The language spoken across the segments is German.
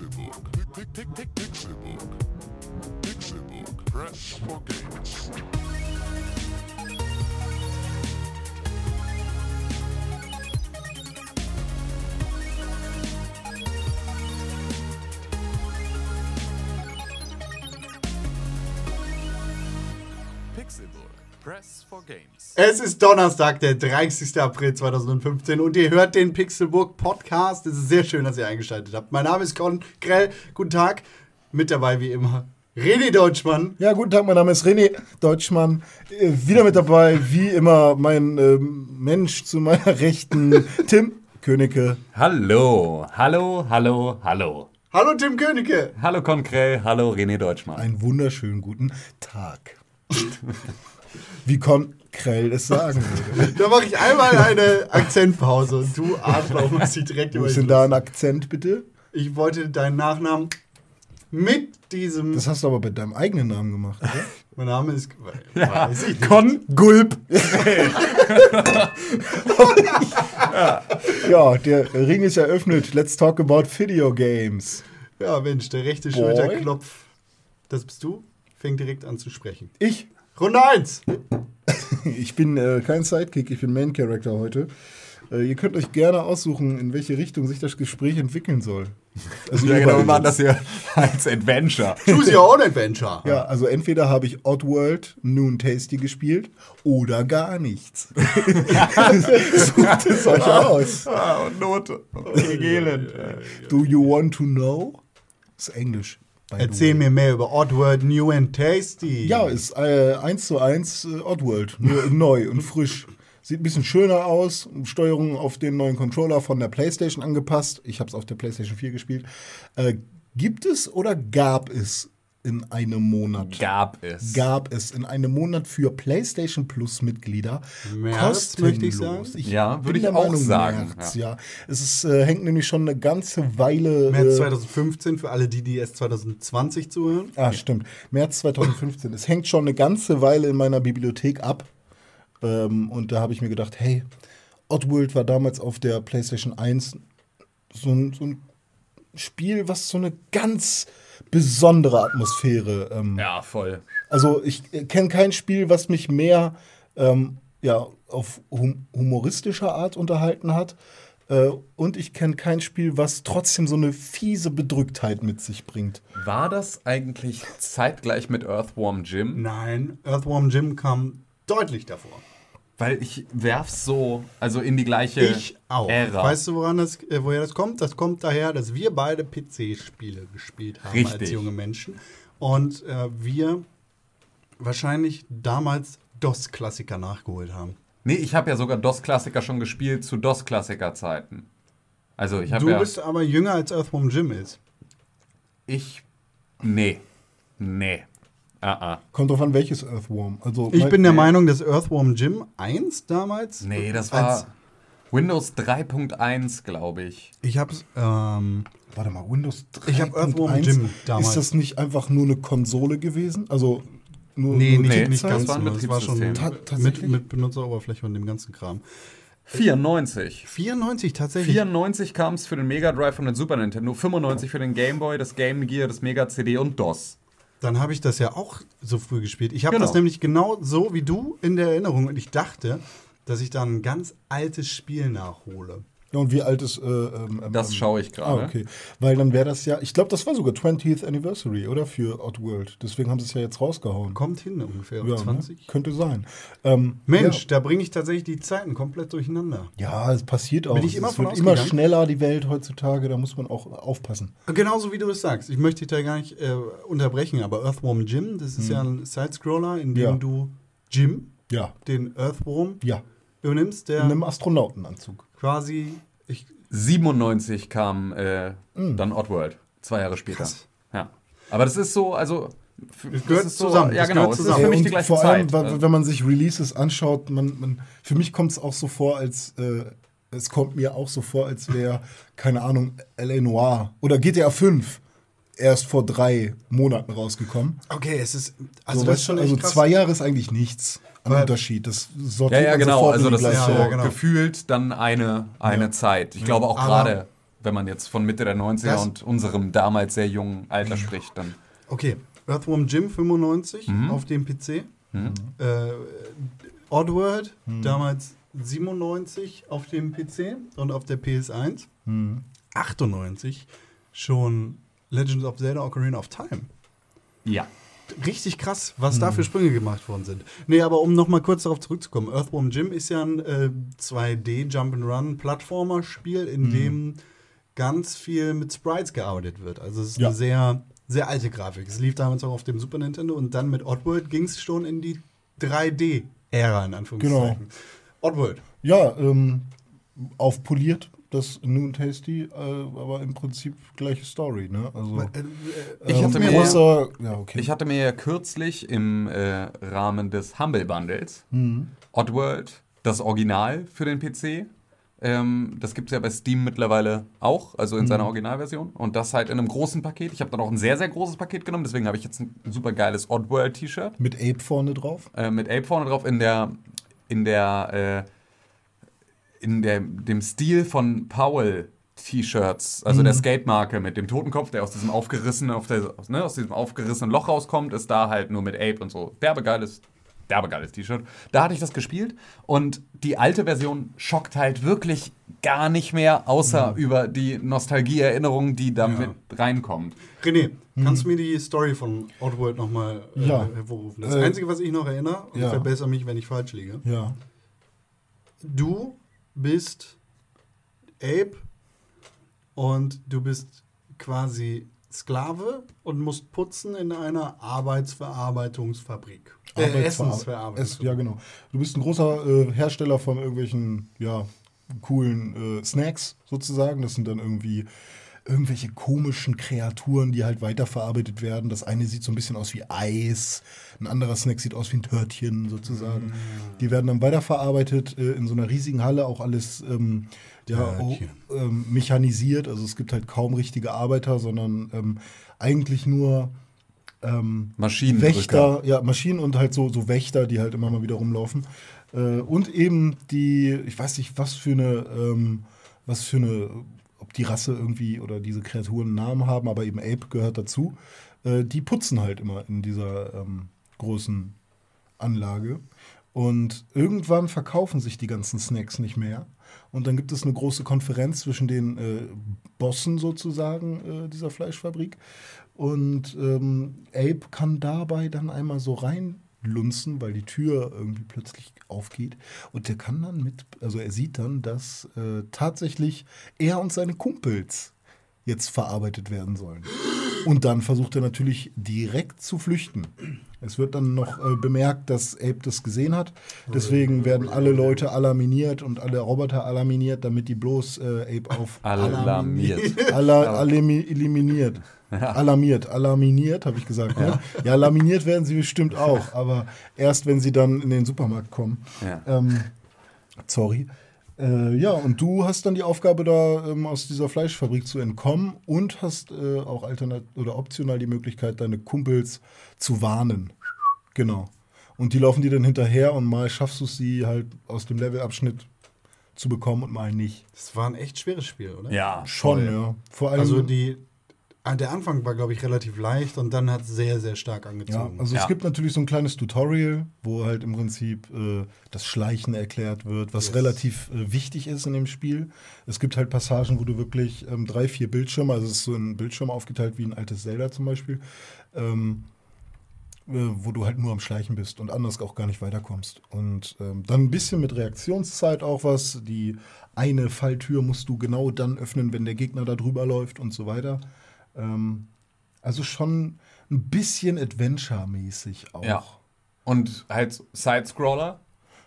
Pixelbook. Pick, pick, pick, Pixelbook. Pixelbook. Press for games. Pixelbook. Press for Games. Es ist Donnerstag, der 30. April 2015 und ihr hört den Pixelburg Podcast. Es ist sehr schön, dass ihr eingeschaltet habt. Mein Name ist Con Grell. Guten Tag. Mit dabei wie immer René Deutschmann. Ja, guten Tag, mein Name ist René Deutschmann. Äh, wieder mit dabei, wie immer, mein ähm, Mensch zu meiner Rechten, Tim Königke. Hallo, hallo, hallo, hallo. Hallo Tim Königke. Hallo Konkrell, hallo René Deutschmann. Einen wunderschönen guten Tag. wie Con Krell es sagen würde. Da mache ich einmal eine Akzentpause und du Arschloch machst dich direkt über ist den denn da ein Akzent, bitte? Ich wollte deinen Nachnamen mit diesem. Das hast du aber bei deinem eigenen Namen gemacht, oder? mein Name ist. Weiß ich nicht. Con Gulp. ja, der Ring ist eröffnet. Let's talk about Video Games. Ja, Mensch, der rechte Boy. Schulterklopf. Das bist du? Fängt direkt an zu sprechen. Ich Runde 1. Ich bin äh, kein Sidekick, ich bin Main Character heute. Äh, ihr könnt euch gerne aussuchen, in welche Richtung sich das Gespräch entwickeln soll. Also Ja, genau, wir machen das hier als Adventure. Choose your own adventure. Ja, also entweder habe ich Oddworld Noon Tasty gespielt oder gar nichts. Sucht es euch aus. Ah, und Note. Okay, Elend. Do you want to know? Das ist Englisch. Erzähl mir mehr über Oddworld New and Tasty. Ja, ist äh, 1 zu 1 äh, Oddworld. Nur neu und frisch. Sieht ein bisschen schöner aus. Steuerung auf den neuen Controller von der PlayStation angepasst. Ich habe es auf der PlayStation 4 gespielt. Äh, gibt es oder gab es in einem Monat? Gab es. Gab es in einem Monat für PlayStation Plus Mitglieder März, möchte ich sagen. Ja, bin würde ich der auch Meinung, sagen, März, ja. Es ist, äh, hängt nämlich schon eine ganze Weile. März äh, 2015 für alle, die, die erst 2020 zuhören. Ah, stimmt. März 2015. Es hängt schon eine ganze Weile in meiner Bibliothek ab. Ähm, und da habe ich mir gedacht, hey, Oddworld war damals auf der PlayStation 1 so ein, so ein Spiel, was so eine ganz besondere Atmosphäre. Ähm, Ja, voll. Also ich äh, kenne kein Spiel, was mich mehr ähm, ja, auf hum humoristischer Art unterhalten hat. Äh, und ich kenne kein Spiel, was trotzdem so eine fiese Bedrücktheit mit sich bringt. War das eigentlich zeitgleich mit Earthworm Jim? Nein, Earthworm Jim kam deutlich davor. Weil ich werf's so, also in die gleiche Ich auch. Ära. Weißt du, woran das, äh, woher das kommt? Das kommt daher, dass wir beide PC-Spiele gespielt haben als Richtig. junge Menschen. Und äh, wir wahrscheinlich damals DOS-Klassiker nachgeholt haben. Nee, ich habe ja sogar DOS-Klassiker schon gespielt zu DOS-Klassiker-Zeiten. Also ich habe Du ja. bist aber jünger als Earthworm Jim ist. Ich. Nee. Nee. Ah, ah. Kommt drauf an, welches Earthworm. Also, Ich bin der nee. Meinung, dass Earthworm Jim 1 damals. Nee, das war Windows 3.1, glaube ich. Ich hab's. Ähm, Warte mal, Windows 3. Ich hab Earthworm Jim damals. Ist das nicht einfach nur eine Konsole gewesen? Also nur, nee, nur nicht, nee, nicht ganz das war ein so. Das war schon mit, mit Benutzeroberfläche und dem ganzen Kram. 94. 94 tatsächlich. 94 kam es für den Mega Drive und den Super Nintendo, 95 für den Game Boy, das Game Gear, das Mega CD und DOS. Dann habe ich das ja auch so früh gespielt. Ich habe Genau. das nämlich genau so wie du in der Erinnerung und ich dachte, dass ich da ein ganz altes Spiel nachhole. Ja, und wie alt ist. Äh, ähm, ähm, Das ähm, schaue ich gerade. Ah, okay. Weil dann wäre das ja. Ich glaube, das war sogar 20th Anniversary, oder? Für Oddworld. Deswegen haben sie es ja jetzt rausgehauen. Kommt hin ungefähr, ja, 20. Ne? Könnte sein. Ähm, Mensch, Ja. da bringe ich tatsächlich die Zeiten komplett durcheinander. Ja, es passiert auch. Bin ich immer es von wird immer schneller, die Welt heutzutage. Da muss man auch aufpassen. Genauso wie du es sagst. Ich möchte dich da gar nicht äh, unterbrechen, aber Earthworm Jim, das ist ja ein Sidescroller, in dem Ja. du Jim, Ja. den Earthworm, Ja. übernimmst, der In einem Astronautenanzug. Quasi. Ich, 97 kam äh, dann Oddworld, zwei Jahre später. Mm. Krass. Ja. Aber das ist so, also. das gehört ist so, zusammen, Ja, das genau. gehört Es ist zusammen. für mich die gleiche vor allem, Zeit. wa- wenn man sich Releases anschaut, man, man, für mich kommt es auch so vor, als äh, es kommt mir auch so vor, als wäre, keine Ahnung, L.A. Noir oder GTA 5 erst vor drei Monaten rausgekommen. okay, es ist. Also, so, das weißt ist schon also krass. zwei Jahre ist eigentlich nichts Weil- Unterschied. Das ja, sortiert ja, man genau. sofort Also das ist so Ja, ja, genau. gefühlt dann eine, eine Zeit. Ich glaube auch gerade wenn man jetzt von Mitte der 90er Das- und unserem damals sehr jungen Alter spricht, dann. Okay, Earthworm Jim 95 Mhm. auf dem PC. Mhm. Äh, Oddworld Mhm. damals 97 auf dem PC und auf der PS1. Hm. 98 schon Legends of Zelda Ocarina of Time. Ja. Richtig krass, was da für Sprünge gemacht worden sind. Nee, aber um nochmal kurz darauf zurückzukommen. Earthworm Jim ist ja ein äh, 2D Jump'n'Run Plattformer-Spiel, in dem ganz viel mit Sprites gearbeitet wird. Also es ist Ja. eine sehr, sehr alte Grafik. Es lief damals auch auf dem Super Nintendo und dann mit Oddworld ging es schon in die 3D-Ära, in Anführungszeichen. Oddworld. Ja, ähm, aufpoliert, das Noon Tasty, äh, aber im Prinzip gleiche Story, ne? Also, Äh, äh, Ich ähm, hatte mir- großer, ja, okay. Ich hatte mir ja kürzlich im äh, Rahmen des Humble Bundles Mhm. Oddworld, das Original für den PC. Ähm, das gibt es ja bei Steam mittlerweile auch, also in seiner Originalversion. Und das halt in einem großen Paket. Ich habe dann auch ein sehr, sehr großes Paket genommen, deswegen habe ich jetzt ein super geiles Oddworld-T-Shirt. Mit Ape vorne drauf. äh, mit Ape vorne drauf in der in der äh, in der dem Stil von Powell T-Shirts, also der Skate-Marke mit dem Totenkopf, der aus diesem aufgerissenen, auf der, aus, ne, aus diesem aufgerissenen Loch rauskommt, ist da halt nur mit Ape und so. Derbegeiles, derbegeiles T-Shirt. Da hatte ich das gespielt und die alte Version schockt halt wirklich gar nicht mehr, außer über die Nostalgie-Erinnerung, die da Ja. mit reinkommt. René, kannst du mir die Story von Oddworld nochmal äh, Ja. hervorrufen? Das Äh, Einzige, was ich noch erinnere, und ja. verbessere mich, wenn ich falsch liege. Ja. Du bist Ape und du bist quasi Sklave und musst putzen in einer Arbeitsverarbeitungsfabrik. Äh, Essensverarbeitung. Ess, ja, genau. Du bist ein großer äh, Hersteller von irgendwelchen, ja, coolen äh, Snacks sozusagen. Das sind dann irgendwie irgendwelche komischen Kreaturen, die halt weiterverarbeitet werden. Das eine sieht so ein bisschen aus wie Eis, ein anderer Snack sieht aus wie ein Törtchen sozusagen. Die werden dann weiterverarbeitet äh, in so einer riesigen Halle, auch alles ähm, ja, Törtchen. ähm, mechanisiert. Also es gibt halt kaum richtige Arbeiter, sondern ähm, eigentlich nur ähm, Maschinendrücker. Wächter, ja, Maschinen und halt so, so Wächter, die halt immer mal wieder rumlaufen. Äh, und eben die, ich weiß nicht, was für eine, ähm, was für eine, die Rasse irgendwie oder diese Kreaturen einen Namen haben, aber eben Ape gehört dazu. Äh, die putzen halt immer in dieser ähm, großen Anlage. Und irgendwann verkaufen sich die ganzen Snacks nicht mehr. Und dann gibt es eine große Konferenz zwischen den äh, Bossen sozusagen äh, dieser Fleischfabrik. Und ähm, Abe kann dabei dann einmal so reinlunzen, weil die Tür irgendwie plötzlich aufgeht. Und der kann dann mit, also er sieht dann, dass äh, tatsächlich er und seine Kumpels jetzt verarbeitet werden sollen. Und dann versucht er natürlich direkt zu flüchten. Es wird dann noch äh, bemerkt, dass Abe das gesehen hat. Deswegen werden alle Leute alarminiert und alle Roboter alarminiert, damit die bloß äh, Abe auf Alarmiert. Alla, alimi- eliminiert. Alarmiert, alarminiert, habe ich gesagt. Ne? Ja. laminiert werden sie bestimmt auch, aber erst wenn sie dann in den Supermarkt kommen. Ja. Ähm, sorry. Äh, ja, und du hast dann die Aufgabe, da ähm, aus dieser Fleischfabrik zu entkommen und hast äh, auch alternat oder optional die Möglichkeit, deine Kumpels zu warnen. Genau. Und die laufen dir dann hinterher und mal schaffst du es, sie halt aus dem Levelabschnitt zu bekommen und mal nicht. Das war ein echt schweres Spiel, oder? Ja, Schon, voll. ja. Vor allem, Also die, der Anfang war, glaube ich, relativ leicht und dann hat es sehr, sehr stark Ja, angezogen. also Ja. es gibt natürlich so ein kleines Tutorial, wo halt im Prinzip äh, das Schleichen erklärt wird, was Yes. relativ äh, wichtig ist in dem Spiel. Es gibt halt Passagen, wo du wirklich ähm, drei, vier Bildschirme, also es ist so ein Bildschirm aufgeteilt wie ein altes Zelda zum Beispiel, ähm, äh, wo du halt nur am Schleichen bist und anders auch gar nicht weiterkommst. Und ähm, dann ein bisschen mit Reaktionszeit auch was. Die eine Falltür musst du genau dann öffnen, wenn der Gegner da drüber läuft und so weiter. Ähm, also schon ein bisschen Adventure-mäßig auch. Ja. Und halt Side-Scroller.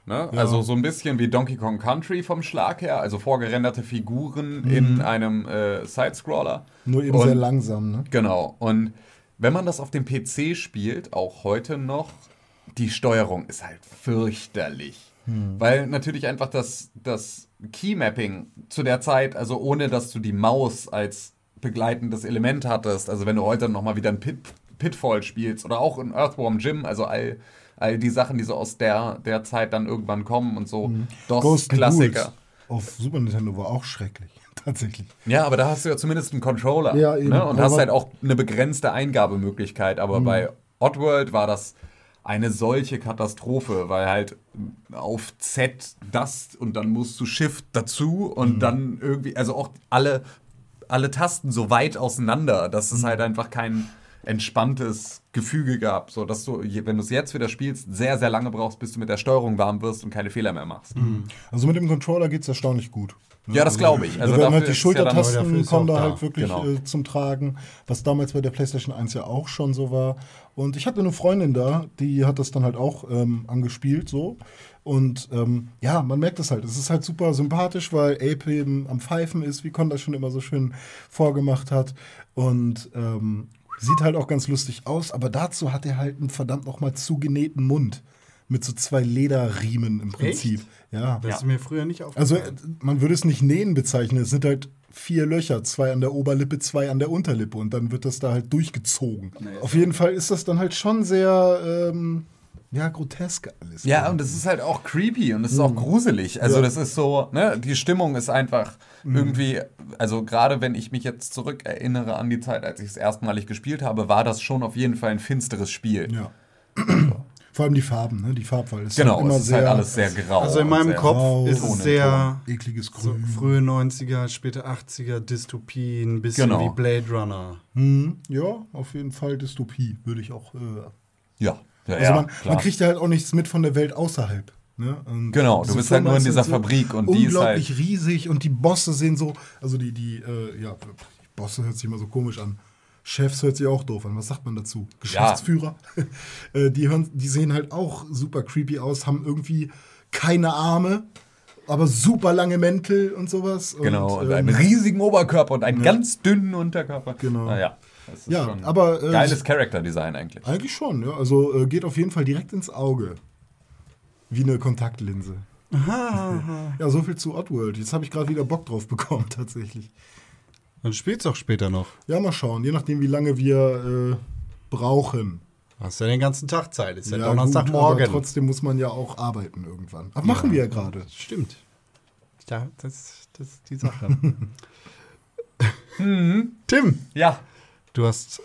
Ne? Ja. Also so ein bisschen wie Donkey Kong Country vom Schlag her, also vorgerenderte Figuren in einem äh, Side-Scroller. Nur eben Und- sehr langsam, ne? Genau. Und wenn man das auf dem PC spielt, auch heute noch, die Steuerung ist halt fürchterlich. Weil natürlich einfach das, das Keymapping zu der Zeit, also ohne dass du die Maus als begleitendes Element hattest, also wenn du heute nochmal wieder ein Pit, Pitfall spielst oder auch in Earthworm Jim, also all, all die Sachen, die so aus der, der Zeit dann irgendwann kommen und so, and DOS-Klassiker. Auf Super Nintendo war auch schrecklich. tatsächlich. Ja, aber da hast du ja zumindest einen Controller. Ja, eben. Ne? Und Aber- hast halt auch eine begrenzte Eingabemöglichkeit. Aber Mhm. bei Oddworld war das eine solche Katastrophe, weil halt auf Z das und dann musst du Shift dazu und Mhm. dann irgendwie, also auch alle, alle Tasten so weit auseinander, dass Mhm. es halt einfach kein entspanntes Gefüge gab, so dass du, wenn du es jetzt wieder spielst, sehr, sehr lange brauchst, bis du mit der Steuerung warm wirst und keine Fehler mehr machst. Also mit dem Controller geht es erstaunlich gut. ne? Ja, das glaube ich. Also da halt die ja Schultertasten ist kommen da. halt wirklich Genau. äh, zum Tragen, was damals bei der PlayStation 1 ja auch schon so war. Und ich hatte eine Freundin da, die hat das dann halt auch ähm, angespielt so. Und ähm, ja, man merkt es halt. Es ist halt super sympathisch, weil Ape eben am Pfeifen ist, wie Con das schon immer so schön vorgemacht hat. Und ähm, sieht halt auch ganz lustig aus, aber dazu hat er halt einen verdammt nochmal zugenähten Mund. Mit so zwei Lederriemen im Prinzip. Ja. Das ist mir früher nicht Also aufgefallen. äh, man würde es nicht nähen bezeichnen. Es sind halt vier Löcher, zwei an der Oberlippe, zwei an der Unterlippe und dann wird das da halt durchgezogen. Auf jeden Fall ist das dann halt schon sehr ähm, ja grotesk alles. Ja, und es ist halt auch creepy und es ist auch gruselig. Also Ja. das ist so, ne, die Stimmung ist einfach irgendwie, also gerade wenn ich mich jetzt zurückerinnere an die Zeit, als ich es erstmalig gespielt habe, war das schon auf jeden Fall ein finsteres Spiel. ja. Vor allem die Farben, ne? Die Farbwahl ist Genau, halt immer es ist sehr halt alles sehr grau. Also in meinem Kopf grau, ist es sehr ekliges so Grün. frühe 90er, späte 80er Dystopien, ein bisschen Genau. wie Blade Runner. Hm, ja, auf jeden Fall Dystopie, würde ich auch. Äh, Ja, ja, also ja, man, man kriegt ja halt auch nichts mit von der Welt außerhalb. Ne? Und Genau, du bist halt nur in dieser so Fabrik und die ist unglaublich halt- riesig und die Bosse sehen so, also die, die, äh, ja, die Bosse hört sich immer so komisch an. Chefs hört sich auch doof an. Was sagt man dazu? Geschäftsführer. Äh, die, hören, die sehen halt auch super creepy aus, haben irgendwie keine Arme, aber super lange Mäntel und sowas. Genau, und ähm, einen riesigen Oberkörper und einen ganz dünnen Unterkörper. Genau. Naja, ist Ja, schon aber, äh, geiles Charakterdesign eigentlich. Eigentlich schon, ja. Also äh, geht auf jeden Fall direkt ins Auge. Wie eine Kontaktlinse. ja, so viel zu Oddworld. Jetzt habe ich gerade wieder Bock drauf bekommen, tatsächlich. Dann spielst du auch später noch. Ja, mal schauen, je nachdem, wie lange wir äh, brauchen. Hast ja den ganzen Tag Zeit. Ist ja, aber Donnerstagmorgen. trotzdem muss man ja auch arbeiten irgendwann. Aber machen wir ja gerade. Stimmt. Ja, das, das ist die Sache. Tim, Ja, du hast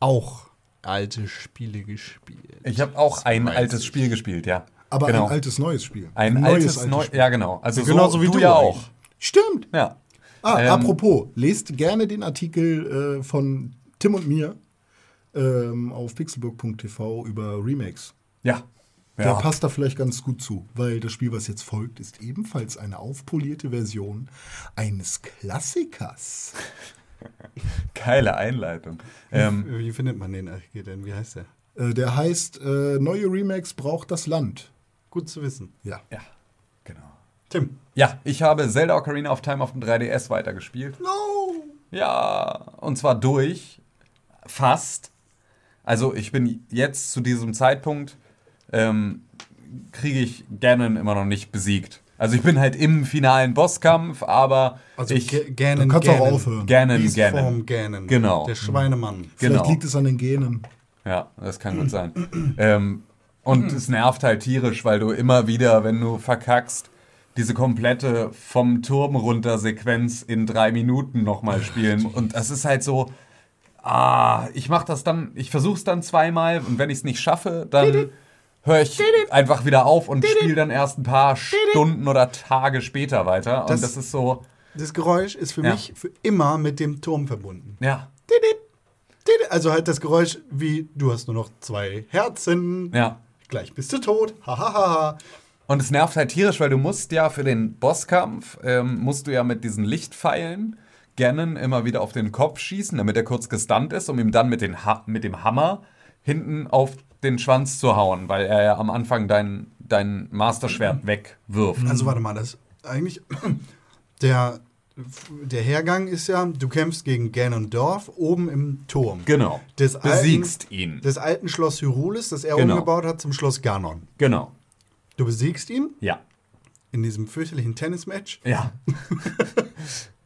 auch alte Spiele gespielt. ich habe auch ein altes ich. Spiel gespielt, ja. Aber genau. ein altes neues Spiel. Ein neues altes, neu, Spiel. ja genau. Also Ja, genauso so, wie du, du ja auch. Stimmt. Ja. Ah, Ähm, apropos, lest gerne den Artikel äh, von Tim und mir ähm, auf pixelburg.tv über Remakes. Ja. Der ja. passt da vielleicht ganz gut zu, weil das Spiel, was jetzt folgt, ist ebenfalls eine aufpolierte Version eines Klassikers. Geile Einleitung. Ähm, Wie findet man den Artikel denn? Wie heißt der? Äh, der heißt äh, Neue Remakes braucht das Land. Gut zu wissen. Ja. ja, genau. Tim. Ja, ich habe Zelda Ocarina of Time auf dem 3DS weitergespielt. No! Ja, und zwar durch. Fast. Also ich bin jetzt zu diesem Zeitpunkt, ähm, kriege ich Ganon immer noch nicht besiegt. Also ich bin halt im finalen Bosskampf, aber Also ich... Ganon, Dann kannst du auch Ganon. aufhören. Ganon, Ganon. Ganon. Genau. Der Schweinemann. Vielleicht Genau. liegt es an den Genen. Ja, das kann gut sein. ähm, und es nervt halt tierisch, weil du immer wieder, wenn du verkackst, diese komplette vom Turm runter Sequenz in drei Minuten nochmal spielen. Und das ist halt so, ah, ich mach das dann, ich versuch's dann zweimal und wenn ich es nicht schaffe, dann höre ich einfach wieder auf und spiele dann erst ein paar Stunden oder Tage später weiter. Und Das- das ist so, Das Geräusch ist für Ja. mich für immer mit dem Turm verbunden. ja, Also halt das Geräusch wie, du hast nur noch zwei Herzen, ja. gleich bist du tot, hahaha. Und es nervt halt tierisch, weil du musst ja für den Bosskampf, ähm, musst du ja mit diesen Lichtpfeilen Ganon immer wieder auf den Kopf schießen, damit er kurz gestunt ist, um ihm dann mit, den ha mit dem Hammer hinten auf den Schwanz zu hauen, weil er ja am Anfang dein, dein Masterschwert wegwirft. Also warte mal, das eigentlich der, der Hergang ist ja, du kämpfst gegen Ganondorf oben im Turm. Genau. Des Besiegst alten, ihn. Des alten Schloss Hyrulis, das er Genau. umgebaut hat zum Schloss Ganon. Genau. Du besiegst ihn Ja. in diesem fürchterlichen Tennismatch. Ja.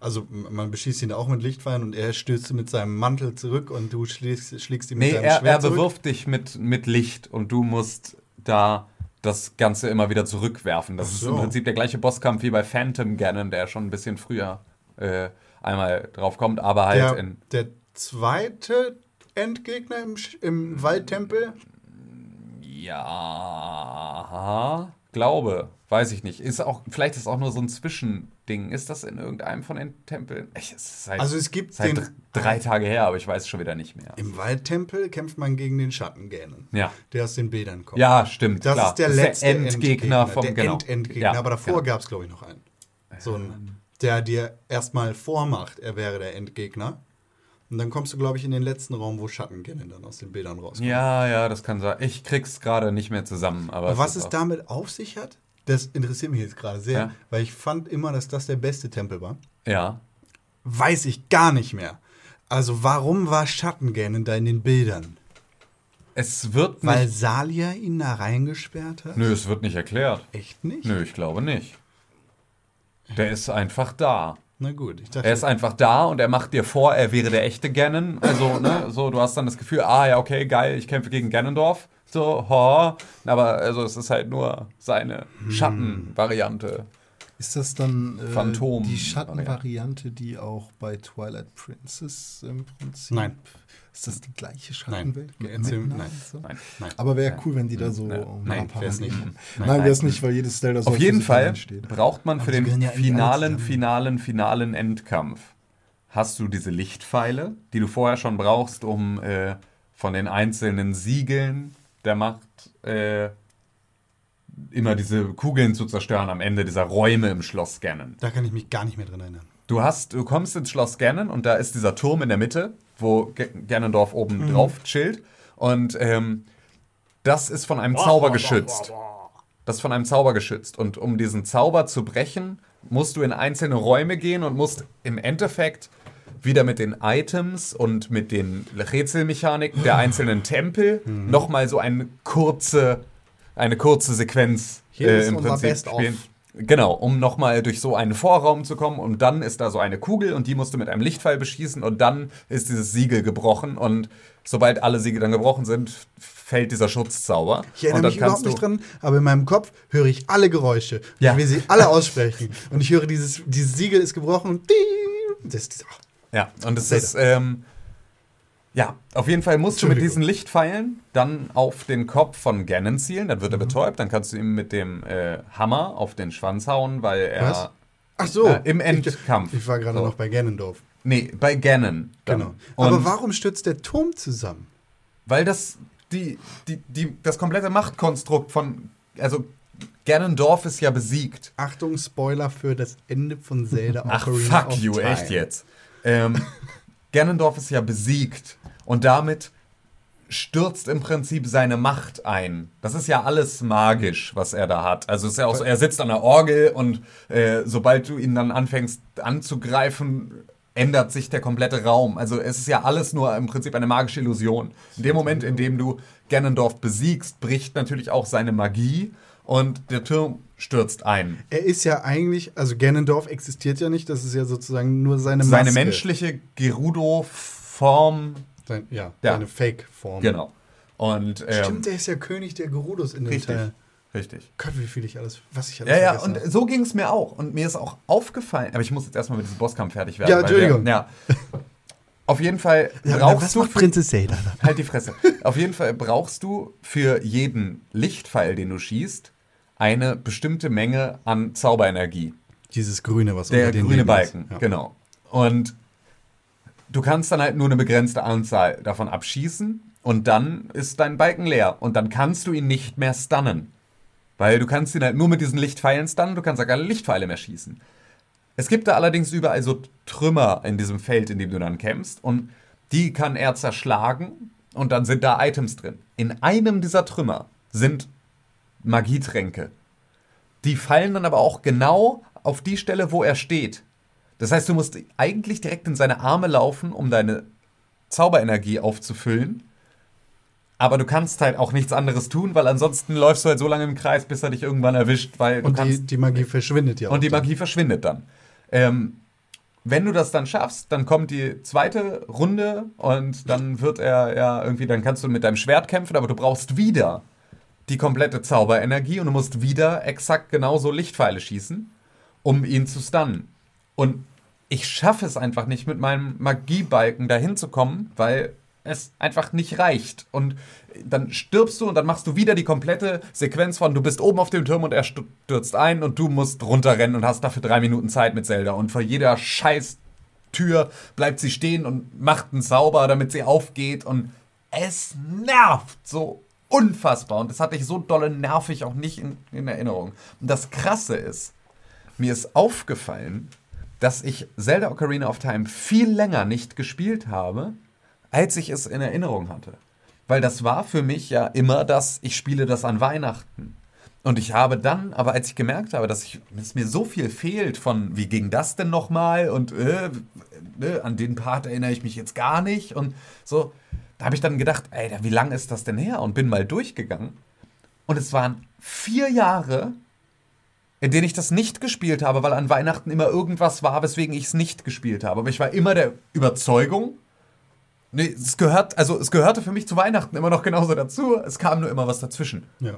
Also man beschießt ihn auch mit Lichtpfeilen und er stößt mit seinem Mantel zurück und du schlägst, schlägst ihn Nee, mit deinem er, er Schwert zurück. bewirft dich mit, mit Licht und du musst da das Ganze immer wieder zurückwerfen. Das Ach ist so. im Prinzip der gleiche Bosskampf wie bei Phantom Ganon, der schon ein bisschen früher äh, einmal drauf kommt, aber halt Der, in. der zweite Endgegner im, Sch- im Waldtempel? Ja, glaube, weiß ich nicht. Ist auch, vielleicht ist es auch nur so ein Zwischending. Ist das in irgendeinem von den Tempeln? Ich, es ist seit, Also es gibt den- dr- drei Tage her, aber ich weiß schon wieder nicht mehr. Im Waldtempel kämpft man gegen den Schattengänen, Ja. der aus den Bädern kommt. Ja, stimmt. Das klar. ist der Das letzte Endgegner vom der genau. End-Endgegner. Ja, aber davor genau. gab es, glaube ich, noch einen. So ein, der dir erstmal vormacht, er wäre der Endgegner. Und dann kommst du, glaube ich, in den letzten Raum, wo Schattengännen dann aus den Bädern rauskommen. Ja, ja, das kann sein. Ich krieg's gerade nicht mehr zusammen. Aber Aber was es damit auf sich hat, das interessiert mich jetzt gerade sehr, Ja. weil ich fand immer, dass das der beste Tempel war. Ja. Weiß ich gar nicht mehr. Also warum war Schattengännen da in den Bildern? Es wird nicht. Weil Salia ihn da reingesperrt hat? Nö, es wird nicht erklärt. Echt nicht? Nö, ich glaube nicht. Der ist einfach da. Na gut, ich dachte, Er ist einfach da und er macht dir vor, er wäre der echte Ganon. Also, ne, so, du hast dann das Gefühl, ah ja, okay, geil, ich kämpfe gegen Ganondorf. So, ho. Aber also es ist halt nur seine Hm. Schattenvariante. Ist das dann äh, Phantom- die Schattenvariante, die auch bei Twilight Princess im Prinzip? Nein. Ist das die gleiche Nein. Schattenwelt? nein. und So? Nein. Nein. Aber wäre cool, wenn die da so Nein. Nein, ein paar wär's nicht. Nein, Nein. Nein wäre es nicht, weil jedes Zelda so Auf jeden Fall braucht man für den ja finalen, finalen, finalen Endkampf hast du diese Lichtpfeile, die du vorher schon brauchst, um äh, von den einzelnen Siegeln der Macht äh, immer diese Kugeln zu zerstören am Ende dieser Räume im Schloss Ganon. Da kann ich mich gar nicht mehr dran erinnern. Du hast, du kommst ins Schloss Ganon und da ist dieser Turm in der Mitte, wo G Ganondorf oben drauf chillt. Und ähm, das ist von einem Zauber geschützt. Das ist von einem Zauber geschützt. Und um diesen Zauber zu brechen, musst du in einzelne Räume gehen und musst im Endeffekt wieder mit den Items und mit den Rätselmechaniken der einzelnen Tempel nochmal so eine kurze, eine kurze Sequenz Hier äh, im Prinzip spielen. Genau, um nochmal durch so einen Vorraum zu kommen und dann ist da so eine Kugel und die musst du mit einem Lichtpfeil beschießen und dann ist dieses Siegel gebrochen und sobald alle Siegel dann gebrochen sind, fällt dieser Schutzzauber. Ich erinnere mich überhaupt nicht dran, aber in meinem Kopf höre ich alle Geräusche. Ja. Ich will sie alle aussprechen. Und ich höre dieses, dieses Siegel ist gebrochen und ding. das ist ach, Ja, und es ist, ähm, ja, auf jeden Fall musst du mit diesen Lichtpfeilen dann auf den Kopf von Ganon zielen, dann wird er betäubt, dann kannst du ihm mit dem äh, Hammer auf den Schwanz hauen, weil er. Was? Ach so. Äh, Im Endkampf. Ich, ich war gerade So. noch bei Ganondorf. Nee, bei Ganon. dann. Genau. Und Aber warum stürzt der Turm zusammen? Weil das die, die, die, das komplette Machtkonstrukt von. Also, Ganondorf ist ja besiegt. Achtung, Spoiler für das Ende von Zelda Ach, Ocarina fuck of you, Time. echt jetzt. Ähm, Ganondorf ist ja besiegt und damit stürzt im Prinzip seine Macht ein. Das ist ja alles magisch, was er da hat. Also ist ja auch so, er sitzt an der Orgel und äh, sobald du ihn dann anfängst anzugreifen, ändert sich der komplette Raum. Also es ist ja alles nur im Prinzip eine magische Illusion. In dem Moment, in dem du Ganondorf besiegst, bricht natürlich auch seine Magie und der Turm stürzt ein. Er ist ja eigentlich, also Ganondorf existiert ja nicht, das ist ja sozusagen nur seine Maske. Seine menschliche Gerudo-Form, Sein, ja, Ja. seine Fake-Form. genau. Und ähm, Stimmt, der ist ja König der Gerudos in dem richtig, Teil. richtig. Gott, wie viel ich alles, was ich alles Ja, ja, und habe. so ging es mir auch. Und mir ist auch aufgefallen, aber ich muss jetzt erstmal mit diesem Bosskampf fertig werden. Ja, Entschuldigung. Der, ja. Auf jeden Fall Ja, brauchst du. macht Prinzess Zelda da? Halt die Fresse. Auf jeden Fall brauchst du für jeden Lichtpfeil, den du schießt, eine bestimmte Menge an Zauberenergie. Dieses Grüne, was Der unter den grüne Balken. Ja. genau. Und du kannst dann halt nur eine begrenzte Anzahl davon abschießen und dann ist dein Balken leer und dann kannst du ihn nicht mehr stunnen. Weil du kannst ihn halt nur mit diesen Lichtpfeilen stunnen, du kannst ja keine Lichtpfeile mehr schießen. Es gibt da allerdings überall so Trümmer in diesem Feld, in dem du dann kämpfst und die kann er zerschlagen und dann sind da Items drin. In einem dieser Trümmer sind Magietränke. Die fallen dann aber auch genau auf die Stelle, wo er steht. Das heißt, du musst eigentlich direkt in seine Arme laufen, um deine Zauberenergie aufzufüllen. Aber du kannst halt auch nichts anderes tun, weil ansonsten läufst du halt so lange im Kreis, bis er dich irgendwann erwischt, weil Und die, die Magie verschwindet ja und die auch dann. Magie verschwindet dann. Ähm, wenn du das dann schaffst, dann kommt die zweite Runde und dann wird er ja irgendwie, dann kannst du mit deinem Schwert kämpfen, aber du brauchst wieder die komplette Zauberenergie und du musst wieder exakt genauso Lichtpfeile schießen, um ihn zu stunnen. Und ich schaffe es einfach nicht, mit meinem Magiebalken dahin zu kommen, weil es einfach nicht reicht. Und dann stirbst du und dann machst du wieder die komplette Sequenz von, du bist oben auf dem Turm und er stürzt ein und du musst runterrennen und hast dafür drei Minuten Zeit mit Zelda. Und vor jeder scheiß Tür bleibt sie stehen und macht einen Zauber, damit sie aufgeht. Und es nervt so unfassbar. Und das hatte ich so dolle nervig auch nicht in, in Erinnerung. Und das Krasse ist, mir ist aufgefallen, dass ich Zelda Ocarina of Time viel länger nicht gespielt habe, als ich es in Erinnerung hatte. Weil das war für mich ja immer das, ich spiele das an Weihnachten. Und ich habe dann, aber als ich gemerkt habe, dass, ich, dass mir so viel fehlt von, wie ging das denn nochmal und äh, äh, an den Part erinnere ich mich jetzt gar nicht und so, da habe ich dann gedacht, ey, wie lang ist das denn her? Und bin mal durchgegangen. Und es waren vier Jahre, in denen ich das nicht gespielt habe, weil an Weihnachten immer irgendwas war, weswegen ich es nicht gespielt habe. Aber ich war immer der Überzeugung, nee, es gehört, also es gehörte für mich zu Weihnachten immer noch genauso dazu. Es kam nur immer was dazwischen. Ja.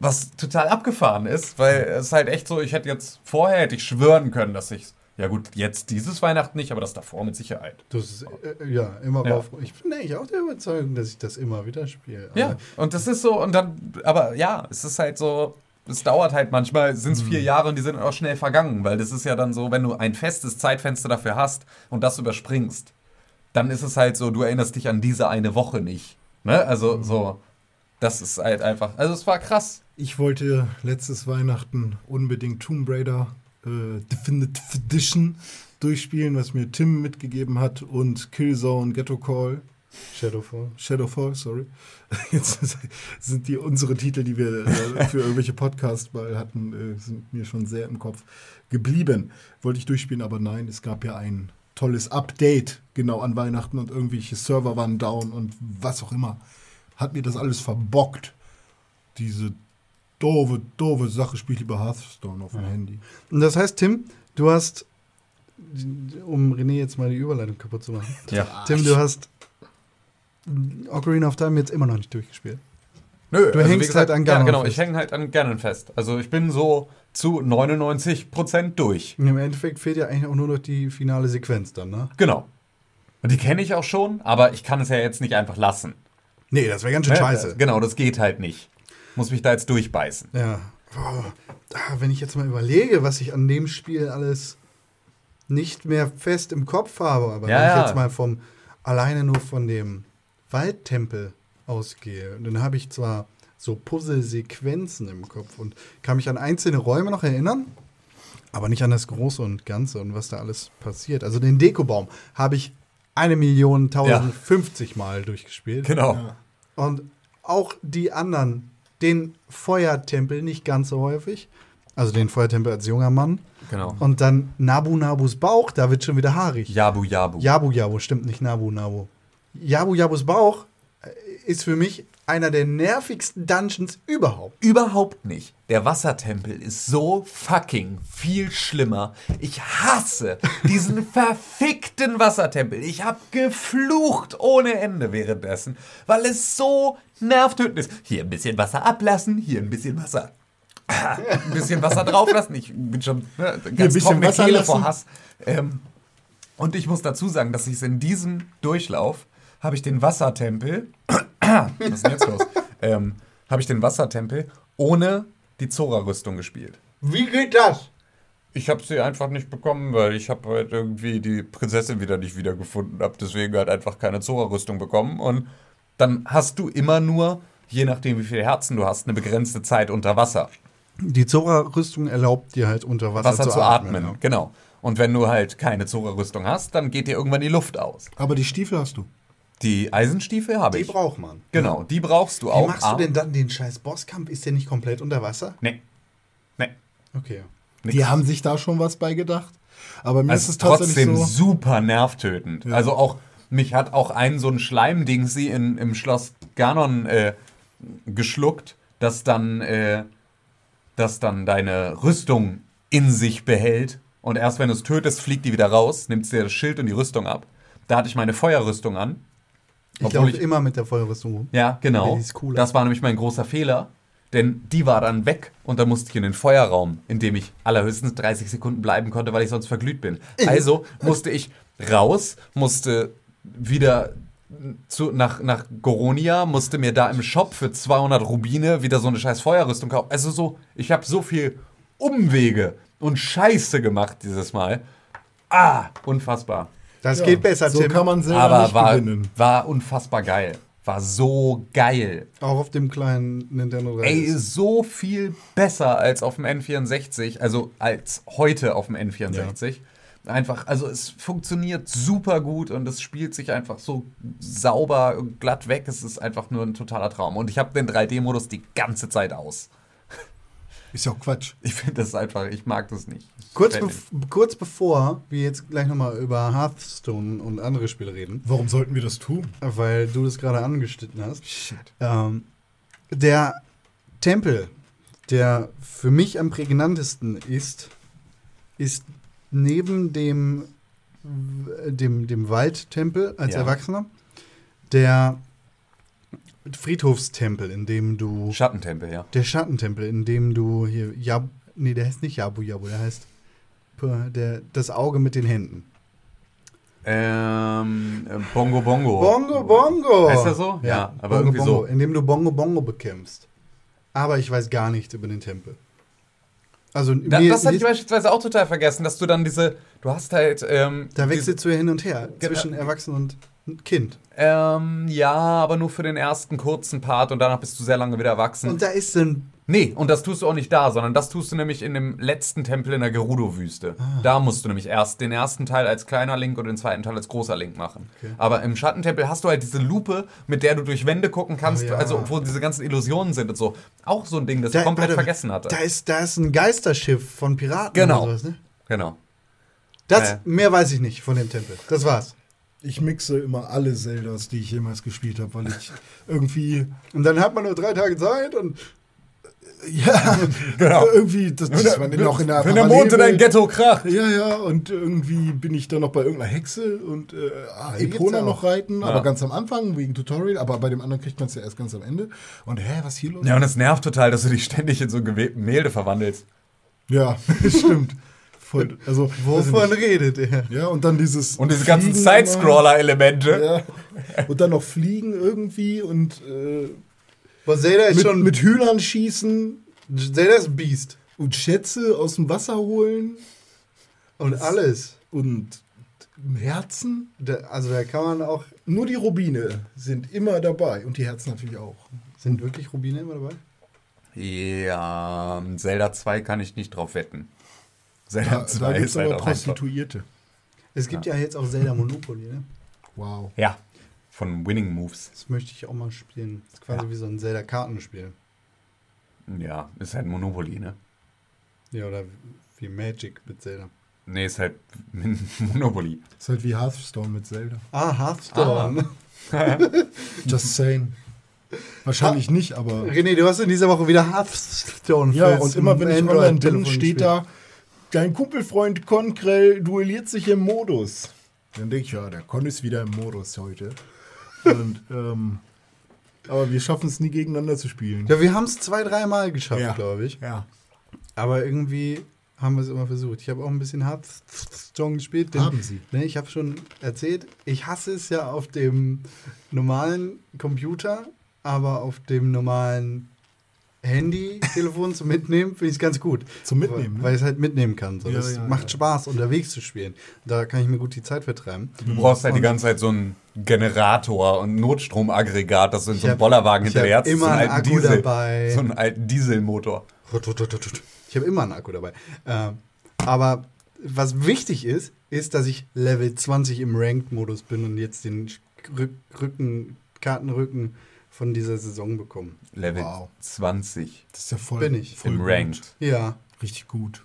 Was total abgefahren ist, weil es halt echt so, ich hätte jetzt vorher hätte ich schwören können, dass ich ja gut, jetzt dieses Weihnachten nicht, aber das davor mit Sicherheit. Das ist, äh, ja, immer Ja. Auf, Ich bin eigentlich auch der Überzeugung, dass ich das immer wieder spiele. Ja, und das ist so, und dann, aber ja, es ist halt so, es dauert halt manchmal, sind es vier Jahre und die sind auch schnell vergangen, weil das ist ja dann so, wenn du ein festes Zeitfenster dafür hast und das überspringst, dann ist es halt so, du erinnerst dich an diese eine Woche nicht. Ne? Also so, das ist halt einfach, also es war krass. Ich wollte letztes Weihnachten unbedingt Tomb Raider äh, Definitive Edition durchspielen, was mir Tim mitgegeben hat und Killzone Ghetto Call. Shadowfall. Shadowfall, sorry. Jetzt sind die unsere Titel, die wir äh, für irgendwelche Podcasts mal hatten, äh, sind mir schon sehr im Kopf geblieben. Wollte ich durchspielen, aber nein, es gab ja ein tolles Update genau an Weihnachten und irgendwelche Server waren down und was auch immer. Hat mir das alles verbockt. Diese doofe, doofe Sache spielt lieber Hearthstone auf dem Handy. Und das heißt, Tim, du hast, um René jetzt mal die Überleitung kaputt zu machen, Ja. Tim, du hast Ocarina of Time jetzt immer noch nicht durchgespielt. Nö, Du hängst halt an Ja, Ganon genau, fest. ich hänge halt an Ganon fest. Also ich bin so zu 99% durch. Und Im Endeffekt fehlt ja eigentlich auch nur noch die finale Sequenz dann, ne? Genau. Und die kenne ich auch schon, aber ich kann es ja jetzt nicht einfach lassen. Nee, das wäre ganz schön Ne? scheiße. Genau, das geht halt nicht. Muss mich da jetzt durchbeißen. Ja. Boah. Wenn ich jetzt mal überlege, was ich an dem Spiel alles nicht mehr fest im Kopf habe, aber Ja, wenn ich ja. jetzt mal vom alleine nur von dem Waldtempel ausgehe, dann habe ich zwar so Puzzle-Sequenzen im Kopf und kann mich an einzelne Räume noch erinnern, aber nicht an das Große und Ganze und was da alles passiert. Also den Dekobaum habe ich eine Million tausend fünfzig Mal durchgespielt. Genau. Und auch die anderen, den Feuertempel nicht ganz so häufig. Also den Feuertempel als junger Mann. Genau. Und dann Nabu Nabus Bauch, da wird schon wieder haarig. Jabu Jabu. Jabu Jabu, stimmt nicht Nabu Nabu. Jabu Jabus Bauch äh, ist für mich einer der nervigsten Dungeons überhaupt. Überhaupt nicht. Der Wassertempel ist so fucking viel schlimmer. Ich hasse diesen verfickten Wassertempel. Ich hab geflucht ohne Ende währenddessen, weil es so nervtötend ist. Hier ein bisschen Wasser ablassen, hier ein bisschen Wasser. ein bisschen Wasser drauflassen. Ich bin schon ne, ganz trockene Wasser Kehle lassen. vor Hass. Ähm, und ich muss dazu sagen, dass ich es in diesem Durchlauf habe ich den Wassertempel was ist denn jetzt los? ähm, habe ich den Wassertempel ohne die Zora-Rüstung gespielt. Wie geht das? Ich habe sie einfach nicht bekommen, weil ich habe halt irgendwie die Prinzessin wieder nicht wiedergefunden habe. Deswegen halt einfach keine Zora-Rüstung bekommen. Und dann hast du immer nur, je nachdem wie viele Herzen du hast, eine begrenzte Zeit unter Wasser. Die Zora-Rüstung erlaubt dir halt unter Wasser, Wasser zu, atmen. ja. Genau. Und wenn du halt keine Zora-Rüstung hast, dann geht dir irgendwann die Luft aus. Aber die Stiefel hast du. Die Eisenstiefel habe Die ich. braucht man. Genau, die brauchst du Wie auch. machst du aber- denn dann den scheiß Bosskampf? Ist der nicht komplett unter Wasser? Nee. Nee. Okay. Die haben sich da schon was bei gedacht. Aber mir Es ist es trotzdem so. super nervtötend. Also auch, mich hat auch ein so ein Schleimding sie in, im Schloss Ganon äh, geschluckt, das dann, äh, das dann deine Rüstung in sich behält. Und erst wenn du es tötest, fliegt die wieder raus, nimmt dir das Schild und die Rüstung ab. Da hatte ich meine Feuerrüstung an. Ich laufe ich- immer mit der Feuerrüstung rum. Ja, genau. Das war nämlich mein großer Fehler. Denn die war dann weg und dann musste ich in den Feuerraum, in dem ich allerhöchstens 30 Sekunden bleiben konnte, weil ich sonst verglüht bin. Also musste ich raus, musste wieder zu, nach, nach Goronia, musste mir da im Shop für 200 Rubine wieder so eine scheiß Feuerrüstung kaufen. Also so, ich habe so viel Umwege und Scheiße gemacht dieses Mal. Ah, unfassbar. Das geht besser, So Tim. kann man selber Aber nicht war, gewinnen. war unfassbar geil. War so geil. Auch auf dem kleinen Nintendo 3. Ey, so viel besser als auf dem N64, also als heute auf dem N64. Einfach, also es funktioniert super gut und es spielt sich einfach so sauber und glatt weg. Es ist einfach nur ein totaler Traum. Und ich habe den 3D-Modus die ganze Zeit aus. Ist ja auch Quatsch. Ich finde das einfach, ich mag das nicht. kurz, bev kurz bevor wir jetzt gleich nochmal über Hearthstone und andere Spiele reden, Warum sollten wir das tun? weil du das gerade angeschnitten hast. Shit. Ähm, der Tempel, der für mich am prägnantesten ist, ist neben dem, dem, dem Waldtempel als Ja. Erwachsener der Friedhofstempel, in dem du. Schattentempel, ja. Der Schattentempel, in dem du hier. Jab, nee, der heißt nicht Jabu Jabu, der heißt. Der, das Auge mit den Händen. Ähm, äh, Bongo Bongo. Bongo Bongo! Heißt der so? Ja, aber Bongo irgendwie Bongo, so. In dem du Bongo Bongo bekämpfst. Aber ich weiß gar nichts über den Tempel. Also, Da, das hatte ich beispielsweise auch total vergessen, dass du dann diese, du hast halt, ähm, da wechselst du ja hin und her Genau. zwischen Erwachsenen und Kind. Ähm, ja, aber nur für den ersten kurzen Part und danach bist du sehr lange wieder erwachsen. Und da ist ein. nee, und das tust du auch nicht da, sondern das tust du nämlich in dem letzten Tempel in der Gerudo-Wüste. Ah. Da musst du nämlich erst den ersten Teil als kleiner Link und den zweiten Teil als großer Link machen. Okay. Aber im Schattentempel hast du halt diese Lupe, mit der du durch Wände gucken kannst, Oh ja. also wo diese ganzen Illusionen sind und so. Auch so ein Ding, das ich Da- komplett warte, vergessen hatte. Da ist, da ist ein Geisterschiff von Piraten Genau. oder sowas, ne? genau. Das, Äh. Mehr weiß ich nicht von dem Tempel. Das war's. Ich mixe immer alle Zeldas, die ich jemals gespielt habe, weil ich irgendwie, Und dann hat man nur drei Tage Zeit und. ja, Genau. irgendwie, das, das war noch in der Wenn der Mond in dein Parallelwelt. Ghetto kracht. Ja, ja, und irgendwie bin ich dann noch bei irgendeiner Hexe und äh, ah, Epona noch reiten, Ja. aber ganz am Anfang wegen Tutorial, aber bei dem anderen kriegt man es ja erst ganz am Ende. Und hä, was hier los? Ja, und es nervt total, dass du dich ständig in so Gemälde verwandelst. Ja, stimmt. Voll, also, Wovon redet er? ja, und dann dieses. Und diese ganzen. Side-Scroller-Elemente. Ja. Und dann noch fliegen irgendwie und äh, Boah, Zelda ist mit, schon. mit Hühnern schießen Zelda ist ein Biest. und Schätze aus dem Wasser holen Und alles. und Herzen. Da, also da kann man auch. Nur die Rubine sind immer dabei und die Herzen natürlich auch. Sind wirklich Rubine immer dabei? Ja, Zelda 2 kann ich nicht drauf wetten. Zelda Da, 2 da gibt es ist halt aber. Prostituierte. Es gibt ja, jetzt auch Zelda Monopoly, ne? Wow. Ja, von Winning Moves. Das möchte ich auch mal spielen. Das ist quasi Ja. wie so ein Zelda-Kartenspiel. Ja, ist halt Monopoly, ne? Ja, oder wie Magic mit Zelda. Nee, ist halt Monopoly. Ist halt wie Hearthstone mit Zelda. Ah, Hearthstone. Just saying. Wahrscheinlich nicht, aber. René, du hast in dieser Woche wieder Hearthstone. Ja, und immer wenn ich online bin, steht da, dein Kumpelfreund Konkrell duelliert sich im Modus. Dann denke ich, ja, der Con ist wieder im Modus heute. Und, ähm, aber wir schaffen es nie gegeneinander zu spielen. Ja, wir haben es zwei, dreimal geschafft, Ja. glaube ich. Ja. Aber irgendwie haben wir es immer versucht. Ich habe auch ein bisschen Hearthstone gespielt. denn- Haben Sie. Ne, ich habe schon erzählt, ich hasse es ja auf dem normalen Computer, aber auf dem normalen Handy, Telefon zum Mitnehmen, finde ich es ganz gut. Zum Mitnehmen, ne? Weil ich es halt mitnehmen kann. So. Ja, das ja, macht ja. Spaß, unterwegs zu spielen. Da kann ich mir gut die Zeit vertreiben. Du brauchst halt die Und- ganze Zeit so einen Generator und Notstromaggregat, das du in so einem Bollerwagen hinterher hast, immer so einen einen alten Akku Diesel, dabei. So einen alten Dieselmotor. Ich habe immer einen Akku dabei. Ähm, aber was wichtig ist, ist, dass ich Level 20 im Ranked-Modus bin und jetzt den Rück Rücken, Kartenrücken von dieser Saison bekomme. Level Wow. 20 Das ist ja voll, Bin ich. voll im gut. Ranked. Ja. Richtig gut.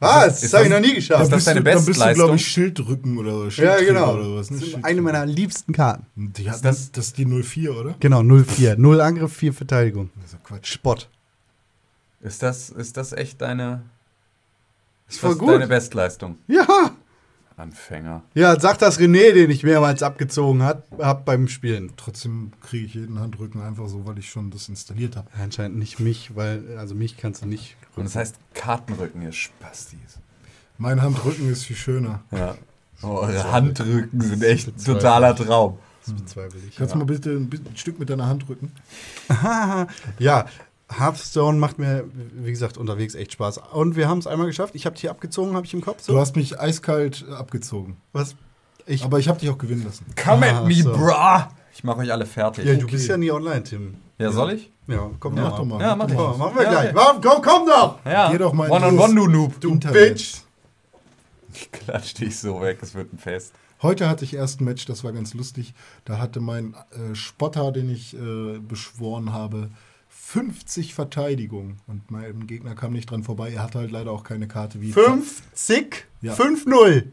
Was? Das, habe ich noch nie geschafft. Ist das deine du, dann bist du, Bestleistung? glaube ich, Schildrücken oder so. ja, Schildträger genau. Oder was, ne? Das sind eine meiner liebsten Karten. Die hat, Ist das, das- ist die 04, oder? Genau, 0-4. 0 Angriff, 4 Verteidigung. Das ist ja Quatsch. Spott. Ist das, ist das echt deine, Ist ist voll das gut. deine Bestleistung? Ja. Anfänger. Ja, sag das René, den ich mehrmals abgezogen hat, hab beim Spielen. Trotzdem kriege ich jeden Handrücken einfach so, weil ich schon das installiert habe. Anscheinend nicht mich, weil, also mich kannst du nicht. Und das heißt Kartenrücken, ihr Spastis. Mein Handrücken ist viel schöner. Ja. Oh, eure Handrücken sind echt ein totaler. Traum. Das bezweifle ich. Kannst du mal bitte ein, ein Stück mit deiner Hand rücken? Ja, Hearthstone macht mir, wie gesagt, unterwegs echt Spaß. Und wir haben es einmal geschafft. Ich habe dich abgezogen, habe ich im Kopf. So. Du hast mich eiskalt abgezogen. was? Ich, Aber ich habe dich auch gewinnen lassen. Come Ah, at me, so. brah! Ich mache euch alle fertig. ja, Ja, du bist ja nie online, Tim. soll ich? Ja, komm Mach doch doch mal. Ja, mach doch ich. mal. Machen wir Ja, gleich. ja. Komm, komm doch! Ja. Geh doch mal in One on one, du Noob. Du Internet. Bitch! Ich klatsch dich so weg, es wird ein Fest. Heute hatte ich erst ein Match, das war ganz lustig. Da hatte mein äh, Spotter, den ich äh, beschworen habe, 50 Verteidigung. Und mein Gegner kam nicht dran vorbei. Er hatte halt leider auch keine Karte wie. 50? Ja. 5-0.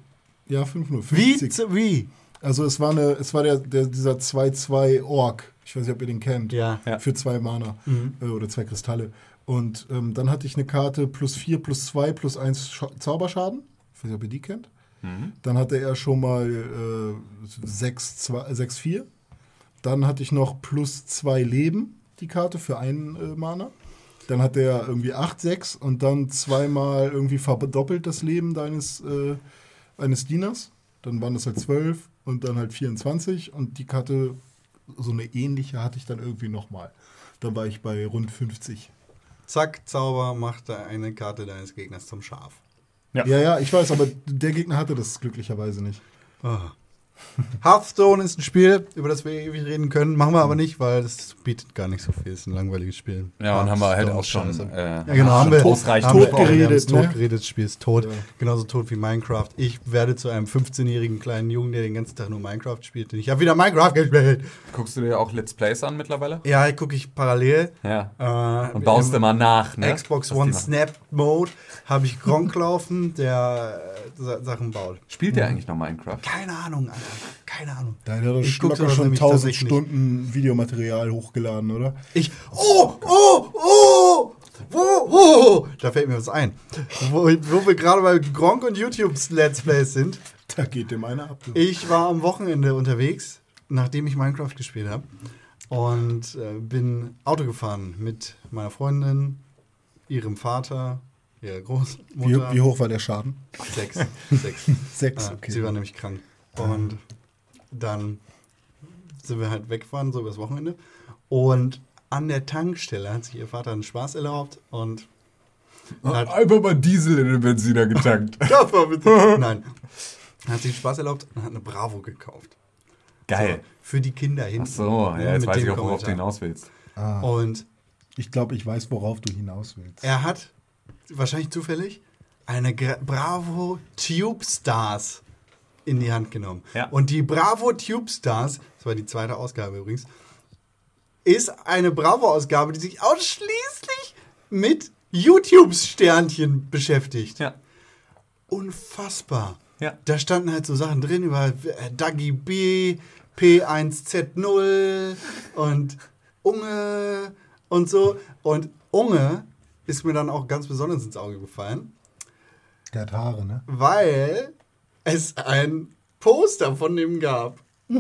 Ja, 5-0. Wie? 50. zu- Wie? Also es war, eine, es war der, der, dieser 2-2 Ork. Ich weiß nicht, ob ihr den kennt. Ja. Ja. Für zwei Mana äh, oder zwei Kristalle. Und ähm, dann hatte ich eine Karte plus 4, plus 2, plus 1 Scha Zauberschaden. Ich weiß nicht, ob ihr die kennt. Dann hatte er schon mal äh, 6-4. Dann hatte ich noch plus 2 Leben, die Karte für einen äh, Mana. Dann hat er irgendwie 8-6 und dann zweimal irgendwie verdoppelt das Leben deines äh, eines Dieners. Dann waren das halt 12 und dann halt 24 und die Karte, so eine ähnliche, hatte ich dann irgendwie nochmal. Dann war ich bei rund 50. Zack, Zauber macht da eine Karte deines Gegners zum Schaf. Ja. Ja, ja, ich weiß, aber der Gegner hatte das glücklicherweise nicht. Ah. Hearthstone ist ein Spiel, über das wir ewig reden können. Machen wir aber nicht, weil das bietet gar nicht so viel. Es ist ein langweiliges Spiel. Ja, und haben wir halt auch schon. Äh, Ja, genau, haben wir ausreichend haben tot geredet, wir ne? tot geredet, das Spiel ist tot. Ja. Genauso tot wie Minecraft. Ich werde zu einem 15-jährigen kleinen Jungen, der den ganzen Tag nur Minecraft spielt. Ich habe wieder Minecraft gespielt. Guckst du dir auch Let's Plays an mittlerweile? Ja, gucke ich parallel. Ja. Äh, Und baust im immer nach, ne? Xbox Was One. Snap Mode habe ich Gronk laufen, der Sa- Sachen baut. Spielt der eigentlich noch Minecraft? Keine Ahnung, Alter. Keine Ahnung. Da hat er Ich locker schon nämlich 1000 tatsächlich nicht. Stunden Videomaterial hochgeladen, oder? Ich. Oh, oh, oh! Wo, oh! Da fällt mir was ein. Wo, wo wir gerade bei Gronk und YouTubes Let's Plays sind. Da geht dem einer ab. du. Ich war am Wochenende unterwegs, nachdem ich Minecraft gespielt habe. Und äh, bin Auto gefahren mit meiner Freundin, ihrem Vater, Wie, Großmutter. wie hoch war der Schaden? Sechs. Sechs. Sechs, Ah, okay. Sie war nämlich krank. Und dann sind wir halt weggefahren, so übers Wochenende. Und an der Tankstelle hat sich ihr Vater einen Spaß erlaubt und hat, Einfach mal Diesel in den Benziner getankt. das war witzig. Nein. Hat sich Spaß erlaubt und hat eine Bravo gekauft. Geil. So, für die Kinder hinten. Ach so, ja, jetzt weiß ich auch, worauf du hinaus willst. Ah, Und ich glaube, ich weiß, worauf du hinaus willst. er hat, wahrscheinlich zufällig, eine Gra Bravo Tube Stars in die Hand genommen. Ja. Und die Bravo Tube Stars, das war die zweite Ausgabe übrigens, ist eine Bravo-Ausgabe, die sich ausschließlich mit YouTube-Sternchen beschäftigt. Ja. Unfassbar. Ja. Da standen halt so Sachen drin über äh, Dagi B, P1Z0 und Unge und so. Und Unge ist mir dann auch ganz besonders ins Auge gefallen, Der hat Haare, ne? weil es ein Poster von dem gab.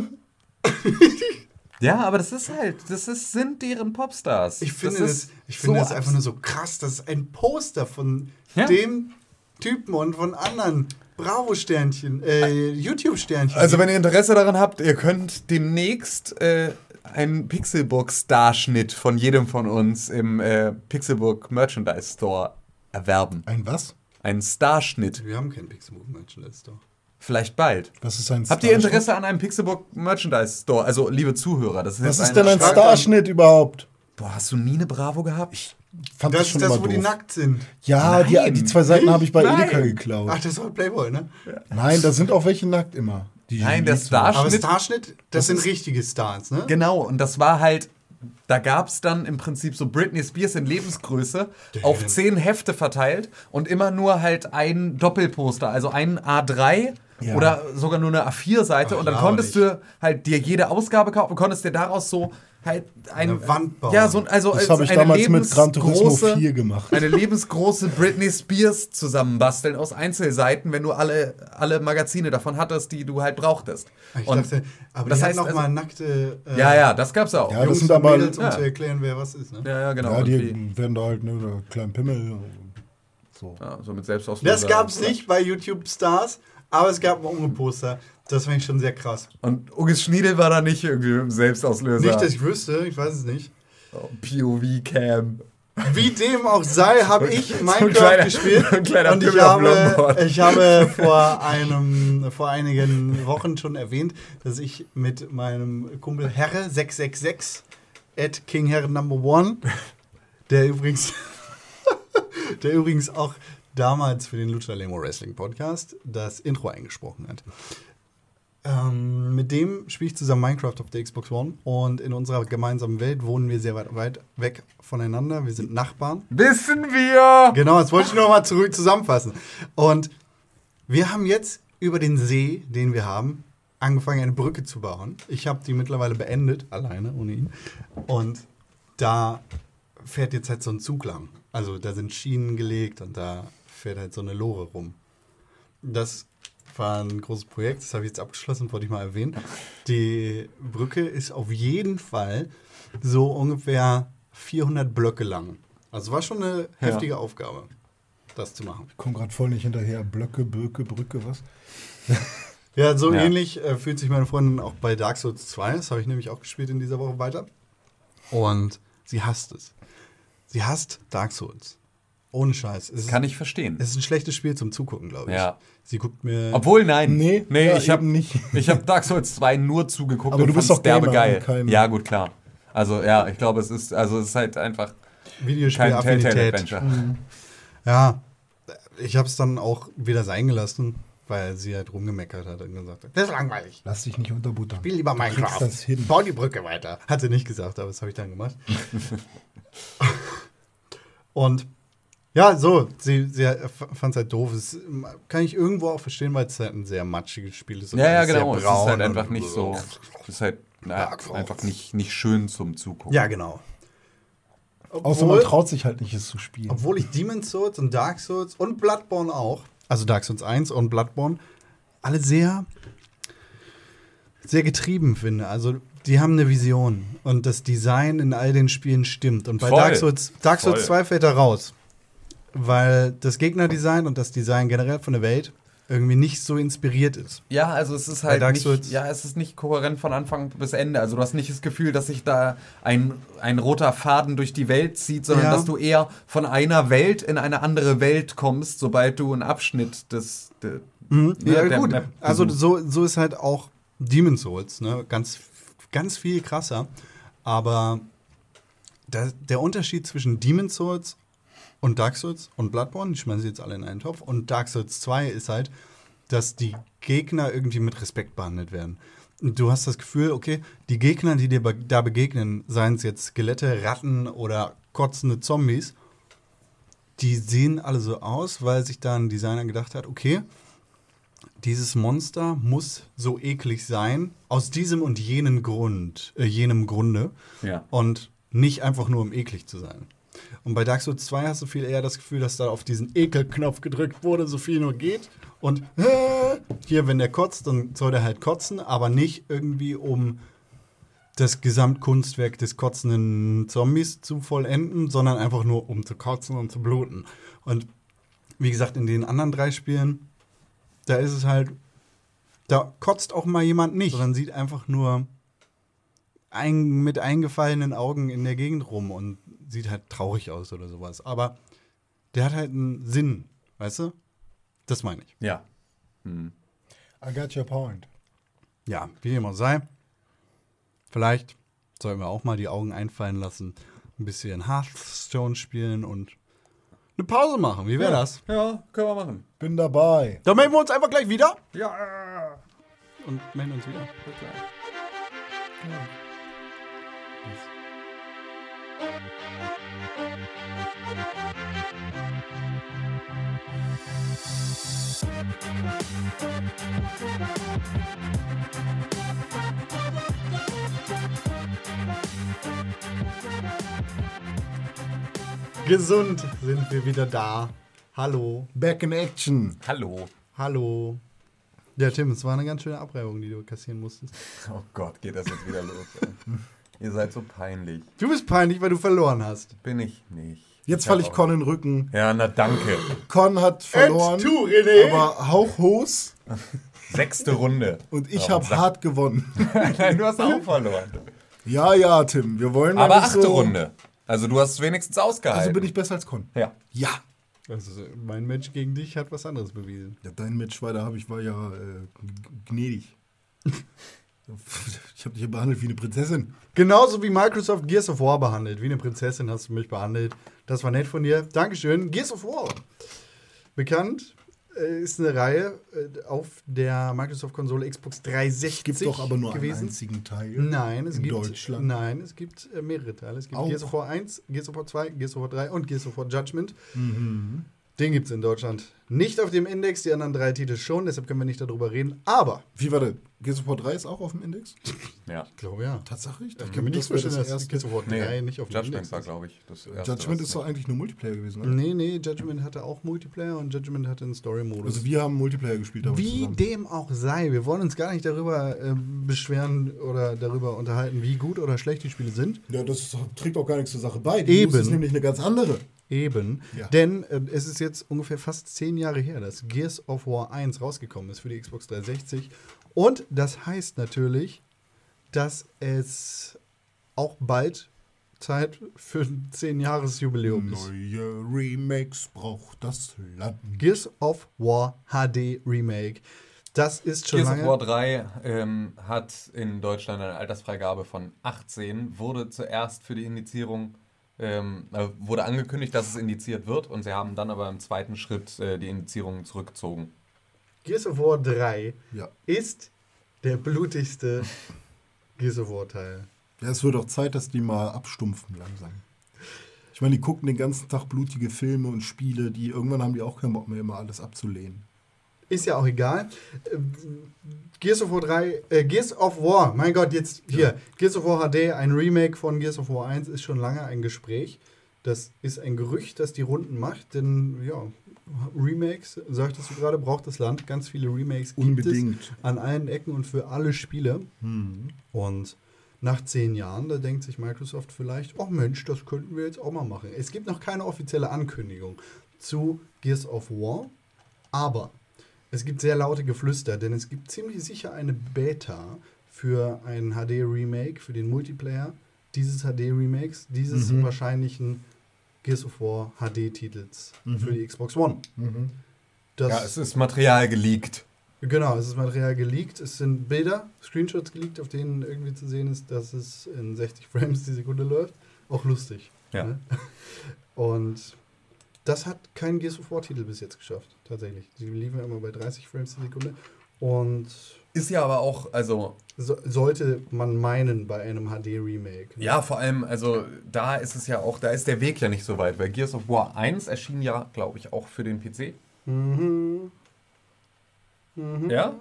Ja, aber das ist halt, das ist, sind deren Popstars. Ich finde das, das, ist ich finde so das einfach nur so krass, dass es ein Poster von Ja. dem Typen und von anderen Bravo-Sternchen, äh, YouTube-Sternchen. Also, wenn ihr Interesse daran habt, ihr könnt demnächst äh, einen Pixelbook-Starschnitt von jedem von uns im äh, Pixelbook Merchandise Store erwerben. Ein was? Einen Starschnitt. Wir haben keinen Pixelbook Merchandise Store. Vielleicht bald. Was ist ein Habt ihr? Interesse an einem Pixelbook Merchandise Store? Also, liebe Zuhörer, das ist Was ist denn ein Starschnitt überhaupt? Boah, hast du nie eine Bravo gehabt? Ich fand Das das, ist schon das, immer wo die doof. nackt sind. Ja, die, die zwei Seiten habe ich bei Nein. Edeka geklaut. Ach, das war Playboy, ne? Nein, da sind auch welche nackt immer. Die Nein, der Starschnitt- Aber Schnitt- Starschnitt, das, das sind ist- richtige Stars, ne? Genau, und das war halt, da gab es dann im Prinzip so Britney Spears in Lebensgröße auf zehn Hefte verteilt und immer nur halt ein Doppelposter, also ein A3 Ja. Oder sogar nur eine A4-Seite Ach, und dann konntest du halt dir jede Ausgabe kaufen und konntest dir daraus so halt ein, Eine Wand bauen. Ja, so also Das habe ich eine damals mit Gran Turismo lebensgroße- 4 gemacht. Eine lebensgroße Britney Spears zusammenbasteln aus Einzelseiten, wenn du alle, alle Magazine davon hattest, die du halt brauchtest. Ich Und dachte, aber das die heißt hatten noch also- mal nackte äh, ja, ja, das gab's auch. Ja, das Jungs sind und aber- Mädels, um ja. zu erklären, wer was ist. Ne? ja, ja, genau. Ja, die werden da halt ne, kleinen Pimmel. So. Ja, so mit Selbstauslöser. Das gab's nicht bei YouTube Stars, aber es gab ein Unge-Poster. Das fand ich schon sehr krass. Und Ugis Schniedel war da nicht irgendwie mit dem Selbstauslöser. Nicht, dass ich wüsste, ich weiß es nicht. Oh, POV-Cam. Wie dem auch sei, habe ich Minecraft kleiner- gespielt. so und ich habe, ich habe vor, einem, vor einigen Wochen schon erwähnt, dass ich mit meinem Kumpel Herre 666 at King Herre Number One, der übrigens, der übrigens auch damals für den Lucha Lemo Wrestling Podcast das Intro eingesprochen hat. Ähm, mit dem spiele ich zusammen Minecraft auf der Xbox One und in unserer gemeinsamen Welt wohnen wir sehr weit, weit weg voneinander. Wir sind Nachbarn. Wissen wir! Genau, das wollte ich noch mal zurück zusammenfassen. Und wir haben jetzt über den See, den wir haben, angefangen, eine Brücke zu bauen. Ich habe die mittlerweile beendet, alleine, ohne ihn. Und da fährt jetzt halt so ein Zug lang. Also da sind Schienen gelegt und da fährt halt so eine Lore rum. Das war ein großes Projekt, das habe ich jetzt abgeschlossen, wollte ich mal erwähnen. Die Brücke ist auf jeden Fall so ungefähr 400 Blöcke lang. Also war schon eine Ja. heftige Aufgabe, das zu machen. Ich komme gerade voll nicht hinterher. Blöcke, Böcke, Brücke, was? Ja, so Ja. ähnlich äh, fühlt sich meine Freundin auch bei Dark Souls 2. Das habe ich nämlich auch gespielt in dieser Woche weiter. Und sie hasst es. Sie hasst Dark Souls. Ohne Scheiß. Es ist, Kann ich verstehen. es ist ein schlechtes Spiel zum Zugucken, glaube ich. Ja. Sie guckt mir. Obwohl, nein. Nee, nee ja, ich habe nicht. Ich habe Dark Souls 2 nur zugeguckt Aber und du bist doch derbe geil. kein- Ja, gut, klar. Also, ja, ich glaube, es ist, also es ist halt einfach kein Videospiel-Affinität. Telltale-Adventure. Ja, ich habe es dann auch wieder sein gelassen, weil sie halt rumgemeckert hat und gesagt hat, das ist langweilig. Lass dich nicht unterbuttern. Spiel lieber Minecraft. das hin. Bau die Brücke weiter. Hat sie nicht gesagt, aber das habe ich dann gemacht. und ja, so, sie, sie fand es halt doof. Das kann ich irgendwo auch verstehen, weil es halt ein sehr matschiges Spiel ist. und Ja, ja, genau. Es ist braun halt einfach nicht so. Es ist halt na, Souls. einfach nicht, nicht schön zum Zugucken. Ja, genau. Außer man traut sich halt nicht, es zu spielen. Obwohl ich Demon's Souls und Dark Souls und Bloodborne auch, also Dark Souls 1 und Bloodborne, alle sehr, sehr getrieben finde. Also die haben eine Vision und das Design in all den Spielen stimmt. Und bei Voll. Dark Souls, Dark Souls Voll. 2 fällt da raus. Weil das Gegnerdesign und das Design generell von der Welt irgendwie nicht so inspiriert ist. Ja, also es ist halt nicht, ja, es ist nicht kohärent von Anfang bis Ende. Also du hast nicht das Gefühl, dass sich da ein, ein roter Faden durch die Welt zieht, sondern Ja. dass du eher von einer Welt in eine andere Welt kommst, sobald du einen Abschnitt des, de, ne, Ja, der gut. Map Also so, so ist halt auch Demon's Souls, ne? Ganz, ganz viel krasser. Aber der, der Unterschied zwischen Demon's Souls und Dark Souls und Bloodborne, ich schmeiße sie jetzt alle in einen Topf, und Dark Souls 2 ist halt, dass die Gegner irgendwie mit Respekt behandelt werden. Und du hast das Gefühl, okay, die Gegner, die dir be da begegnen, seien es jetzt Skelette, Ratten oder kotzende Zombies, die sehen alle so aus, weil sich da ein Designer gedacht hat, okay, dieses Monster muss so eklig sein, aus diesem und jenen Grund, äh, jenem Grunde. Ja. Und nicht einfach nur, um eklig zu sein. Und bei Dark Souls 2 hast du viel eher das Gefühl, dass da auf diesen Ekelknopf gedrückt wurde, so viel nur geht. Und äh, hier, wenn der kotzt, dann soll der halt kotzen, aber nicht irgendwie, um das Gesamtkunstwerk des kotzenden Zombies zu vollenden, sondern einfach nur, um zu kotzen und zu bluten. Und wie gesagt, in den anderen drei Spielen, da ist es halt, da kotzt auch mal jemand nicht, sondern sieht einfach nur ein, mit eingefallenen Augen in der Gegend rum und sieht halt traurig aus oder sowas. Aber der hat halt einen Sinn, weißt du? Das meine ich. Ja. I got your point. Ja, wie auch sei. Vielleicht sollten wir auch mal die Augen einfallen lassen, ein bisschen Hearthstone spielen und eine Pause machen. Wie wäre das? Ja, können wir machen. Bin dabei. Dann melden wir uns einfach gleich wieder Ja. und melden uns wieder. Bis gleich. Gesund sind wir wieder da. Hallo. Back in Action. Hallo. Hallo. Ja, Tim, es war eine ganz schöne Abreibung, die du kassieren musstest. Oh Gott, geht das jetzt wieder los. Ihr seid so peinlich. Du bist peinlich, weil du verloren hast. Bin ich nicht. Jetzt falle ich Con in den Rücken. Ja, na danke. Con hat verloren, tu, René. aber hauchhos Sechste Runde. und ich habe hart gewonnen. Nein, du hast auch verloren. Ja, ja, Tim, wir wollen Aber achte so, Runde. Also du hast es wenigstens ausgehalten. Also bin ich besser als Con. Ja. Ja. Also, mein Match gegen dich hat was anderes bewiesen. ja dein Match war, da habe ich war ja äh, gnädig. Ich habe dich ja behandelt wie eine Prinzessin. Genauso wie Microsoft Gears of War behandelt. Wie eine Prinzessin hast du mich behandelt. Das war nett von dir. Dankeschön. Gears of War. Bekannt äh, ist eine Reihe äh, auf der Microsoft-Konsole Xbox 360 Es gibt doch aber nur gewesen. einen einzigen Teil. Nein, es in gibt Deutschland. Nein, es gibt äh, mehrere Teile. Es gibt Auch. Gears of War 1, Gears of War 2, Gears of War 3 und Gears of War Judgment. Mhm. Den gibt es in Deutschland nicht auf dem Index, die anderen drei Titel schon, deshalb können wir nicht darüber reden. Aber, Wie war der? Gears of War 3 ist auch auf dem Index? Ja. ich glaube ja. Tatsache? Ich Ich kann mir nicht das wäre vorstellen, dass erste. Gears of War 3 nicht auf dem Judgment Index war, glaube ich, das erste. Judgment ist doch eigentlich nur Multiplayer gewesen, oder? Nee, nee, Judgment hatte auch Multiplayer und Judgment hatte einen Story-Modus. Also wir haben Multiplayer gespielt. damals wie zusammen. dem auch sei, wir wollen uns gar nicht darüber äh, beschweren oder darüber unterhalten, wie gut oder schlecht die Spiele sind. Ja, das trägt auch gar nichts zur Sache bei. Die Eben. News ist nämlich eine ganz andere. Eben. Ja. Denn äh, es ist jetzt ungefähr fast zehn Jahre her, dass Gears of War 1 rausgekommen ist für die Xbox 360. Und das heißt natürlich, dass es auch bald Zeit für ein 10-Jahres-Jubiläum ist. Neue Remakes braucht das Land. Gears of War HD Remake. Das ist schon Gears lange. of War 3 ähm, hat in Deutschland eine Altersfreigabe von 18, wurde zuerst für die Indizierung, ähm, äh, wurde angekündigt, dass es indiziert wird und sie haben dann aber im zweiten Schritt äh, die Indizierung zurückgezogen. Gears of War 3 Ja. ist der blutigste Gears of War Teil. ja, es wird auch Zeit, dass die mal abstumpfen langsam. Ich meine, die gucken den ganzen Tag blutige Filme und Spiele, die irgendwann haben die auch keinen Bock mehr, immer alles abzulehnen. Ist ja auch egal. Gears of War 3, äh, Gears of War, mein Gott, jetzt hier. Gears of War HD, ein Remake von Gears of War 1, ist schon lange ein Gespräch. Das ist ein Gerücht, das die Runden macht, denn ja, Remakes, sagtest du gerade, braucht das Land. Ganz viele Remakes gibt Unbedingt. es an allen Ecken und für alle Spiele. Und nach zehn Jahren, da denkt sich Microsoft vielleicht, oh Mensch, das könnten wir jetzt auch mal machen. Es gibt noch keine offizielle Ankündigung zu Gears of War, aber es gibt sehr laute Geflüster, denn es gibt ziemlich sicher eine Beta für ein HD-Remake, für den Multiplayer dieses HD-Remakes, dieses Mhm. wahrscheinlichen Gears of War HD-Titels Mhm. für die Xbox One. Das, ja, es ist Material geleakt. Genau, es ist Material geleakt. Es sind Bilder, Screenshots geleakt, auf denen irgendwie zu sehen ist, dass es in 60 Frames die Sekunde läuft. Auch lustig. Ja. Ne? Und das hat kein Gears of War-Titel bis jetzt geschafft, tatsächlich. Die liefen ja immer bei 30 Frames die Sekunde. Und Ist ja aber auch, also so, sollte man meinen bei einem HD-Remake. ne? Ja, vor allem, also da ist es ja auch, da ist der Weg ja nicht so weit, weil Gears of War 1 erschien ja, glaube ich, auch für den PC. Mhm. Mhm. Ja?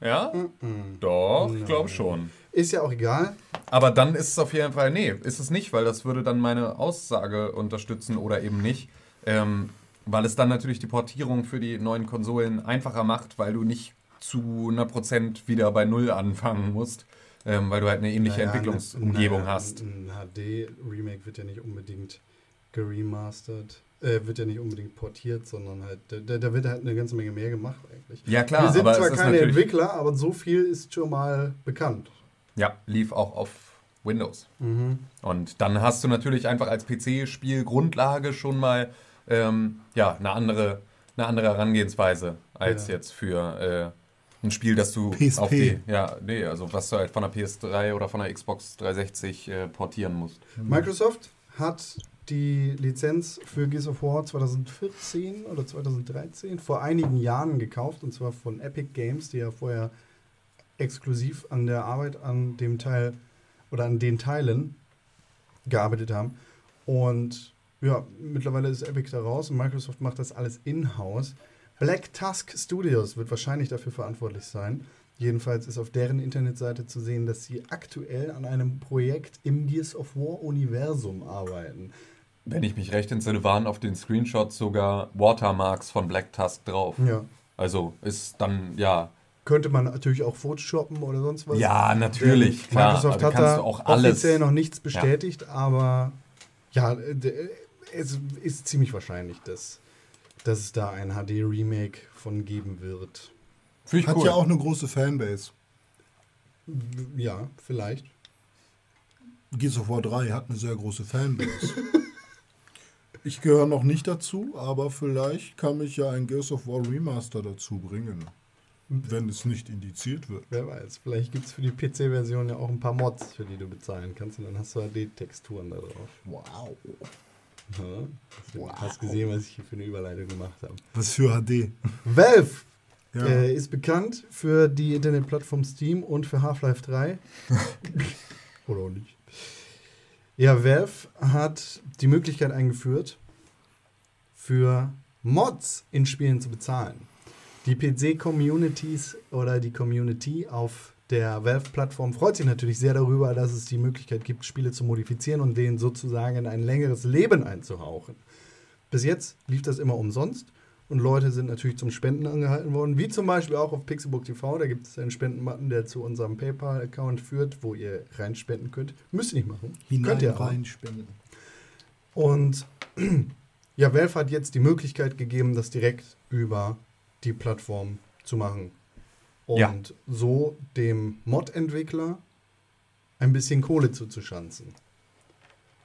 Ja? Mhm. Doch, ich glaube schon. Ist ja auch egal. Aber dann ist es auf jeden Fall, nee, ist es nicht, weil das würde dann meine Aussage unterstützen oder eben nicht. Ähm, weil es dann natürlich die Portierung für die neuen Konsolen einfacher macht, weil du nicht zu 100% wieder bei Null anfangen musst, ähm, weil du halt eine ähnliche Naja, Entwicklungsumgebung naja, hast. Ein HD-Remake wird ja nicht unbedingt geremastert, äh, wird ja nicht unbedingt portiert, sondern halt, da- da, wird halt eine ganze Menge mehr gemacht eigentlich. Ja klar, Wir sind aber zwar keine Entwickler, aber so viel ist schon mal bekannt. ja, lief auch auf Windows. Und dann hast du natürlich einfach als PC-Spielgrundlage schon mal ähm, ja, eine, andere, eine andere Herangehensweise als Ja. jetzt für äh, ein Spiel, das du PSP. auf die, ja, nee, also was du halt von der PS3 oder von der Xbox 360 äh, portieren musst. Microsoft hat die Lizenz für Gears of War 2014 oder 2013 vor einigen Jahren gekauft und zwar von Epic Games, die ja vorher exklusiv an der Arbeit an dem Teil oder an den Teilen gearbeitet haben. Und ja, mittlerweile ist Epic da raus und Microsoft macht das alles in-house. Black Tusk Studios wird wahrscheinlich dafür verantwortlich sein. Jedenfalls ist auf deren Internetseite zu sehen, dass sie aktuell an einem Projekt im Gears of War Universum arbeiten. Wenn ich mich recht entsinne, waren auf den Screenshots sogar Watermarks von Black Tusk drauf. Ja. Also ist dann, ja. Könnte man natürlich auch photoshoppen oder sonst was. Ja, natürlich, Denn klar. Microsoft aber hat kannst da auch alles. offiziell noch nichts bestätigt, aber ja, es ist ziemlich wahrscheinlich, dass, dass es da ein HD-Remake von geben wird. Hat cool. ja auch eine große Fanbase. Ja, vielleicht. Gears of War 3 hat eine sehr große Fanbase. ich gehöre noch nicht dazu, aber vielleicht kann mich ja ein Gears of War Remaster dazu bringen. Wenn es nicht indiziert wird. Wer weiß, vielleicht gibt es für die PC-Version ja auch ein paar Mods, für die du bezahlen kannst und dann hast du HD-Texturen da drauf. Wow. Ja, du hast gesehen, was ich hier für eine Überleitung gemacht habe. Was für HD. Valve Ja. äh, ist bekannt für die Internetplattform Steam und für Half-Life 3. Oder auch nicht. Ja, Valve hat die Möglichkeit eingeführt, für Mods in Spielen zu bezahlen. Die PC-Communities oder die Community auf der Valve-Plattform freut sich natürlich sehr darüber, dass es die Möglichkeit gibt, Spiele zu modifizieren und denen sozusagen in ein längeres Leben einzuhauchen. Bis jetzt lief das immer umsonst und Leute sind natürlich zum Spenden angehalten worden, wie zum Beispiel auch auf Pixelbook TV. Da gibt es einen Spendenbutton, der zu unserem PayPal-Account führt, wo ihr reinspenden könnt. Müsst ihr nicht machen. könnt ihr reinspenden. Und ja, Valve hat jetzt die Möglichkeit gegeben, das direkt über die Plattform zu machen. Und Ja. so dem Mod-Entwickler ein bisschen Kohle zuzuschanzen.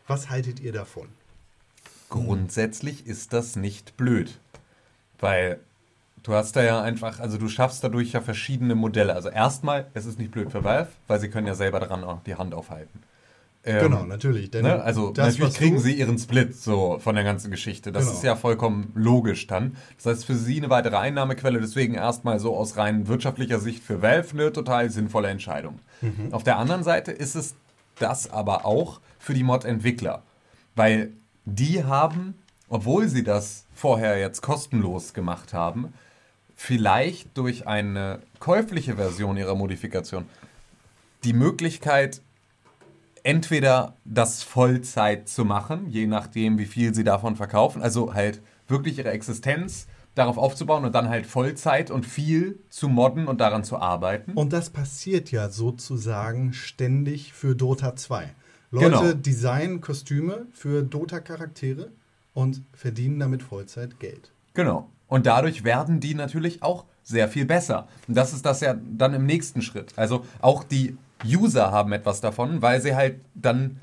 Was haltet ihr davon? Grundsätzlich ist das nicht blöd. Weil du hast da ja einfach, also du schaffst dadurch ja verschiedene Modelle. Also erstmal, es ist nicht blöd für Valve, weil sie können ja selber daran auch die Hand aufhalten. Ähm, genau, natürlich. Ne? Also das, natürlich kriegen sie ihren Split so von der ganzen Geschichte. Das Genau. ist ja vollkommen logisch dann. Das heißt für sie eine weitere Einnahmequelle, deswegen erstmal so aus rein wirtschaftlicher Sicht für Valve eine total sinnvolle Entscheidung. Mhm. Auf der anderen Seite ist es das aber auch für die Mod-Entwickler. Weil die haben, obwohl sie das vorher jetzt kostenlos gemacht haben, vielleicht durch eine käufliche Version ihrer Modifikation die Möglichkeit, entweder das Vollzeit zu machen, je nachdem, wie viel sie davon verkaufen, also halt wirklich ihre Existenz darauf aufzubauen und dann halt Vollzeit und viel zu modden und daran zu arbeiten. Und das passiert ja sozusagen ständig für Dota 2. Leute Genau. designen Kostüme für Dota-Charaktere und verdienen damit Vollzeit Geld. Genau. Und dadurch werden die natürlich auch sehr viel besser. Und das ist das ja dann im nächsten Schritt. Also auch die User haben etwas davon, weil sie halt dann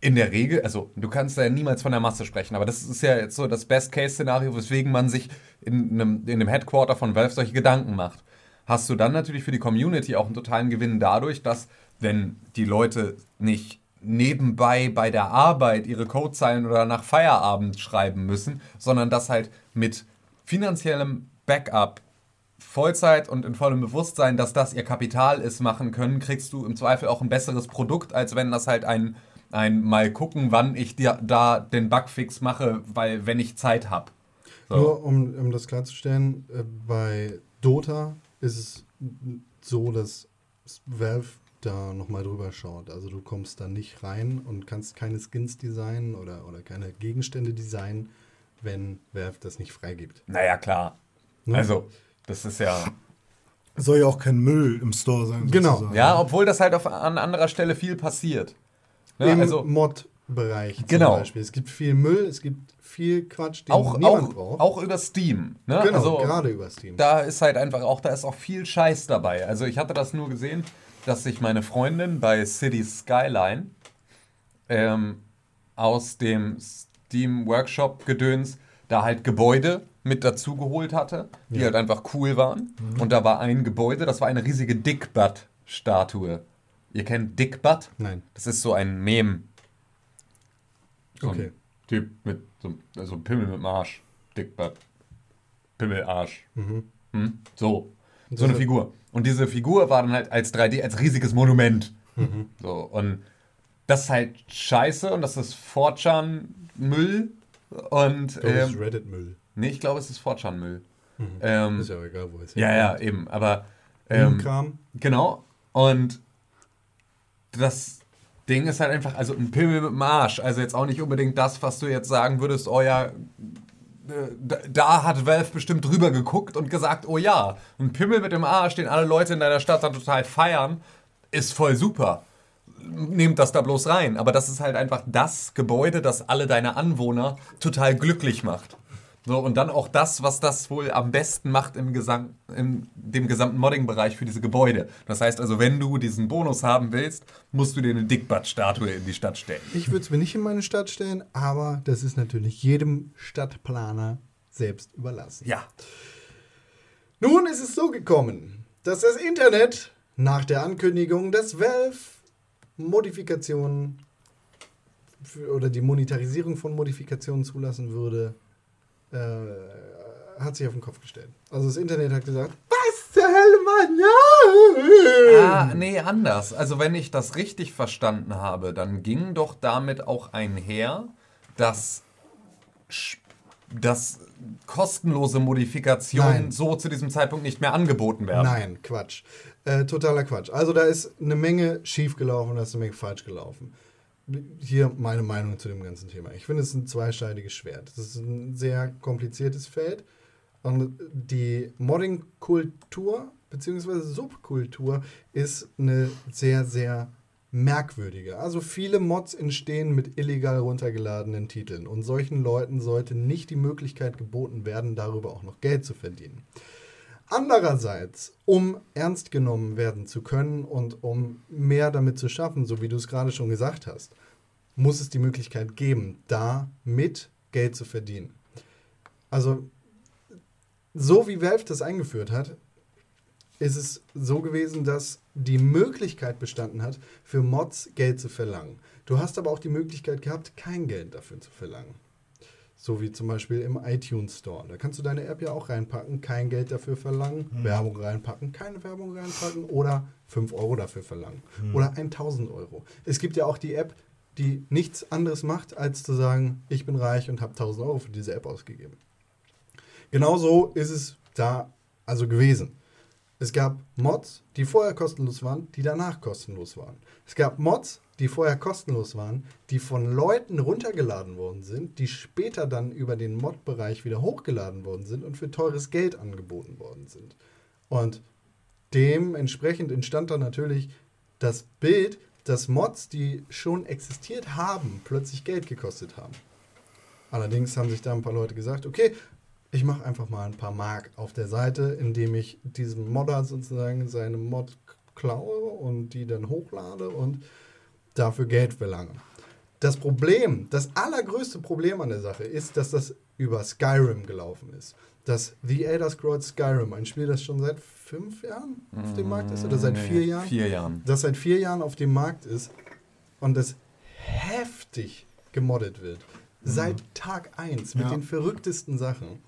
in der Regel, also du kannst ja niemals von der Masse sprechen, aber das ist ja jetzt so das Best-Case-Szenario, weswegen man sich in einem, in einem Headquarter von Valve solche Gedanken macht. Hast du dann natürlich für die Community auch einen totalen Gewinn dadurch, dass, wenn die Leute nicht nebenbei bei der Arbeit ihre Codezeilen oder nach Feierabend schreiben müssen, sondern das halt mit finanziellem Backup Vollzeit und in vollem Bewusstsein, dass das ihr Kapital ist, machen können, kriegst du im Zweifel auch ein besseres Produkt, als wenn das halt ein, ein mal gucken, wann ich dir da den Bugfix mache, weil wenn ich Zeit habe. So. Nur um, um das klarzustellen, äh, bei Dota ist es so, dass Valve da nochmal drüber schaut. Also du kommst da nicht rein und kannst keine Skins designen oder, oder keine Gegenstände designen, wenn Valve das nicht freigibt. Naja, klar. Ne? Also, das ist ja. Soll ja auch kein Müll im Store sein. Genau. sozusagen. Ja, obwohl das halt auf, an anderer Stelle viel passiert. Ne? Im Also Mod-Bereich Genau. zum Beispiel. Es gibt viel Müll, es gibt viel Quatsch, den auch, niemand auch, braucht. auch über Steam. Ne? genau, also, gerade über Steam. da ist halt einfach auch, da ist auch viel Scheiß dabei. Also ich hatte das nur gesehen, dass sich meine Freundin bei City Skyline ähm, aus dem Steam Workshop Gedöns da halt Gebäude mit dazu geholt hatte, die halt einfach cool waren. Und da war ein Gebäude, das war eine riesige Dickbutt-Statue. Ihr kennt Dickbutt? Nein. Das ist so ein Mem. So Okay. ein Typ mit so also Pimmel mit dem Arsch. Dickbutt. Pimmelarsch. Hm? So. So eine Figur. Und diese Figur war dann halt als 3D, als riesiges Monument. So. Und das ist halt scheiße und das ist 4chan-Müll. Und, Das ist ähm, Reddit-Müll. Nee, ich glaube, es ist 4chan-Müll. Ähm, Ist ja auch egal, wo es ja, ja, eben. Aber, ähm, Kram. genau. Und das Ding ist halt einfach, also ein Pimmel mit dem Arsch. Also jetzt auch nicht unbedingt das, was du jetzt sagen würdest, oh ja, äh, da, da hat Valve bestimmt drüber geguckt und gesagt, oh ja, ein Pimmel mit dem Arsch, den alle Leute in deiner Stadt dann total feiern, ist voll super. Nehmt das da bloß rein. Aber das ist halt einfach das Gebäude, das alle deine Anwohner total glücklich macht. So, und dann auch das, was das wohl am besten macht im, Gesam in dem gesamten Modding-Bereich für diese Gebäude. Das heißt also, wenn du diesen Bonus haben willst, musst du dir eine Dickbutt-Statue in die Stadt stellen. Ich würde es mir nicht in meine Stadt stellen, aber das ist natürlich jedem Stadtplaner selbst überlassen. Ja. Nun ist es so gekommen, dass das Internet nach der Ankündigung, dass Valve Modifikationen oder die Monetarisierung von Modifikationen zulassen würde, äh, hat sich auf den Kopf gestellt. Also das Internet hat gesagt, was zur Hölle, Mann? Ja! Ah, nee, anders. Also wenn ich das richtig verstanden habe, dann ging doch damit auch einher, dass, dass kostenlose Modifikationen Nein. so zu diesem Zeitpunkt nicht mehr angeboten werden. Nein, Quatsch. Äh, totaler Quatsch. Also da ist eine Menge schief gelaufen, da ist eine Menge falsch gelaufen. Hier meine Meinung zu dem ganzen Thema. Ich finde es ein zweischneidiges Schwert. Das ist ein sehr kompliziertes Feld. Und die Modding-Kultur bzw. Subkultur ist eine sehr, sehr merkwürdige. Also viele Mods entstehen mit illegal runtergeladenen Titeln. Und solchen Leuten sollte nicht die Möglichkeit geboten werden, darüber auch noch Geld zu verdienen. Andererseits, um ernst genommen werden zu können und um mehr damit zu schaffen, so wie du es gerade schon gesagt hast, muss es die Möglichkeit geben, damit Geld zu verdienen. Also, so wie Valve das eingeführt hat, ist es so gewesen, dass die Möglichkeit bestanden hat, für Mods Geld zu verlangen. Du hast aber auch die Möglichkeit gehabt, kein Geld dafür zu verlangen. So wie zum Beispiel im iTunes Store. Da kannst du deine App ja auch reinpacken, kein Geld dafür verlangen, Werbung reinpacken, keine Werbung reinpacken oder 5 Euro dafür verlangen. Oder 1000 Euro. Es gibt ja auch die App, die nichts anderes macht, als zu sagen, ich bin reich und habe 1000 Euro für diese App ausgegeben. Genauso ist es da also gewesen. Es gab Mods, die vorher kostenlos waren, die danach kostenlos waren. Es gab Mods, die vorher kostenlos waren, die von Leuten runtergeladen worden sind, die später dann über den Mod-Bereich wieder hochgeladen worden sind und für teures Geld angeboten worden sind. Und dementsprechend entstand dann natürlich das Bild, dass Mods, die schon existiert haben, plötzlich Geld gekostet haben. Allerdings haben sich da ein paar Leute gesagt, okay, ich mache einfach mal ein paar Mark auf der Seite, indem ich diesem Modder sozusagen seine Mod klaue und die dann hochlade und dafür Geld verlange. Das Problem, das allergrößte Problem an der Sache ist, dass das über Skyrim gelaufen ist. Dass The Elder Scrolls Skyrim, ein Spiel, das schon seit fünf Jahren auf dem Markt ist, oder seit Nee, vier Jahren? Vier Jahren. das seit vier Jahren auf dem Markt ist und das heftig gemoddet wird. Seit Tag 1 mit Ja. den verrücktesten Sachen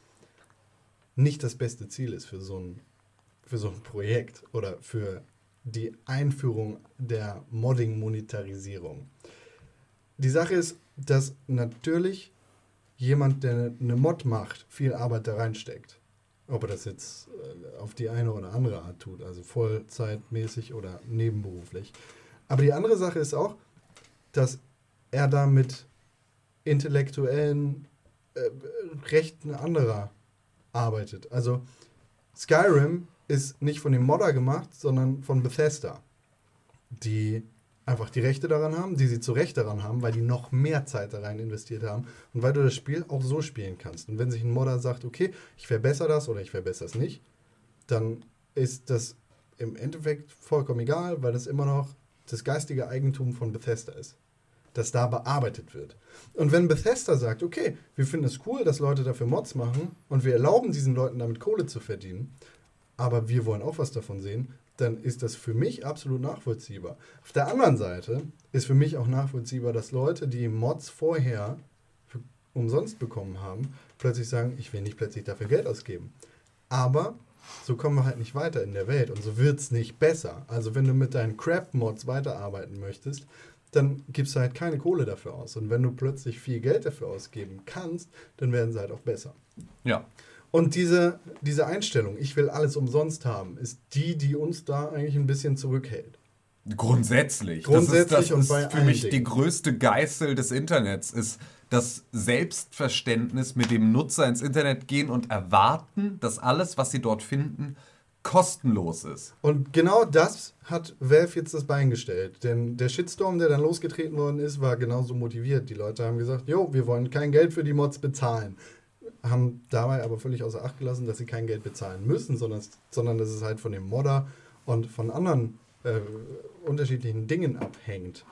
nicht das beste Ziel ist für so ein, für so ein Projekt oder für die Einführung der Modding-Monetarisierung. Die Sache ist, dass natürlich jemand, der eine Mod macht, viel Arbeit da reinsteckt. Ob er das jetzt äh, auf die eine oder andere Art tut, also vollzeitmäßig oder nebenberuflich. Aber die andere Sache ist auch, dass er da mit intellektuellen äh, Rechten anderer arbeitet. Also Skyrim ist nicht von dem Modder gemacht, sondern von Bethesda, die einfach die Rechte daran haben, die sie zu Recht daran haben, weil die noch mehr Zeit da rein investiert haben und weil du das Spiel auch so spielen kannst. Und wenn sich ein Modder sagt, okay, ich verbessere das oder ich verbessere es nicht, dann ist das im Endeffekt vollkommen egal, weil das immer noch das geistige Eigentum von Bethesda ist, das da bearbeitet wird. Und wenn Bethesda sagt, okay, wir finden es cool, dass Leute dafür Mods machen und wir erlauben diesen Leuten damit Kohle zu verdienen, aber wir wollen auch was davon sehen, dann ist das für mich absolut nachvollziehbar. Auf der anderen Seite ist für mich auch nachvollziehbar, dass Leute, die Mods vorher umsonst bekommen haben, plötzlich sagen, ich will nicht plötzlich dafür Geld ausgeben. Aber so kommen wir halt nicht weiter in der Welt und so wird es nicht besser. Also wenn du mit deinen Crap-Mods weiterarbeiten möchtest, dann gibst du halt keine Kohle dafür aus. Und wenn du plötzlich viel Geld dafür ausgeben kannst, dann werden sie halt auch besser. Ja. Und diese, diese Einstellung, ich will alles umsonst haben, ist die, die uns da eigentlich ein bisschen zurückhält. Grundsätzlich. Grundsätzlich das ist, das und ist bei für allen mich Dingen. die größte Geißel des Internets, ist das Selbstverständnis, mit dem Nutzer ins Internet gehen und erwarten, dass alles, was sie dort finden, kostenlos ist. Und genau das hat Valve jetzt das Bein gestellt. Denn der Shitstorm, der dann losgetreten worden ist, war genauso motiviert. Die Leute haben gesagt, jo, wir wollen kein Geld für die Mods bezahlen. Haben dabei aber völlig außer Acht gelassen, dass sie kein Geld bezahlen müssen, sondern, sondern dass es halt von dem Modder und von anderen äh, unterschiedlichen Dingen abhängt.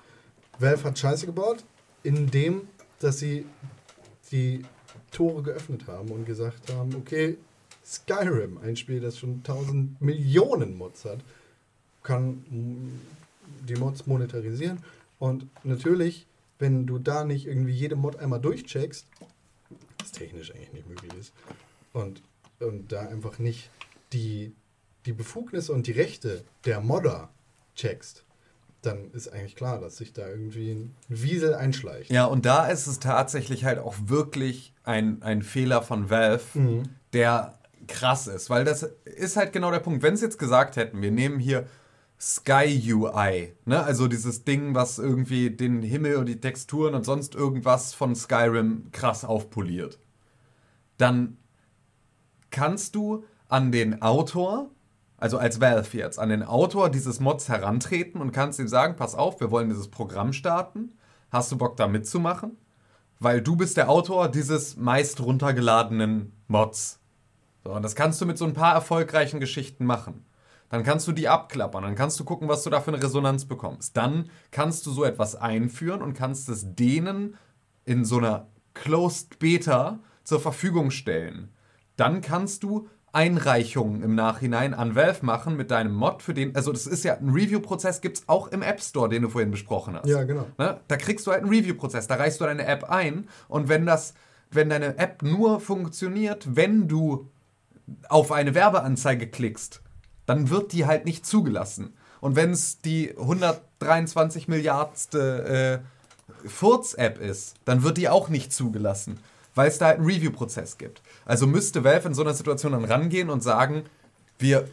Valve hat Scheiße gebaut, indem, dass sie die Tore geöffnet haben und gesagt haben, okay, Skyrim, ein Spiel, das schon 1000 Millionen Mods hat, kann die Mods monetarisieren. Und natürlich, wenn du da nicht irgendwie jede Mod einmal durchcheckst, was technisch eigentlich nicht möglich ist, und, und da einfach nicht die, die Befugnisse und die Rechte der Modder checkst, dann ist eigentlich klar, dass sich da irgendwie ein Wiesel einschleicht. Ja, und da ist es tatsächlich halt auch wirklich ein, ein Fehler von Valve, Mhm. der krass ist, weil das ist halt genau der Punkt. Wenn sie jetzt gesagt hätten, wir nehmen hier Sky UI, ne? also dieses Ding, was irgendwie den Himmel und die Texturen und sonst irgendwas von Skyrim krass aufpoliert, dann kannst du an den Autor, also als Valve jetzt, an den Autor dieses Mods herantreten und kannst ihm sagen, pass auf, wir wollen dieses Programm starten. Hast du Bock da mitzumachen? Weil du bist der Autor dieses meist runtergeladenen Mods. So, und das kannst du mit so ein paar erfolgreichen Geschichten machen. Dann kannst du die abklappern, dann kannst du gucken, was du da für eine Resonanz bekommst. Dann kannst du so etwas einführen und kannst es denen in so einer Closed Beta zur Verfügung stellen. Dann kannst du Einreichungen im Nachhinein an Valve machen mit deinem Mod, für den, also das ist ja ein Review-Prozess, gibt es auch im App Store, den du vorhin besprochen hast. Ja, genau. Ne? Da kriegst du halt einen Review-Prozess, da reichst du deine App ein und wenn das, wenn deine App nur funktioniert, wenn du auf eine Werbeanzeige klickst, dann wird die halt nicht zugelassen. Und wenn es die 123 Milliardste äh, Furz-App ist, dann wird die auch nicht zugelassen, weil es da halt einen Review-Prozess gibt. Also müsste Valve in so einer Situation dann rangehen und sagen, wir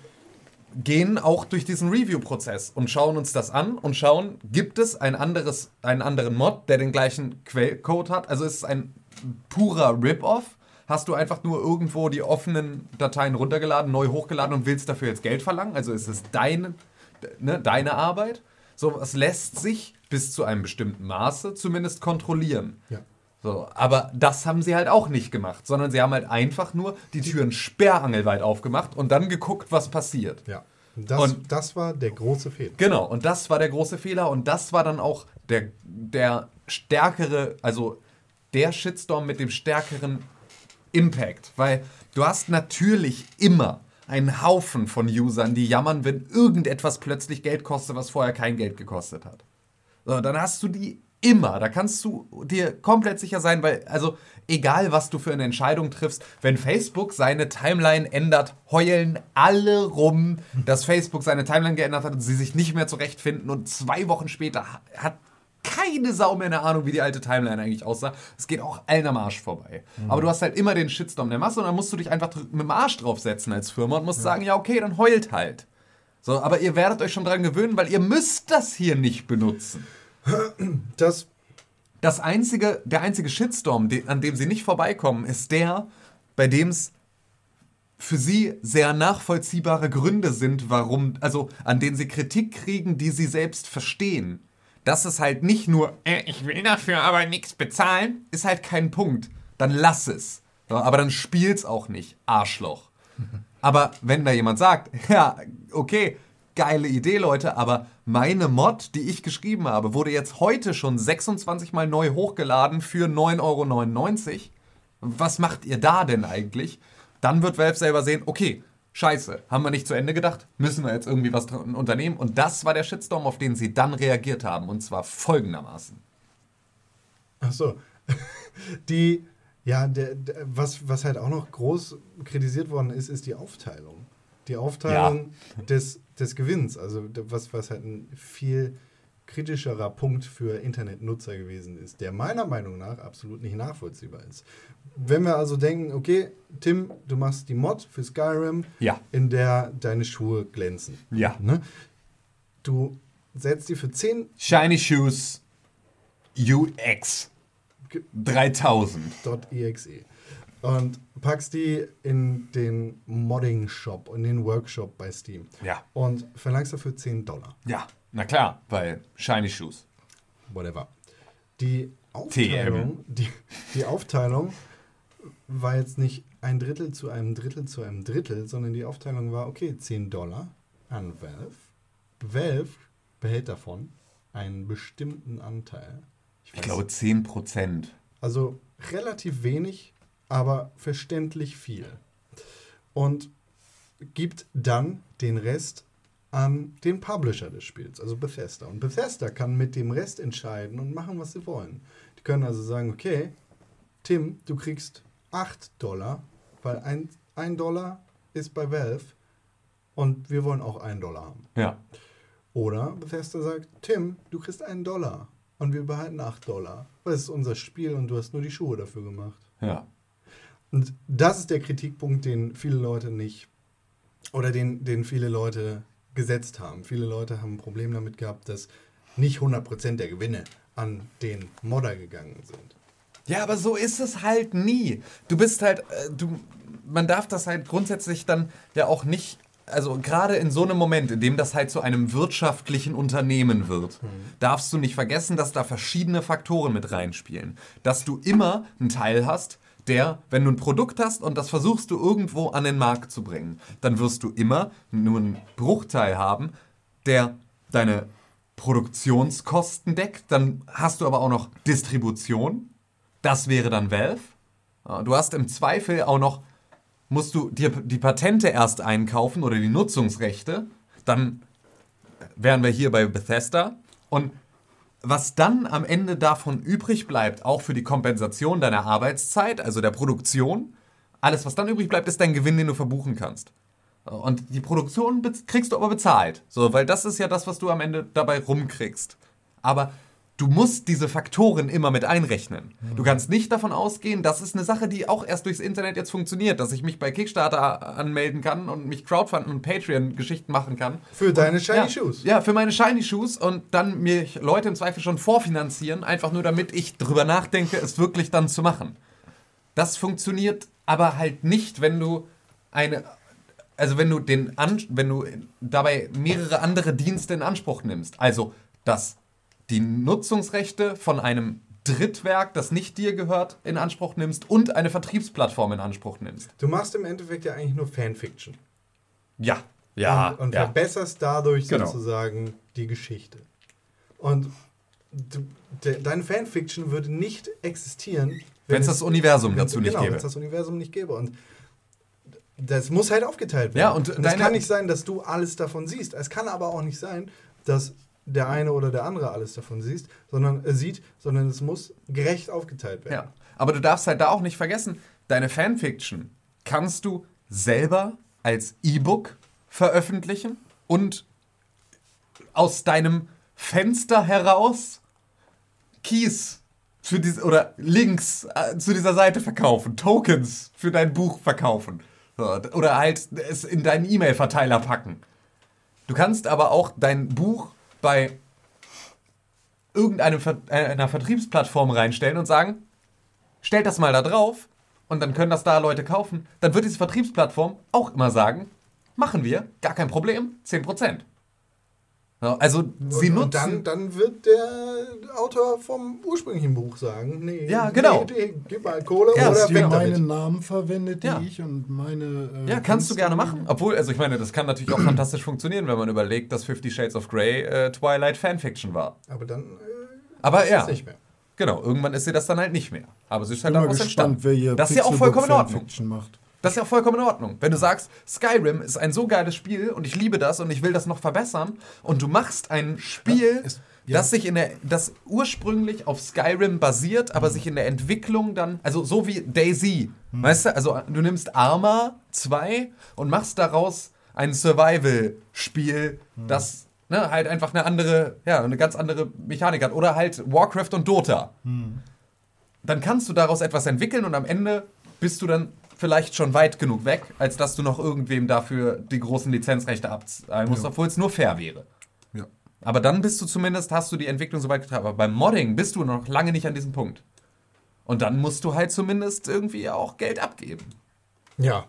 gehen auch durch diesen Review-Prozess und schauen uns das an und schauen, gibt es ein anderes, einen anderen Mod, der den gleichen Quellcode hat? Also ist es ein purer Rip-Off? Hast du einfach nur irgendwo die offenen Dateien runtergeladen, neu hochgeladen und willst dafür jetzt Geld verlangen? Also ist es deine, ne, deine Arbeit? So, es lässt sich bis zu einem bestimmten Maße zumindest kontrollieren. Ja. So, aber das haben sie halt auch nicht gemacht, sondern sie haben halt einfach nur die Türen sperrangelweit aufgemacht und dann geguckt, was passiert. Ja. Das, Und- das war der große Fehler. Genau, und das war der große Fehler und das war dann auch der, der stärkere, also der Shitstorm mit dem stärkeren Impact, weil du hast natürlich immer einen Haufen von Usern, die jammern, wenn irgendetwas plötzlich Geld kostet, was vorher kein Geld gekostet hat. So, dann hast du die immer. Da kannst du dir komplett sicher sein, weil, also, egal was du für eine Entscheidung triffst, wenn Facebook seine Timeline ändert, heulen alle rum, dass Facebook seine Timeline geändert hat und sie sich nicht mehr zurechtfinden und zwei Wochen später ha- hat keine Sau mehr eine Ahnung, wie die alte Timeline eigentlich aussah. Es geht auch allen am Arsch vorbei. Aber du hast halt immer den Shitstorm der Masse und dann musst du dich einfach mit dem Arsch draufsetzen als Firma und musst sagen, ja, okay, dann heult halt. So, aber ihr werdet euch schon dran gewöhnen, weil ihr müsst das hier nicht benutzen. Das, Das einzige, der einzige Shitstorm, an dem sie nicht vorbeikommen, ist der, bei dem es für sie sehr nachvollziehbare Gründe sind, warum, also an denen sie Kritik kriegen, die sie selbst verstehen. Das ist halt nicht nur, äh, ich will dafür aber nichts bezahlen, ist halt kein Punkt. Dann lass es. Aber dann spiel's auch nicht, Arschloch. Aber wenn da jemand sagt, ja, okay, geile Idee, Leute, aber meine Mod, die ich geschrieben habe, wurde jetzt heute schon 26 Mal neu hochgeladen für 9,99 Euro. Was macht ihr da denn eigentlich? Dann wird Valve selber sehen, okay, scheiße, haben wir nicht zu Ende gedacht, müssen wir jetzt irgendwie was unternehmen. Und das war der Shitstorm, auf den sie dann reagiert haben. Und zwar folgendermaßen. ach so. Die, ja, der, der, was, was halt auch noch groß kritisiert worden ist, ist die Aufteilung. Die Aufteilung des, des Gewinns. Also, was, was halt ein viel kritischerer Punkt für Internetnutzer gewesen ist, der meiner Meinung nach absolut nicht nachvollziehbar ist. Wenn wir also denken, okay, Tim, du machst die Mod für Skyrim, Ja. in der deine Schuhe glänzen. Ja. Ne? Du setzt die für 10 Shiny Shoes UX 3000. .exe und packst die in den Modding-Shop, in den Workshop bei Steam Ja. und verlangst dafür 10 Dollar. Ja, na klar, weil Shiny Shoes. whatever. Die Aufteilung, die, die Aufteilung war jetzt nicht ein Drittel zu einem Drittel zu einem Drittel, sondern die Aufteilung war, okay, 10 Dollar an Valve. Valve behält davon einen bestimmten Anteil. Ich weiß- glaube 10%. also relativ wenig, aber verständlich viel. Und gibt dann den Rest an den Publisher des Spiels, also Bethesda. Und Bethesda kann mit dem Rest entscheiden und machen, was sie wollen. Die können also sagen, okay, Tim, du kriegst 8 Dollar, weil ein, ein Dollar ist bei Valve und wir wollen auch 1 Dollar haben. Ja. Oder Bethesda sagt, Tim, du kriegst einen Dollar und wir behalten 8 Dollar. Weil es ist unser Spiel und du hast nur die Schuhe dafür gemacht. Ja. Und das ist der Kritikpunkt, den viele Leute nicht oder den, den viele Leute gesetzt haben. Viele Leute haben ein Problem damit gehabt, dass nicht 100% der Gewinne an den Modder gegangen sind. Ja, aber so ist es halt nie. Du bist halt, äh, du, man darf das halt grundsätzlich dann ja auch nicht, also gerade in so einem Moment, in dem das halt zu einem wirtschaftlichen Unternehmen wird, darfst du nicht vergessen, dass da verschiedene Faktoren mit reinspielen. Dass du immer einen Teil hast, der, wenn du ein Produkt hast und das versuchst du irgendwo an den Markt zu bringen, dann wirst du immer nur einen Bruchteil haben, der deine Produktionskosten deckt. Dann hast du aber auch noch Distribution. Das wäre dann Valve. Du hast im Zweifel auch noch, musst du dir die Patente erst einkaufen oder die Nutzungsrechte. Dann wären wir hier bei Bethesda. Und was dann am Ende davon übrig bleibt, auch für die Kompensation deiner Arbeitszeit, also der Produktion, alles, was dann übrig bleibt, ist dein Gewinn, den du verbuchen kannst. Und die Produktion kriegst du aber bezahlt. So, weil das ist ja das, was du am Ende dabei rumkriegst. Aber du musst diese Faktoren immer mit einrechnen. Du kannst nicht davon ausgehen, das ist eine Sache, die auch erst durchs Internet jetzt funktioniert, dass ich mich bei Kickstarter anmelden kann und mich crowdfunden und Patreon-Geschichten machen kann. Für deine Shiny ja, Shoes. Ja, für meine Shiny Shoes und dann mir Leute im Zweifel schon vorfinanzieren, einfach nur damit ich drüber nachdenke, es wirklich dann zu machen. Das funktioniert aber halt nicht, wenn du eine, also wenn du den, wenn du dabei mehrere andere Dienste in Anspruch nimmst. Also, dass die Nutzungsrechte von einem Drittwerk, das nicht dir gehört, in Anspruch nimmst und eine Vertriebsplattform in Anspruch nimmst. Du machst im Endeffekt ja eigentlich nur Fanfiction. Ja, ja, und, und ja. verbesserst dadurch Genau. sozusagen die Geschichte. Und du, de, deine Fanfiction würde nicht existieren, Wenn es das Universum wenn- dazu nicht genau, wenn gäbe. es das Universum nicht gäbe. Und das muss halt aufgeteilt werden. Ja, und es kann nicht sein, dass du alles davon siehst. Es kann aber auch nicht sein, dass der eine oder der andere alles davon siehst, sondern äh, sieht, sondern es muss gerecht aufgeteilt werden. Ja, aber du darfst halt da auch nicht vergessen, deine Fanfiction kannst du selber als E-Book veröffentlichen und aus deinem Fenster heraus Keys für diese, oder Links äh, zu dieser Seite verkaufen, Tokens für dein Buch verkaufen. Oder halt es in deinen E-Mail-Verteiler packen. Du kannst aber auch dein Buch bei irgendeiner Ver äh, Vertriebsplattform reinstellen und sagen, stellt das mal da drauf und dann können das da Leute kaufen. Dann wird diese Vertriebsplattform auch immer sagen, machen wir, gar kein Problem, 10%. Also sie und, nutzen... und dann, dann wird der Autor vom ursprünglichen Buch sagen, nee, Ja, genau. nee, nee, gib mal Kohle Ja, oder weg meinen. Namen verwendet, die Ja. ich und meine. äh, Ja, kannst du gerne machen. Obwohl, also ich meine, das kann natürlich auch fantastisch funktionieren, wenn man überlegt, dass Fifty Shades of Grey äh, Twilight Fanfiction war. Aber dann äh, Aber ist ja, es nicht mehr. genau, irgendwann ist sie das dann halt nicht mehr. Aber sie ist halt daraus entstanden. wer hier Das ist ja auch vollkommen in Ordnung. Fanfiction macht. Das ist ja auch vollkommen in Ordnung. Wenn du sagst, Skyrim ist ein so geiles Spiel und ich liebe das und ich will das noch verbessern und du machst ein Spiel, Ja, es- ja. das sich in der, das ursprünglich auf Skyrim basiert, aber sich in der Entwicklung dann, also so wie Daisy, Hm. weißt du, also du nimmst Arma 2 und machst daraus ein Survival-Spiel, Hm. das ne, halt einfach eine andere, ja, eine ganz andere Mechanik hat. Oder halt Warcraft und Dota. Dann kannst du daraus etwas entwickeln und am Ende bist du dann vielleicht schon weit genug weg, als dass du noch irgendwem dafür die großen Lizenzrechte abzahlen musst, Ja. obwohl es nur fair wäre. Ja. Aber dann bist du zumindest, hast du die Entwicklung so weit getragen. Aber beim Modding bist du noch lange nicht an diesem Punkt. Und dann musst du halt zumindest irgendwie auch Geld abgeben. Ja.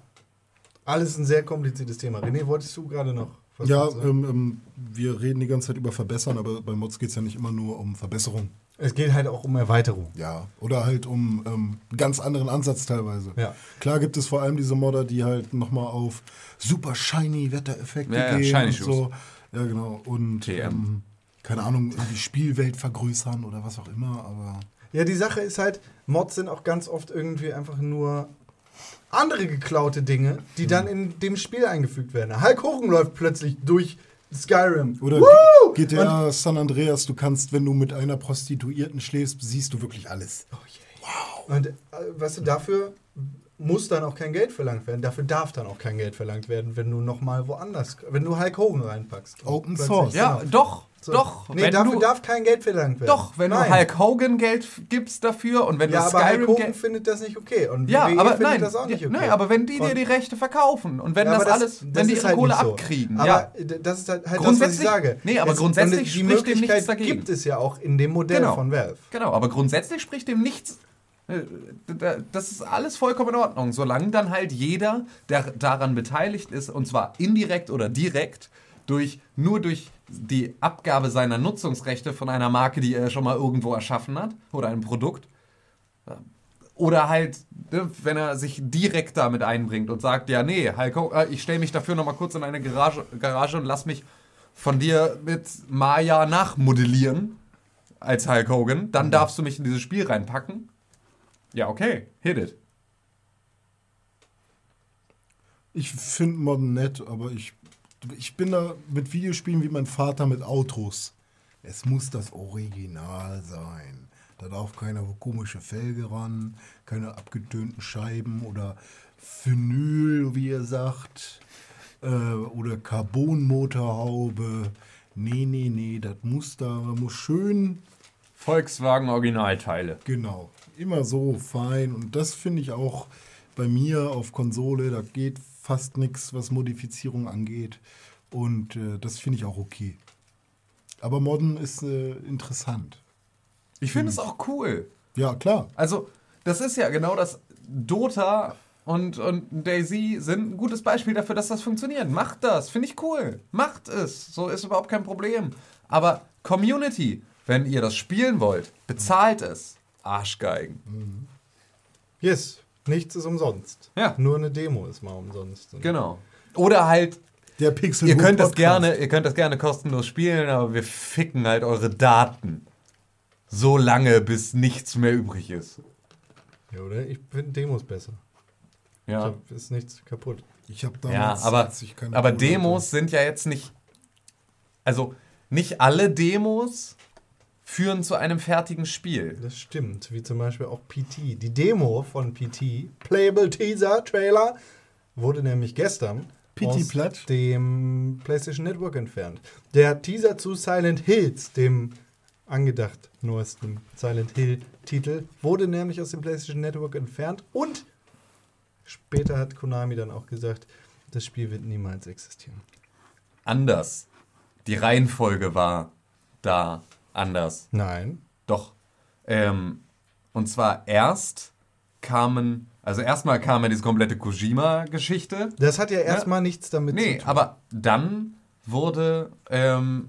Alles ein sehr kompliziertes Thema. René, wolltest du gerade noch was Ja, ähm, ähm, wir reden die ganze Zeit über Verbessern, aber bei Mods geht es ja nicht immer nur um Verbesserung. Es geht halt auch um Erweiterung. Ja, oder halt um ähm, einen ganz anderen Ansatz teilweise. Ja. Klar gibt es vor allem diese Modder, die halt nochmal auf super shiny Wettereffekte Ja, ja, gehen shiny und Shoes. so. Ja, genau. Und ähm, keine Ahnung, die Spielwelt vergrößern oder was auch immer, aber Ja, die Sache ist halt, Mods sind auch ganz oft irgendwie einfach nur andere geklaute Dinge, die dann in dem Spiel eingefügt werden. Hulk Hogan läuft plötzlich durch Skyrim. Oder Woo! GTA San Andreas, du kannst, wenn du mit einer Prostituierten schläfst, siehst du wirklich alles. Und äh, weißt du, dafür muss dann auch kein Geld verlangt werden. Dafür darf dann auch kein Geld verlangt werden, wenn du nochmal woanders, wenn du Hulk Hogan reinpackst. Open Source. Ja, genau. doch, So. doch. Nee, wenn dafür du, darf kein Geld verlangt werden. doch, wenn Nein. du Hulk Hogan Geld gibst dafür und wenn Ja, du aber Hulk Skyrim Hogan Geld. findet das nicht okay. Und Ja, WWE aber findet nein, das auch nicht ja, okay. nein, aber wenn die dir die Rechte verkaufen und wenn Ja, das, aber alles, wenn die ist ihre halt Kohle nicht so. abkriegen, Aber ja. das ist halt, halt Grundsätzlich- das, was ich sage. nee, aber Es- grundsätzlich spricht dem nichts Möglichkeit dagegen. gibt es ja auch in dem Modell Genau. von Valve. Genau, aber grundsätzlich spricht dem nichts. Äh, da- Das ist alles vollkommen in Ordnung, solange dann halt jeder, der daran beteiligt ist, und zwar indirekt oder direkt, durch, nur durch die Abgabe seiner Nutzungsrechte von einer Marke, die er schon mal irgendwo erschaffen hat, oder einem Produkt, oder halt, ne, wenn er sich direkt damit einbringt und sagt, ja, nee, Hulk Hogan, äh, ich stelle mich dafür nochmal kurz in eine Garage, Garage und lass mich von dir mit Maya nachmodellieren als Hulk Hogan, dann darfst du mich in dieses Spiel reinpacken. Ja, okay, hit it. Ich finde Modern nett, aber ich, ich bin da mit Videospielen wie mein Vater mit Autos. Es muss das Original sein. Da darf keine komische Felge ran, keine abgetönten Scheiben oder Phenyl, wie ihr sagt, äh, oder Carbonmotorhaube. Nee, nee, nee, das muss da, muss schön Volkswagen Originalteile. Genau, immer so fein. Und das finde ich auch bei mir auf Konsole, da geht fast nichts, was Modifizierung angeht. Und äh, das finde ich auch okay. Aber Modern ist äh, interessant. Ich finde es auch cool. Ja, klar. Also, das ist ja genau das. Dota und, und Daisy sind ein gutes Beispiel dafür, dass das funktioniert. Macht das, finde ich cool. Macht es. So ist überhaupt kein Problem. Aber Community, wenn ihr das spielen wollt, bezahlt es. Arschgeigen. Yes, nichts ist umsonst. Ja. Nur eine Demo ist mal umsonst. Genau. Oder halt, Der Pixel ihr könnt das gerne, ihr könnt das gerne kostenlos spielen, aber wir ficken halt eure Daten. So lange, bis nichts mehr übrig ist. Ja, oder? Ich finde Demos besser. Ja. Da ist nichts kaputt. Ich habe Ja, damals, aber, keine aber hatte- Demos sind ja jetzt nicht. Also, nicht alle Demos führen zu einem fertigen Spiel. Das stimmt. Wie zum Beispiel auch PT. Die Demo von PT, Playable Teaser Trailer, wurde nämlich gestern PT aus platt? dem PlayStation Network entfernt. Der Teaser zu Silent Hills, dem angedacht neuesten Silent Hill Titel, wurde nämlich aus dem PlayStation Network entfernt und später hat Konami dann auch gesagt, das Spiel wird niemals existieren. Anders. Die Reihenfolge war da anders. Nein. Doch. Ähm, und zwar erst kamen. Also, erstmal kam ja diese komplette Kojima-Geschichte. Das hat ja erstmal nichts damit Nee, zu tun. aber dann wurde ähm,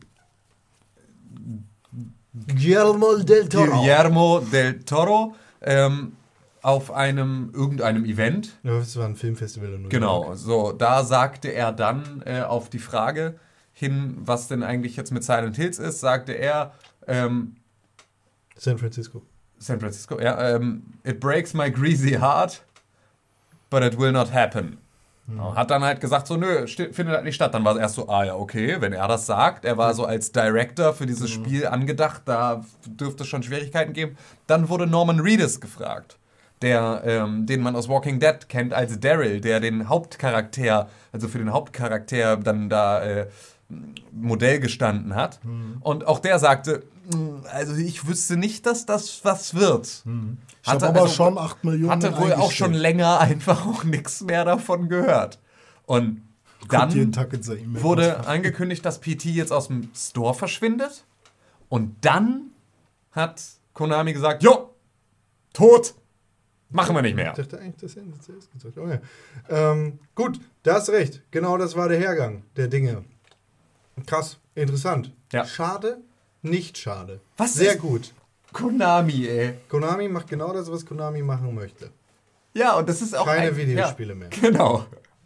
Guillermo del Toro. Guillermo del Toro ähm, auf einem irgendeinem Event Ja, das war ein Filmfestival in New Genau, York. so, da sagte er dann äh, auf die Frage hin, was denn eigentlich jetzt mit Silent Hills ist, sagte er, ähm, San Francisco. San Francisco, ja, ähm, it breaks my greasy heart, but it will not happen. Hm. Hat dann halt gesagt, so, nö, findet halt nicht statt. Dann war es erst so, ah ja, okay, wenn er das sagt. Er war so als Director für dieses Hm. Spiel angedacht, da dürfte es schon Schwierigkeiten geben. Dann wurde Norman Reedus gefragt, der, ähm, den man aus Walking Dead kennt als Daryl, der den Hauptcharakter, also für den Hauptcharakter dann da äh, Modell gestanden hat. Mhm. Und auch der sagte, "Mm, also ich wüsste nicht, dass das was wird. Ich habe aber also- schon 8 Millionen Hatte wohl auch schon länger einfach auch nichts mehr davon gehört. Und dann Tag in sein E-Mail. wurde angekündigt, dass PT jetzt aus dem Store verschwindet. Und dann hat Konami gesagt, jo, tot, machen wir nicht mehr. Ich dachte eigentlich, das hätten sie zuerst gesagt. Oh, ja. ähm, gut, da hast recht. Genau das war der Hergang der Dinge. Krass, interessant. Ja. Schade, nicht schade. Was Sehr gut. Konami, ey. Konami macht genau das, was Konami machen möchte. Ja, und das ist auch Keine ein, Videospiele mehr. Ja, genau.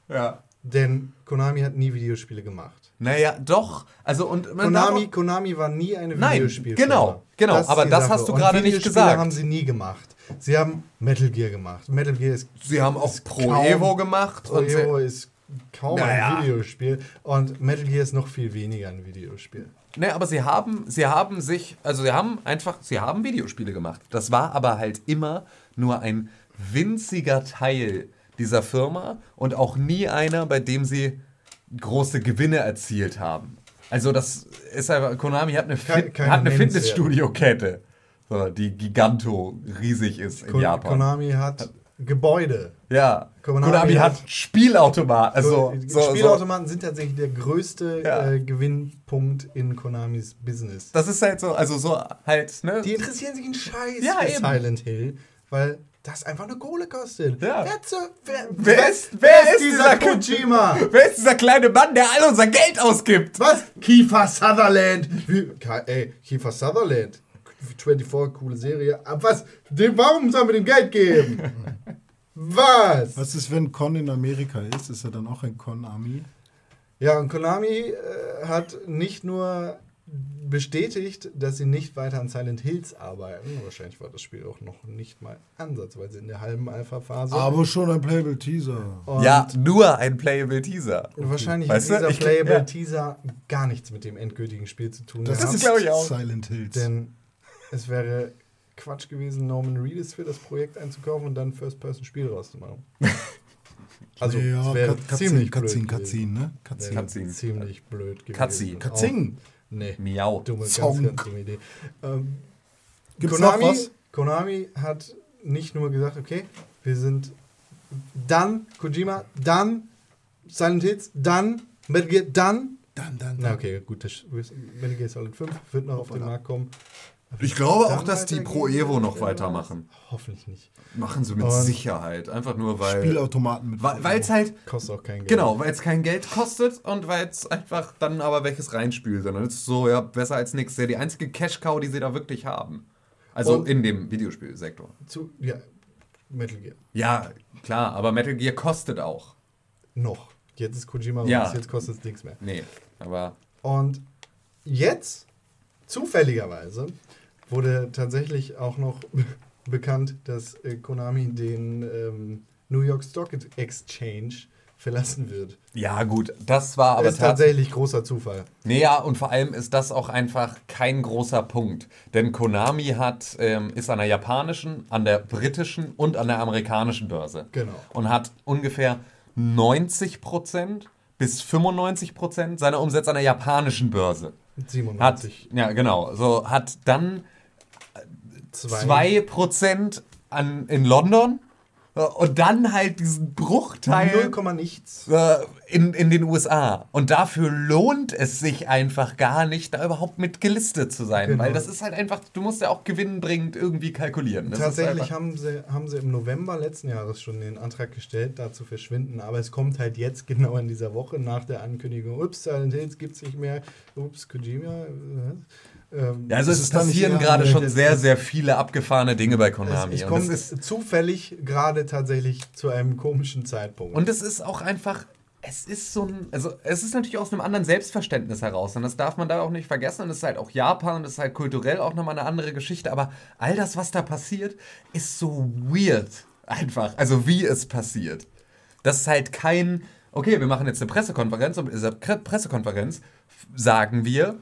Ja. Denn Konami hat nie Videospiele gemacht. Naja, doch. Also und Konami, Konami war nie eine Nein, Videospielfirma. genau, genau, ist aber das Sache. hast du gerade nicht Videospiele gesagt. haben sie nie gemacht. Sie haben Metal Gear gemacht. Metal Gear ist sie haben auch Pro Evo gemacht Pro Evo ist kaum Naja. ein Videospiel und Metal Gear ist noch viel weniger ein Videospiel. Ne, aber sie haben, sie haben sich, also sie haben einfach, sie haben Videospiele gemacht. Das war aber halt immer nur ein winziger Teil dieser Firma und auch nie einer, bei dem sie große Gewinne erzielt haben. Also das ist einfach, Konami hat eine, Fit, hat eine. Fitnessstudio-Kette, die giganto riesig ist in Kon Japan. Konami hat Gebäude. ja, Konami Konami, hat- Spielautomaten. Also, so, so, Spielautomaten sind tatsächlich der größte Ja. äh, Gewinnpunkt in Konamis Business. das ist halt so, also so halt, ne? Die interessieren sich einen Scheiß Ja, für eben. Silent Hill, weil das einfach eine Kohle kostet. Ja. Wer, zu, wer, Wer ist- wer ist dieser Kojima? Wer ist dieser kleine Mann, der all unser Geld ausgibt? Was? Kiefer Sutherland. Ey, Kiefer Sutherland. 24, coole Serie. Aber was? Dem, warum sollen wir dem Geld geben? was? Was ist, wenn Con in Amerika ist? Ist er dann auch ein Konami? Ja, und Konami äh, hat nicht nur bestätigt, dass sie nicht weiter an Silent Hills arbeiten. Wahrscheinlich war das Spiel auch noch nicht mal ansatzweise in der halben Alpha-Phase. Aber schon ein Playable Teaser. Und Ja, nur ein Playable Teaser. wahrscheinlich Weißt du, hat dieser ich- Playable ja. Teaser gar nichts mit dem endgültigen Spiel zu tun. Das gehabt. ist, glaub ich, auch. Silent Hills. Denn es wäre Quatsch gewesen, Norman Reedus für das Projekt einzukaufen und dann ein First-Person-Spiel rauszumachen. Also, ja, es wäre ziemlich Cutscene, blöd Cutscene, ne? Wäre Cutscene. Ziemlich blöd gewesen. Cutscene. Cutscene. Auch- Nee. Miau. Dumme, ganz, Song. ganz dumme Idee. Ähm, Gibt's noch Konami, was? Konami hat nicht nur gesagt, okay, wir sind dann Kojima, dann Silent Hits, dann Metal Gear, dann. Dann, dann, Na okay, gut, das Metal Gear Solid 5 wird noch auf den Markt kommen. Ich glaube Dann auch, dass die. Pro Evo noch weitermachen. Hoffentlich nicht. Machen sie mit Und- Sicherheit. Einfach nur, weil. Spielautomaten mit. Weil es halt. Kostet auch kein Geld. Genau, weil es kein Geld kostet und weil es einfach dann aber welches reinspült, sondern es ist so, ja, besser als nichts. Ja, die einzige Cash-Cow, die sie da wirklich haben. Also Und- in dem Videospielsektor. Zu, ja, Metal Gear. Ja, klar, aber Metal Gear kostet auch. Noch. Jetzt ist Kojima raus, Ja. jetzt kostet es nichts mehr. Nee, aber. Und jetzt, zufälligerweise, wurde tatsächlich auch noch bekannt, dass äh, Konami den ähm, New York Stock Exchange verlassen wird. Ja, gut, das war aber ist tatsächlich. großer Zufall. Nee, ja, und vor allem ist das auch einfach kein großer Punkt. Denn Konami hat, ähm, ist an der japanischen, an der britischen und an der amerikanischen Börse. Genau. Und hat ungefähr 90% bis 95% seiner Umsätze an der japanischen Börse. Mit Hat, 97. ja, genau. So hat dann Zwei. 2% an, in London und dann halt diesen Bruchteil 0, nichts. äh, in, in den USA. Und dafür lohnt es sich einfach gar nicht, da überhaupt mit gelistet zu sein. Genau. Weil das ist halt einfach, du musst ja auch gewinnbringend irgendwie kalkulieren. Das Tatsächlich haben sie, haben sie im November letzten Jahres schon den Antrag gestellt, da zu verschwinden. Aber es kommt halt jetzt genau in dieser Woche nach der Ankündigung, ups, Silent Hills gibt es nicht mehr, ups, Kojima. äh, Ähm, Ja, also es passieren gerade schon sehr, sehr viele abgefahrene Dinge bei Konami. es es ist, zufällig gerade tatsächlich zu einem komischen Zeitpunkt. und es ist auch einfach, es ist so ein, also es ist natürlich aus einem anderen Selbstverständnis heraus. Und das darf man da auch nicht vergessen. Und es ist halt auch Japan und es ist halt kulturell auch nochmal eine andere Geschichte. Aber all das, was da passiert, ist so weird. Einfach. Also wie es passiert. Das ist halt kein, okay, wir machen jetzt eine Pressekonferenz und in dieser Pre- Pressekonferenz sagen wir,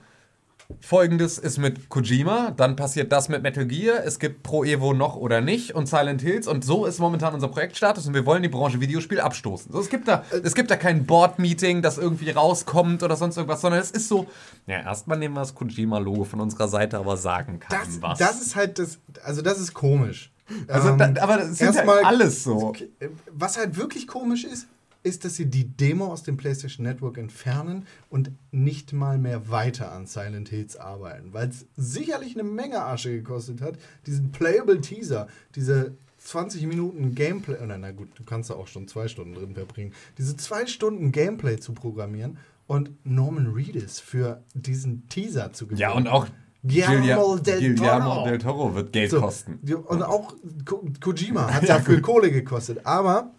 Folgendes ist mit Kojima, dann passiert das mit Metal Gear, es gibt Pro Evo noch oder nicht und Silent Hills und so ist momentan unser Projektstatus und wir wollen die Branche Videospiel abstoßen. So, es, gibt da, es gibt da kein Board-Meeting, das irgendwie rauskommt oder sonst irgendwas, sondern es ist so, ja, erstmal nehmen wir das Kojima-Logo von unserer Seite, aber sagen kann Das, was. das ist halt das, also das ist komisch. also, Ähm, da, aber das ist halt erstmal- alles so. Äh, Was halt wirklich komisch ist, ist, dass sie die Demo aus dem PlayStation Network entfernen und nicht mal mehr weiter an Silent Hills arbeiten, weil es sicherlich eine Menge Asche gekostet hat, diesen Playable Teaser, diese 20 Minuten Gameplay, oder na gut, du kannst da auch schon zwei Stunden drin verbringen, diese zwei Stunden Gameplay zu programmieren und Norman Reedus für diesen Teaser zu gewinnen. Ja, und auch Guillermo del Guillermo Toro. del Toro wird Geld So, kosten. Und auch Ko Kojima hat ja viel Kohle gekostet. Aber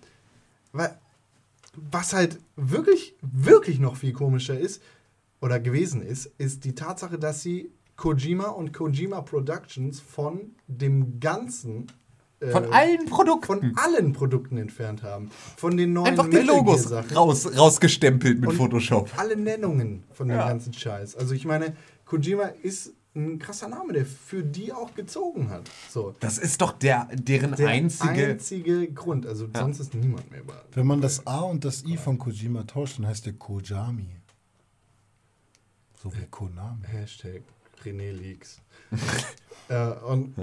wa- was halt wirklich, wirklich noch viel komischer ist oder gewesen ist, ist die Tatsache, dass sie Kojima und Kojima Productions von dem ganzen äh, Von allen Produkten. von allen Produkten entfernt haben. Von den neuen Einfach die Logos raus, rausgestempelt mit und Photoshop. Alle Nennungen von dem Ja. ganzen Scheiß. Also ich meine, Kojima ist ein krasser Name, der für die auch gezogen hat. So. Das ist doch der, deren Der einzige. einzige Grund. Also sonst ist niemand mehr bei. Wenn man das A und das I von Kojima tauscht, dann heißt der Kojami. So wie Konami. Hashtag René Leaks. äh, und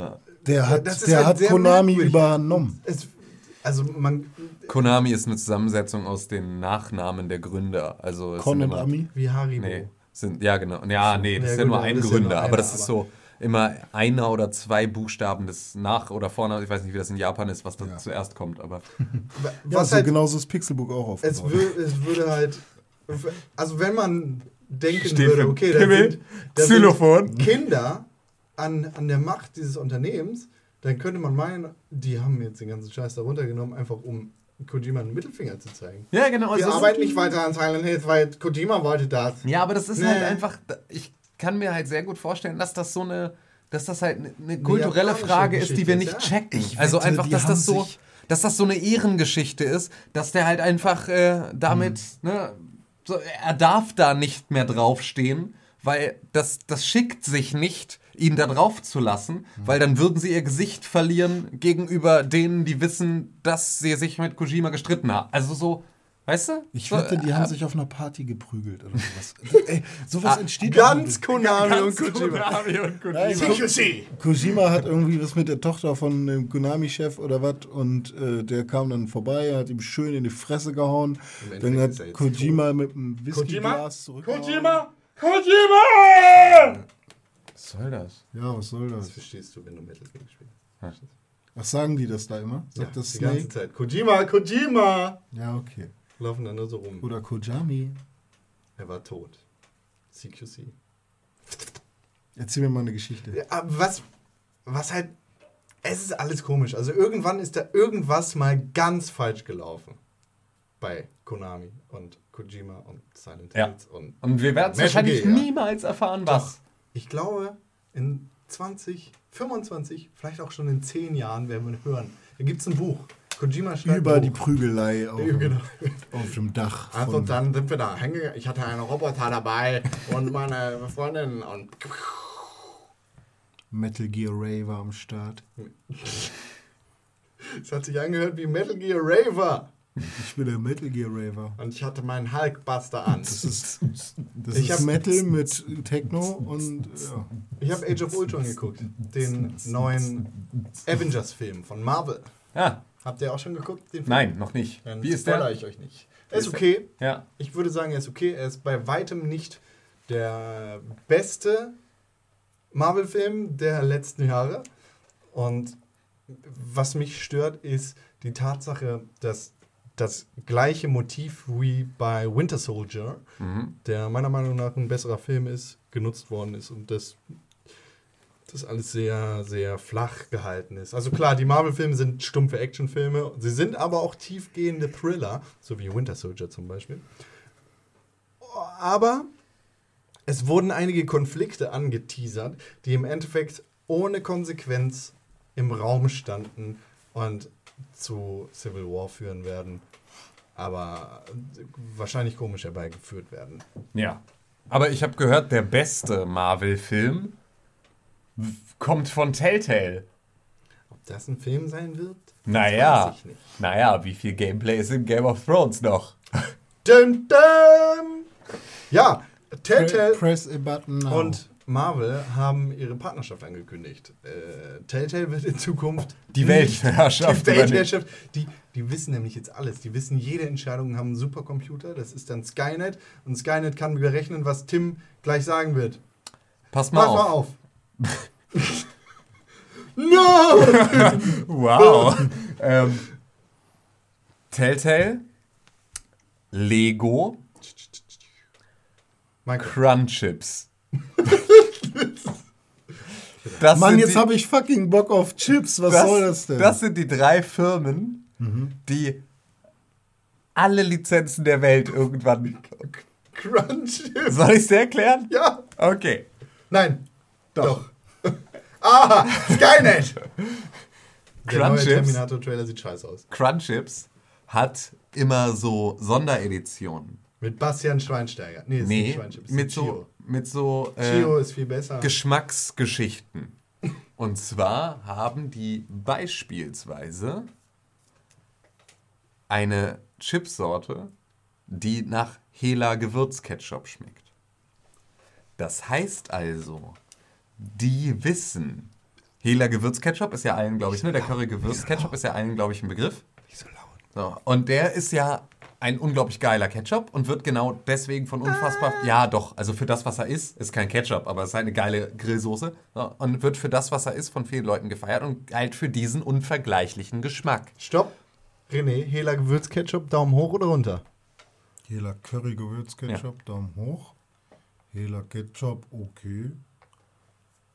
Der hat, der halt hat Konami merkwürdig. übernommen. es, also man, Konami ist eine Zusammensetzung aus den Nachnamen der Gründer. Also sind und Ami. wie Haribo. Nee, sind, ja, genau. Ja, nee, das Ja, ist ja gut, nur ein ja Gründer. nur aber einer, das ist so immer einer oder zwei Buchstaben des Nach- oder Vorne. Ich weiß nicht, wie das in Japan ist, was da Ja. zuerst kommt. Aber Wa- Ja, Was so halt, genauso ist Pixelbook auch es, aufgebaut. wür, es würde halt. Also wenn man denken Steht würde, okay, da sind, da sind Kinder an, an der Macht dieses Unternehmens, dann könnte man meinen, die haben jetzt den ganzen Scheiß da runtergenommen, einfach um Kojima einen Mittelfinger zu zeigen. ja, genau. Wir also arbeiten nicht weiter an Silent Hills, weil Kojima wollte das. Ja, aber das ist Nee. halt einfach. Ich kann mir halt sehr gut vorstellen, dass das so eine. Dass das halt eine- eine kulturelle Frage ist, die wir nicht ist, ja. checken. Ich also wette, einfach, die dass das so, dass das so eine Ehrengeschichte ist, dass der halt einfach äh, damit, Hm. ne, so, er darf da nicht mehr draufstehen, weil das, das schickt sich nicht, ihn da drauf zu lassen, weil dann würden sie ihr Gesicht verlieren gegenüber denen, die wissen, dass sie sich mit Kojima gestritten haben. Also so, weißt du? Ich so, wette, die äh, haben sich auf einer Party geprügelt oder sowas. Ey, sowas entsteht doch Ganz. Konami ganz und Kojima. Konami und Kojima. Kojima hat irgendwie was mit der Tochter von dem Konami-Chef oder was und äh, der kam dann vorbei, hat ihm schön in die Fresse gehauen. Dann hat Kojima mit einem Whiskyglas zurückgehauen. Was soll das? Ja, was soll Das das? verstehst du, wenn du Metal Gear spielst. Was sagen die das da immer? Sagt das die ganze Snake? Zeit. Kojima, Kojima! Ja, okay. Laufen dann nur so rum. Oder Kojami. Er war tot. CQC. Erzähl mir mal eine Geschichte. Ja, was, was halt. Es ist alles komisch. Also irgendwann ist da irgendwas mal ganz falsch gelaufen. Bei Konami und Kojima und Silent Ja. Hills und. Und wir werden es wahrscheinlich ja. niemals erfahren, was. Ich glaube, in 20, 25, vielleicht auch schon in 10 Jahren werden wir hören. Da gibt es ein Buch. Kojima schreibt Über die. Prügelei auf, genau. auf dem Dach. Also dann sind wir da hingegangen. Ich hatte einen Roboter dabei und meine Freundin und Metal Gear Ray war am Start. es hat sich angehört wie Metal Gear Raver. Ich bin der Metal Gear Raver. Und ich hatte meinen Hulkbuster an. Das ist, das Ich ist hab- Metal mit Techno und ja. Ich habe Age of Ultron geguckt, den neuen Avengers-Film von Marvel. Ja, Habt ihr auch schon geguckt? Den Film? nein, noch nicht. Dann Wie ist spoilere der? ich euch nicht. Er ist okay. Ja. Ich würde sagen, er ist okay. Er ist bei weitem nicht der beste Marvel-Film der letzten Jahre. Und was mich stört, ist die Tatsache, dass das gleiche Motiv wie bei Winter Soldier, der meiner Meinung nach ein besserer Film ist, genutzt worden ist und das, das alles sehr, sehr flach gehalten ist. Also klar, die Marvel-Filme sind stumpfe Actionfilme, sie sind aber auch tiefgehende Thriller, so wie Winter Soldier zum Beispiel. Aber es wurden einige Konflikte angeteasert, die im Endeffekt ohne Konsequenz im Raum standen und zu Civil War führen werden, aber wahrscheinlich komisch herbeigeführt werden. Ja. Aber ich habe gehört, der beste Marvel-Film kommt von Telltale. Ob das ein Film sein wird? Naja, naja, wie viel Gameplay ist in Game of Thrones noch? Dum, dum. Ja, Telltale Press a button now. und Marvel haben ihre Partnerschaft angekündigt. Äh, Telltale wird in Zukunft Die Weltherrschaft Die Weltherrschaft. Die, die wissen nämlich jetzt alles. Die wissen jede Entscheidung, haben einen Supercomputer. Das ist dann Skynet. Und Skynet kann berechnen, was Tim gleich sagen wird. Pass mal Pass mal auf. auf. no! Wow. ähm, Telltale, Lego, Minecraft. Crunchips. Das Mann, jetzt habe ich fucking Bock auf Chips. Was das, soll das denn? Das sind die drei Firmen, die alle Lizenzen der Welt irgendwann. Crunch. Soll ich es dir erklären? Ja. Okay. Nein. Doch. Aha! Skynet! Der neue Crunchips. Terminator-Trailer sieht scheiße aus. Crunchips hat immer so Sondereditionen. Mit Bastian Schweinsteiger. Nee, ist Nee, nicht Schweinsteiger. mit so, mit so äh, Chio ist viel besser. Geschmacksgeschichten. Und zwar haben die beispielsweise eine Chipsorte, die nach Hela Gewürzketchup schmeckt. Das heißt also, die wissen, Hela Gewürzketchup ist ja allen, glaube ich, ne? Der Curry Gewürzketchup ist ja allen, glaube ich, ein Begriff. Nicht so laut. So, und der ist ja ein unglaublich geiler Ketchup und wird genau deswegen von unfassbar. Ja, doch, also für das, was er ist, ist kein Ketchup, aber es ist eine geile Grillsoße. So, und wird für das, was er ist, von vielen Leuten gefeiert und galt für diesen unvergleichlichen Geschmack. Stopp. René, Hela Gewürzketchup, Daumen hoch oder runter? Hela Curry Gewürzketchup, Daumen hoch. Hela Ketchup, okay.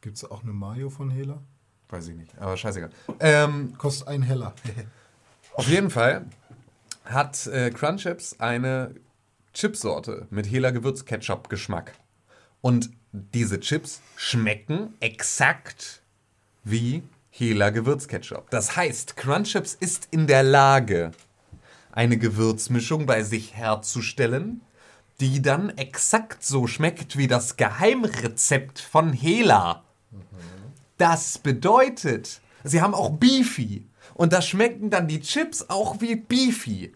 Gibt es auch eine Mayo von Hela? Weiß ich nicht, aber scheißegal. Ähm, Kostet ein Heller. Auf jeden Fall hat äh, Crunchips eine Chipsorte mit Hela Gewürzketchup-Geschmack. Und diese Chips schmecken exakt wie Hela Gewürzketchup. Das heißt, Crunchips ist in der Lage, eine Gewürzmischung bei sich herzustellen, die dann exakt so schmeckt wie das Geheimrezept von Hela. Das bedeutet, sie haben auch Beefy. Und da schmecken dann die Chips auch wie Beefy.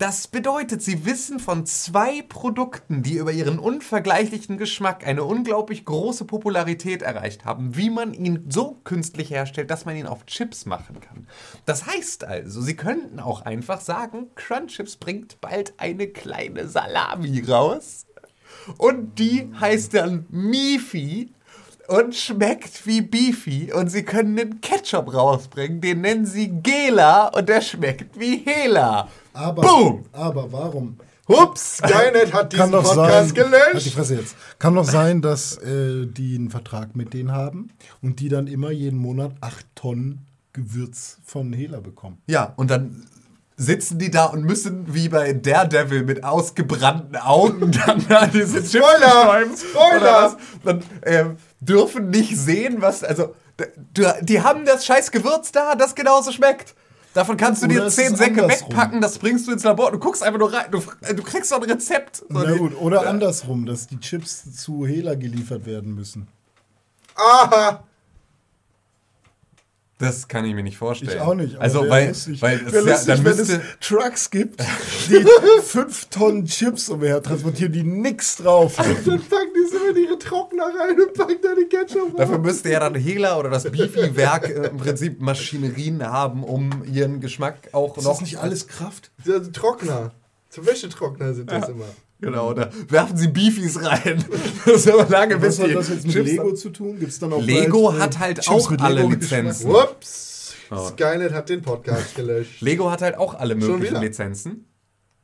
Das bedeutet, sie wissen von zwei Produkten, die über ihren unvergleichlichen Geschmack eine unglaublich große Popularität erreicht haben, wie man ihn so künstlich herstellt, dass man ihn auf Chips machen kann. Das heißt also, sie könnten auch einfach sagen, Crunchips bringt bald eine kleine Salami raus. Und die heißt dann Mifi und schmeckt wie Beefy. Und sie können einen Ketchup rausbringen, den nennen sie Gela und der schmeckt wie Hela. Aber, Boom! aber warum? Hups, Skynet hat diesen Podcast sein, halt die gelöscht. Fresse jetzt. Kann doch sein, dass äh, die einen Vertrag mit denen haben und die dann immer jeden Monat 8 Tonnen Gewürz von Hela bekommen. Ja, und dann sitzen die da und müssen wie bei Daredevil mit ausgebrannten Augen dann da diese Chips Spoiler! Spoiler! Dann ähm, dürfen nicht sehen, was. Also, die haben das scheiß Gewürz da, das genauso schmeckt. Davon kannst du Oder dir zehn Säcke andersrum. wegpacken, das bringst du ins Labor, du guckst einfach nur rein, du, du kriegst doch ein Rezept. So, Na gut, oder andersrum, dass die Chips zu Hela geliefert werden müssen. Aha! Das kann ich mir nicht vorstellen. Ich auch nicht. Also, weil, lustig. weil es Wär ja, lustig, dann wenn müsste. es Trucks gibt, die fünf Tonnen Chips umher transportieren, die nix drauf haben. Dann packen die so in ihre Trockner rein und packen da die Ketchup Dafür rein. müsste ja dann Hela oder das Beefy-Werk im Prinzip Maschinerien haben, um ihren Geschmack auch Ist noch. das nicht alles Kraft? Trockner. Zum Wäschetrockner sind das immer. Genau, da werfen sie Beefies rein. so lange bis Was hat das jetzt mit Chips Lego zu tun? Gibt's dann auch Lego bald, äh, hat halt Chips auch alle? Lizenzen. Whoops! Skynet hat den Podcast gelöscht. Lego hat halt auch alle möglichen? Lizenzen.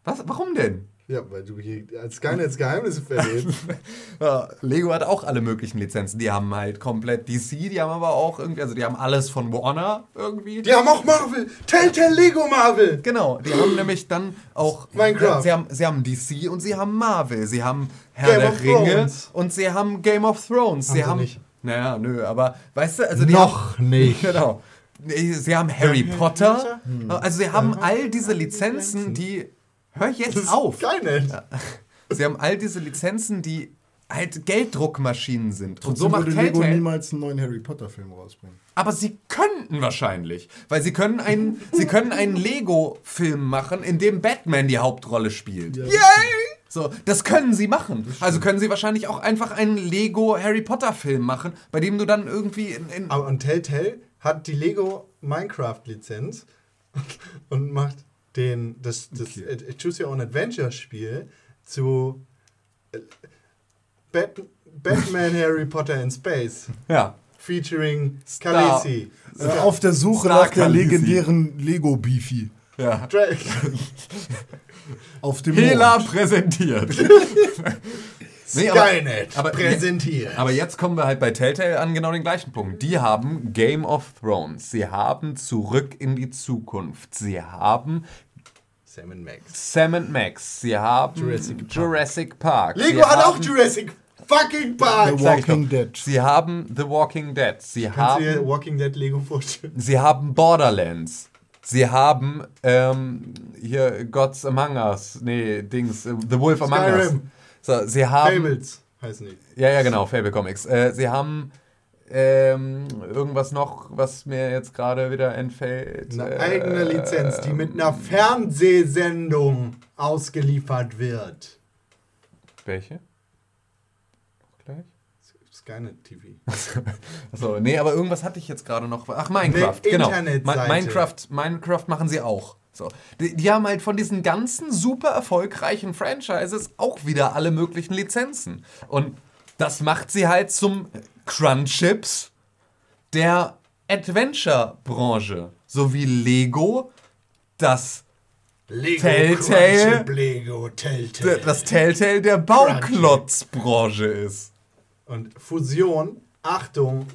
Was? Warum denn? Ja, weil du hier als Skynets Geheimnisse verrätst. Ja, Lego hat auch alle möglichen Lizenzen. Die haben halt komplett DC, die haben aber auch irgendwie, also die haben alles von Warner irgendwie. Die haben auch Marvel! Telltale Lego Marvel! Genau, die haben nämlich dann auch. Minecraft. Sie haben, sie haben DC und sie haben Marvel. Sie haben Herr Game der of Ringe Thrones. und sie haben Game of Thrones. sie sie haben. nicht. Naja, nö, aber weißt du, also die Noch haben, nicht. Genau. Nee, Sie haben Harry Potter. Also sie haben all diese Lizenzen, die. Hör jetzt auf! Skynet! Sie haben all diese Lizenzen, die halt Gelddruckmaschinen sind. Und so So macht würde Lego Telltale. niemals einen neuen Harry Potter Film rausbringen. Aber sie könnten wahrscheinlich, weil sie können einen, sie können einen Lego-Film machen, in dem Batman die Hauptrolle spielt. Yay! So, das können sie machen. Also können sie wahrscheinlich auch einfach einen Lego Harry Potter Film machen, bei dem du dann irgendwie in, in Aber und Telltale hat die Lego Minecraft Lizenz und macht den das, das äh, Choose Your Own Adventure Spiel zu äh, Bat Batman Harry Potter in Space ja. featuring Star- Khaleesi. Äh, auf der Suche Star nach der Khaleesi. legendären Lego Beefy. Ja. Dra Auf dem Hela Mond. präsentiert. Nee, aber- Skynet aber- präsentiert. Aber jetzt kommen wir halt bei Telltale an genau den gleichen Punkt. Die haben Game of Thrones. Sie haben Zurück in die Zukunft. Sie haben Sam and Max. Sam and Max. Sie haben Jurassic Park. Jurassic Park. Lego Sie hat auch Jurassic fucking Park. The Walking. Dead. Sie haben The Walking Dead. Sie haben, Walking Dead Lego vorstellen? sie haben Borderlands. Sie haben ähm, hier Gods Among Us. Nee, Dings. äh, The Wolf Among Us. Skyrim. So, sie haben. Fables heißen die. Ja, ja, genau, Fable Comics. Äh, sie haben ähm, irgendwas noch, was mir jetzt gerade wieder entfällt. Eine Äh, eigene Lizenz, die mit einer Fernsehsendung ausgeliefert wird. Welche? Gleich? Skynet TV. Achso, nee, aber irgendwas hatte ich jetzt gerade noch. Ach, Minecraft, Eine genau. Minecraft, Minecraft machen sie auch. So. Die, die haben halt von diesen ganzen super erfolgreichen Franchises auch wieder alle möglichen Lizenzen. Und das macht sie halt zum Crunchips der Adventure-Branche. So wie Lego das, Lego Telltale. Crunchip Lego Telltale. das Telltale der Bauklotzbranche ist. Und Fusion, Achtung,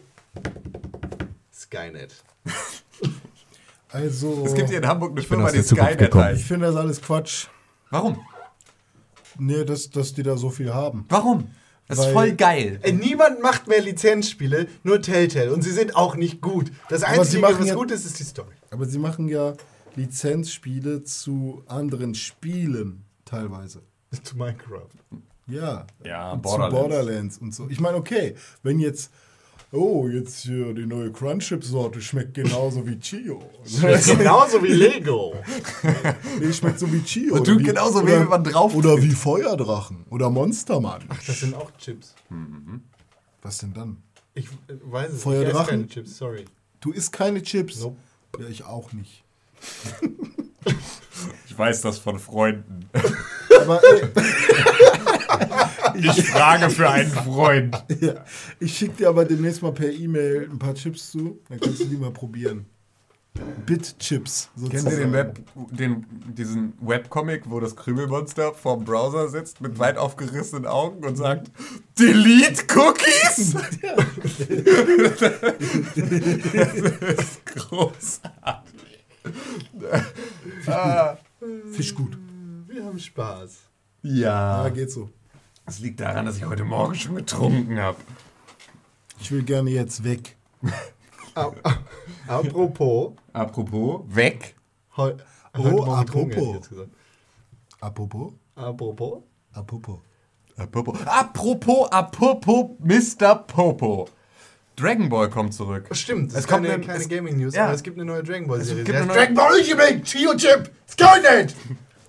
Skynet. Also, Es gibt hier in Hamburg eine Firma, die Skynet gekommen. ich heißt. finde das alles Quatsch. Warum? Nee, dass, dass die da so viel haben. Warum? Das ist voll geil. Ey, niemand macht mehr Lizenzspiele, nur Telltale. Und sie sind auch nicht gut. Das Aber Einzige, machen was ja- gut ist, ist die Story. Aber sie machen ja Lizenzspiele zu anderen Spielen teilweise. Zu Minecraft. Ja. Ja, und Borderlands. Zu Borderlands und so. Ich meine, okay, wenn jetzt, oh, jetzt hier die neue Crunchip-Sorte schmeckt genauso wie Chio. Genauso wie Lego. nee, schmeckt so wie Chio. Und oder tut genauso weh, wenn man drauf Oder wie Feuerdrachen. Oder Monstermann. Das sind auch Chips. Was denn dann? Ich äh, weiß es. Feuerdrachen? Ich esse keine Chips, sorry. Du isst keine Chips? Nope. Ja, ich auch nicht. Ich weiß das von Freunden. Aber ey, Ich frage für einen Freund. ja, ich schicke dir aber demnächst mal per E-Mail ein paar Chips zu. Dann kannst du die mal probieren. Bit-Chips. Kennt ihr den Web, den, diesen Webcomic, wo das Krümelmonster vorm Browser sitzt mit weit aufgerissenen Augen und sagt, Delete Cookies? das ist großartig. Ah, Fisch gut. Wir haben Spaß. Ja, ja, geht so. Das liegt daran, dass ich heute Morgen schon getrunken habe. Ich will gerne jetzt weg. Apropos. Apropos, weg. Heu Oh, heute Morgen getrunken, apropos. Apropos? Apropos. Apropos. Apropos, apropos, apropos, Mr. Popo. Dragon Ball kommt zurück. Stimmt, es Es kommt keine, eine- keine es- Gaming News, ja. aber es gibt eine neue Dragon Ball Serie. gibt Die eine neue- Dragon Ball Ultimate Chio Chip Skynet!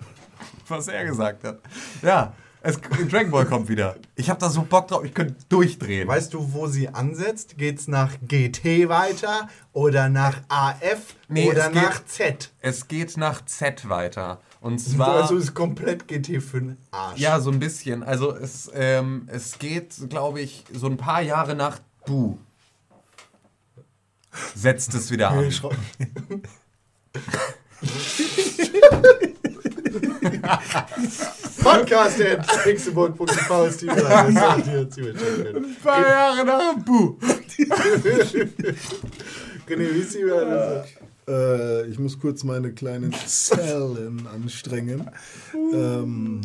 was er gesagt hat. Ja, es, Dragon Ball kommt wieder. Ich habe da so Bock drauf, ich könnte durchdrehen. Weißt du, wo sie ansetzt? Geht's nach GT weiter oder nach AF Nee, oder geht- nach Z? es geht nach Z weiter. Und zwar. Also ist komplett GT für den Arsch. ja, so ein bisschen. Also es, ähm, es geht, glaube ich, so ein paar Jahre nach Bu. Setzt es wieder an. Podcast at pixelburg.tv ist die paar Jahre nach Bu. René, wie ist die? Äh, ich muss kurz meine kleinen Zellen anstrengen. Ähm,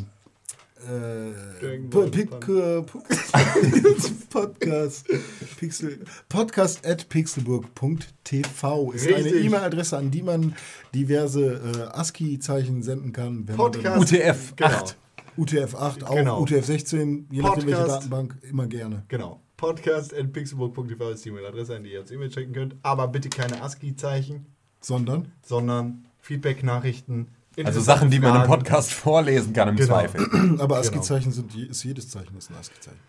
äh, Dragon po- Ball Pic- äh, po- Podcast Pixel, Podcast at pixelburg.tv ist eine Richtig. E-Mail-Adresse, an die man diverse äh, ASCII-Zeichen senden kann. Wenn man Podcast. UTF Genau. 8. UTF-8 auch, Genau. UTF-16, je nachdem welche Podcast. Datenbank, immer gerne. Genau. Podcast.pixelburg.tv ist die E-Mail-Adresse, an die ihr uns E-Mail schicken könnt. Aber bitte keine ASCII-Zeichen, Sondern? sondern Feedback-Nachrichten. Also Sachen, die man im. Podcast vorlesen kann, im Genau. Zweifel. Aber ASCII-Zeichen sind, je- ist jedes Zeichen ist ein ASCII-Zeichen.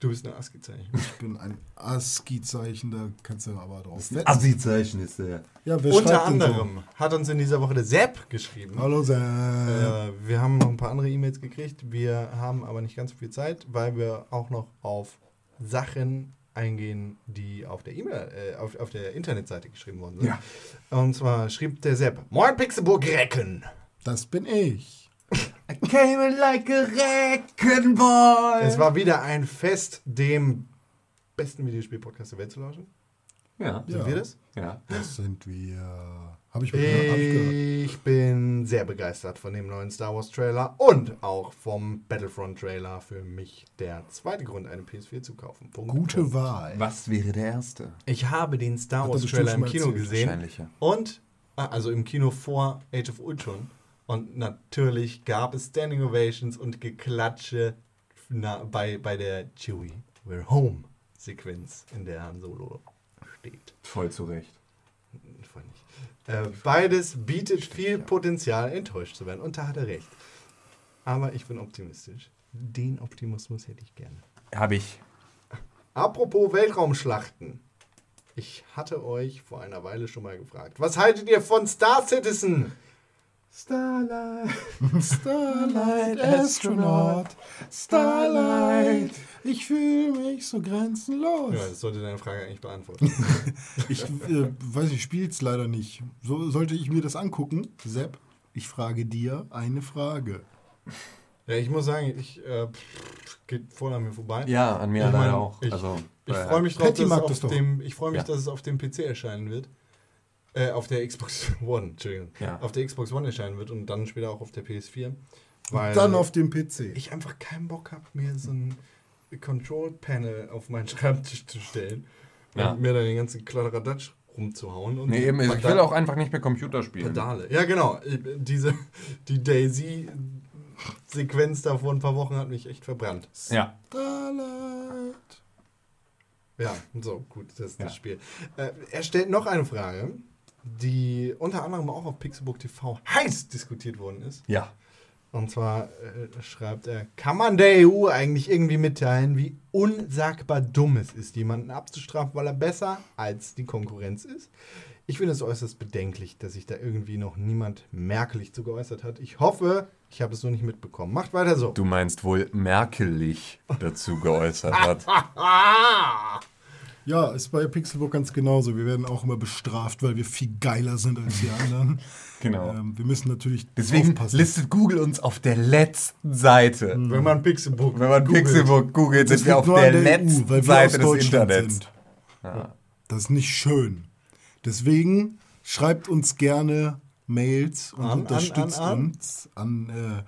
Du bist eine ASCII-Zeichen. Ich bin ein ASCII-Zeichen, da kannst du aber drauf wetten. Assi-Zeichen ist der. Ja, wer Unter denn so? anderem hat uns in dieser Woche der Sepp geschrieben. Hallo Sam. Äh, wir haben noch ein paar andere E-Mails gekriegt. Wir haben aber nicht ganz so viel Zeit, weil wir auch noch auf Sachen eingehen, die auf der E-Mail, äh, auf, auf der Internetseite geschrieben worden sind. Ja. Und zwar schrieb der Sepp: Moin Pixelburg Recken. Das bin ich. I came in like a wrecking boy. Es war wieder ein Fest, dem besten Videospiel-Podcast der Welt zu lauschen. Ja. Sind Ja. wir das? ja. Das sind wir. Habe ich, hab ich gehört. Ich bin sehr begeistert von dem neuen Star Wars Trailer und auch vom Battlefront Trailer. Für mich der zweite Grund, eine PS4 zu kaufen. Punkt. Gute Wahl. Was wäre der erste? Ich habe den Star Hat Wars Trailer im Kino erzählt. gesehen. Wahrscheinlich, ja. Und, ah, also im Kino vor Age of Ultron. Und natürlich gab es Standing Ovations und Geklatsche na, bei, bei der Chewie We're Home Sequenz, in der Han Solo steht. Voll zu Recht. Voll nicht. Äh, beides bietet viel Potenzial, enttäuscht zu werden. Und da hat er recht. Aber ich bin optimistisch. Den Optimismus hätte ich gerne. Habe ich. Apropos Weltraumschlachten. Ich hatte euch vor einer Weile schon mal gefragt. Was haltet ihr von Star Citizen? Starlight. Starlight Astronaut. Starlight. Ich fühle mich so grenzenlos. Ja, das sollte deine Frage eigentlich beantworten. Ich äh, weiß, ich spiele es leider nicht. So, sollte ich mir das angucken, Sepp? Ich frage dir eine Frage. ja, ich muss sagen, ich äh, geht voll an mir vorbei. Ja, an mir Ich leider mein, auch. Ich, also, ich äh, freue mich drauf, Patty dass es, mag auf das doch. dem, ich freu mich Ja. dass es auf dem PC erscheinen wird. Äh, auf der Xbox One, Entschuldigung. Ja. Auf der Xbox One erscheinen wird und dann später auch auf der PS4. Weil Dann auf dem PC. ich einfach keinen Bock habe, mir so ein Control-Panel auf meinen Schreibtisch zu stellen Ja. und mir dann den ganzen Kladderadatsch rumzuhauen. Und Nee, eben, ich will auch einfach nicht mehr Computer spielen. Pedale. Ja, genau. Diese, die Daisy-Sequenz da vor ein paar Wochen hat mich echt verbrannt. Ja. Starlight. Ja, so, gut, das ist Ja. das Spiel. Äh, er stellt noch eine Frage, die unter anderem auch auf Pixelbook TV heiß diskutiert worden ist. Ja. Und zwar äh, schreibt er, kann man der EU eigentlich irgendwie mitteilen, wie unsagbar dumm es ist, jemanden abzustrafen, weil er besser als die Konkurrenz ist? Ich finde es äußerst bedenklich, dass sich da irgendwie noch niemand merklich zu geäußert hat. Ich hoffe, ich habe es nur nicht mitbekommen. Macht weiter so. Du meinst wohl merkelig dazu geäußert hat. Ja, ist bei Pixelbook ganz genauso. Wir werden auch immer bestraft, weil wir viel geiler sind als die anderen. Genau. Ähm, wir müssen natürlich Deswegen aufpassen. listet Google uns auf der letzten Seite. Wenn man Pixelbook Wenn man googelt. Pixelbook googelt, sind wir auf der EU, letzten weil wir Seite aus des Internets. sind. Das ist nicht schön. Deswegen schreibt uns gerne Mails und An- an- unterstützt an- an? uns an äh,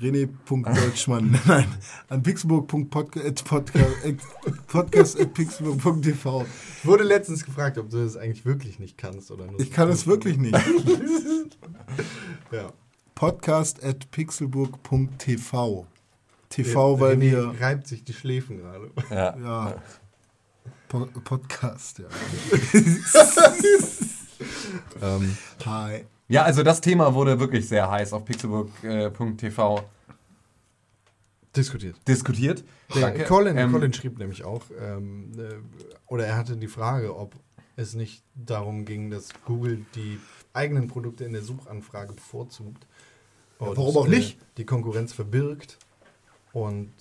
René.deutschmann, nein, an pixelburg.podcast.pixelburg.tv. Ich wurde letztens gefragt, ob du das eigentlich wirklich nicht kannst oder nur. Ich kann es wirklich nicht. Ja. Podcast at pixelburg.tv. TV, weil René wir. reibt sich die Schläfen gerade. Ja. Ja. Po Podcast, ja. Ähm, Hi. Ja, also das Thema wurde wirklich sehr heiß auf pixelbook.tv diskutiert. diskutiert. Der Danke. Colin, Ähm, Colin schrieb nämlich auch, ähm, äh, oder er hatte die Frage, ob es nicht darum ging, dass Google die eigenen Produkte in der Suchanfrage bevorzugt. Und, warum auch nicht? Äh, die Konkurrenz verbirgt. Und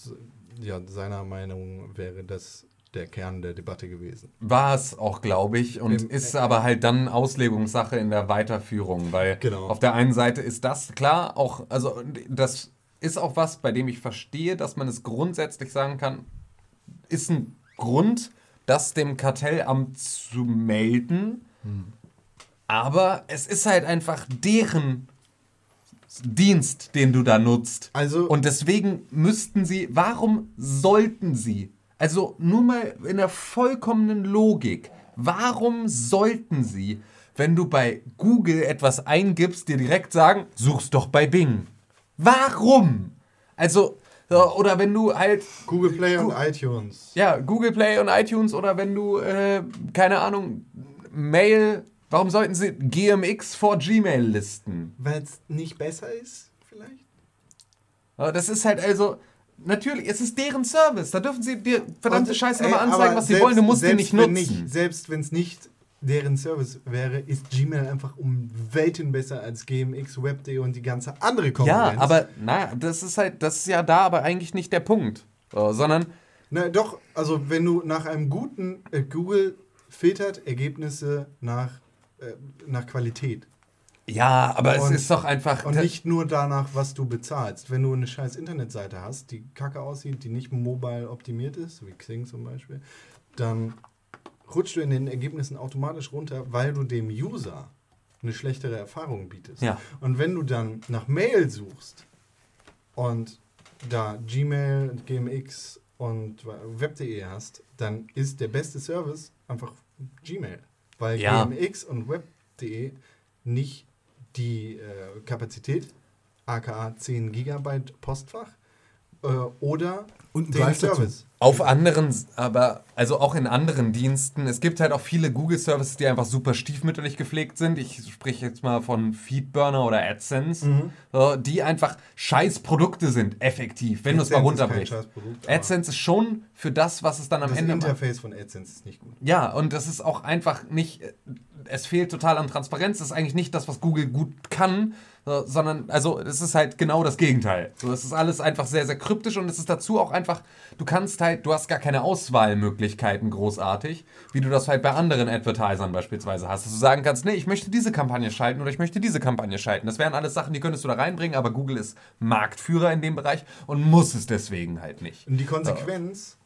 äh, ja, seiner Meinung wäre das der Kern der Debatte gewesen. War es auch, glaube ich, und Im- ist aber halt dann Auslegungssache in der Weiterführung, weil Genau. auf der einen Seite ist das klar, auch, also das ist auch was, bei dem ich verstehe, dass man es grundsätzlich sagen kann, ist ein Grund, das dem Kartellamt zu melden, aber es ist halt einfach deren Dienst, den du da nutzt. Also- und deswegen müssten sie, warum sollten sie, also nur mal in der vollkommenen Logik, warum sollten sie, wenn du bei Google etwas eingibst, dir direkt sagen, such's doch bei Bing? Warum? Also, so, oder wenn du halt Google Play und iTunes. ja, Google Play und iTunes oder wenn du, äh, keine Ahnung, Mail, warum sollten sie GMX vor Gmail listen? Weil es nicht besser ist, vielleicht? Das ist halt also, natürlich, es ist deren Service. Da dürfen sie dir verdammte Scheiße nochmal anzeigen, aber was sie selbst- wollen. Du musst den nicht wenn nutzen. selbst wenn es nicht deren Service wäre, ist Gmail einfach um Welten besser als GMX, Web.de und die ganze andere Ja, Konkurrenz. aber na, das ist halt, das ist ja da aber eigentlich nicht der Punkt. So, sondern, Na doch, also wenn du nach einem guten äh, Google filtert Ergebnisse nach, äh, nach Qualität. Ja, aber Und- es ist doch einfach. Und nicht nur danach, was du bezahlst. Wenn du eine scheiß Internetseite hast, die kacke aussieht, die nicht mobile optimiert ist, wie Xing zum Beispiel, dann rutscht du in den Ergebnissen automatisch runter, weil du dem User eine schlechtere Erfahrung bietest. Ja. Und wenn du dann nach Mail suchst und da Gmail, GMX und Web.de hast, dann ist der beste Service einfach Gmail. Weil Ja. GMX und Web.de nicht die äh, Kapazität, aka 10 Gigabyte Postfach, äh, oder Und den Drive dazu. Auf anderen, aber also auch in anderen Diensten. Es gibt halt auch viele Google-Services, die einfach super stiefmütterlich gepflegt sind. Ich spreche jetzt mal von Feedburner oder AdSense, Mhm. die einfach scheiß Produkte sind, effektiv, wenn du es mal runterbrichst. AdSense ist schon für das, was es dann am Das Ende macht. Interface von AdSense ist nicht gut. Ja, und das ist auch einfach nicht, es fehlt total an Transparenz. Das ist eigentlich nicht das, was Google gut kann, so, sondern, also, es ist halt genau das Gegenteil. So, es ist alles einfach sehr, sehr kryptisch und es ist dazu auch einfach, du kannst halt, du hast gar keine Auswahlmöglichkeiten großartig, wie du das halt bei anderen Advertisern beispielsweise hast. Dass du sagen kannst, nee, ich möchte diese Kampagne schalten oder ich möchte diese Kampagne schalten. Das wären alles Sachen, die könntest du da reinbringen, aber Google ist Marktführer in dem Bereich und muss es deswegen halt nicht. Und die Konsequenz.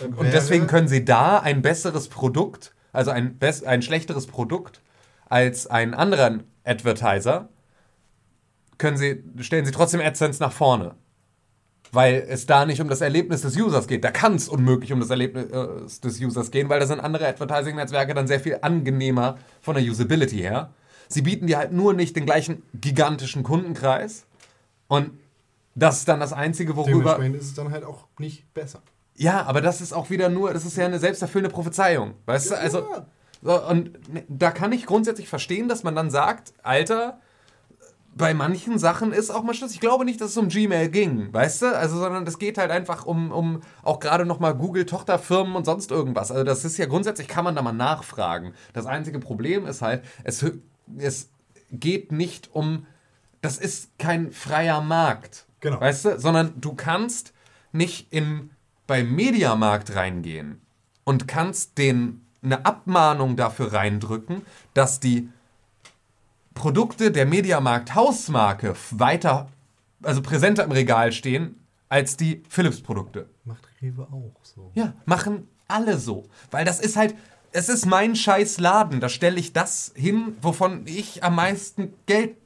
Und deswegen können sie da ein besseres Produkt, also ein, ein schlechteres Produkt als ein anderer Advertiser, können sie, stellen sie trotzdem AdSense nach vorne. Weil es da nicht um das Erlebnis des Users geht. Da kann es unmöglich um das Erlebnis äh, des Users gehen, weil da sind andere Advertising-Netzwerke dann sehr viel angenehmer von der Usability her. Sie bieten dir halt nur nicht den gleichen gigantischen Kundenkreis. Und das ist dann das Einzige, worüber. Dementsprechend ist es dann halt auch nicht besser. Ja, aber das ist auch wieder nur, das ist ja eine selbsterfüllende Prophezeiung. Weißt du, also. Ja. So, und ne, da kann ich grundsätzlich verstehen, dass man dann sagt, Alter, bei manchen Sachen ist auch mal Schluss. Ich glaube nicht, dass es um Gmail ging, weißt du? Also, sondern es geht halt einfach um, um auch gerade nochmal Google-Tochterfirmen und sonst irgendwas. Also, das ist ja grundsätzlich, kann man da mal nachfragen. Das einzige Problem ist halt, es, es geht nicht um, das ist kein freier Markt. Genau. Weißt du? Sondern du kannst nicht in, beim Mediamarkt reingehen und kannst den eine Abmahnung dafür reindrücken, dass die Produkte der Mediamarkt Hausmarke weiter, also präsenter im Regal stehen als die Philips-Produkte. Macht Rewe auch so. Ja, machen alle so. Weil das ist halt, es ist mein scheiß Laden. Da stelle ich das hin, wovon ich am meisten Geld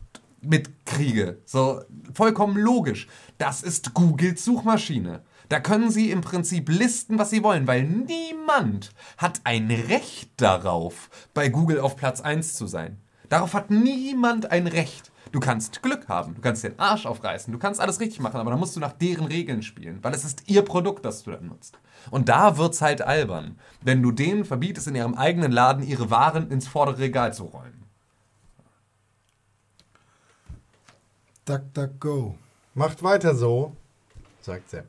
mitkriege. So, vollkommen logisch. Das ist Googles Suchmaschine. Da können Sie im Prinzip listen, was Sie wollen, weil niemand hat ein Recht darauf, bei Google auf Platz 1 zu sein. Darauf hat niemand ein Recht. Du kannst Glück haben, du kannst den Arsch aufreißen, du kannst alles richtig machen, aber dann musst du nach deren Regeln spielen, weil es ist ihr Produkt, das du dann nutzt. Und da wird's halt albern, wenn du denen verbietest, in ihrem eigenen Laden ihre Waren ins vordere Regal zu rollen. Duck, duck, go. Macht weiter so, sagt Sepp.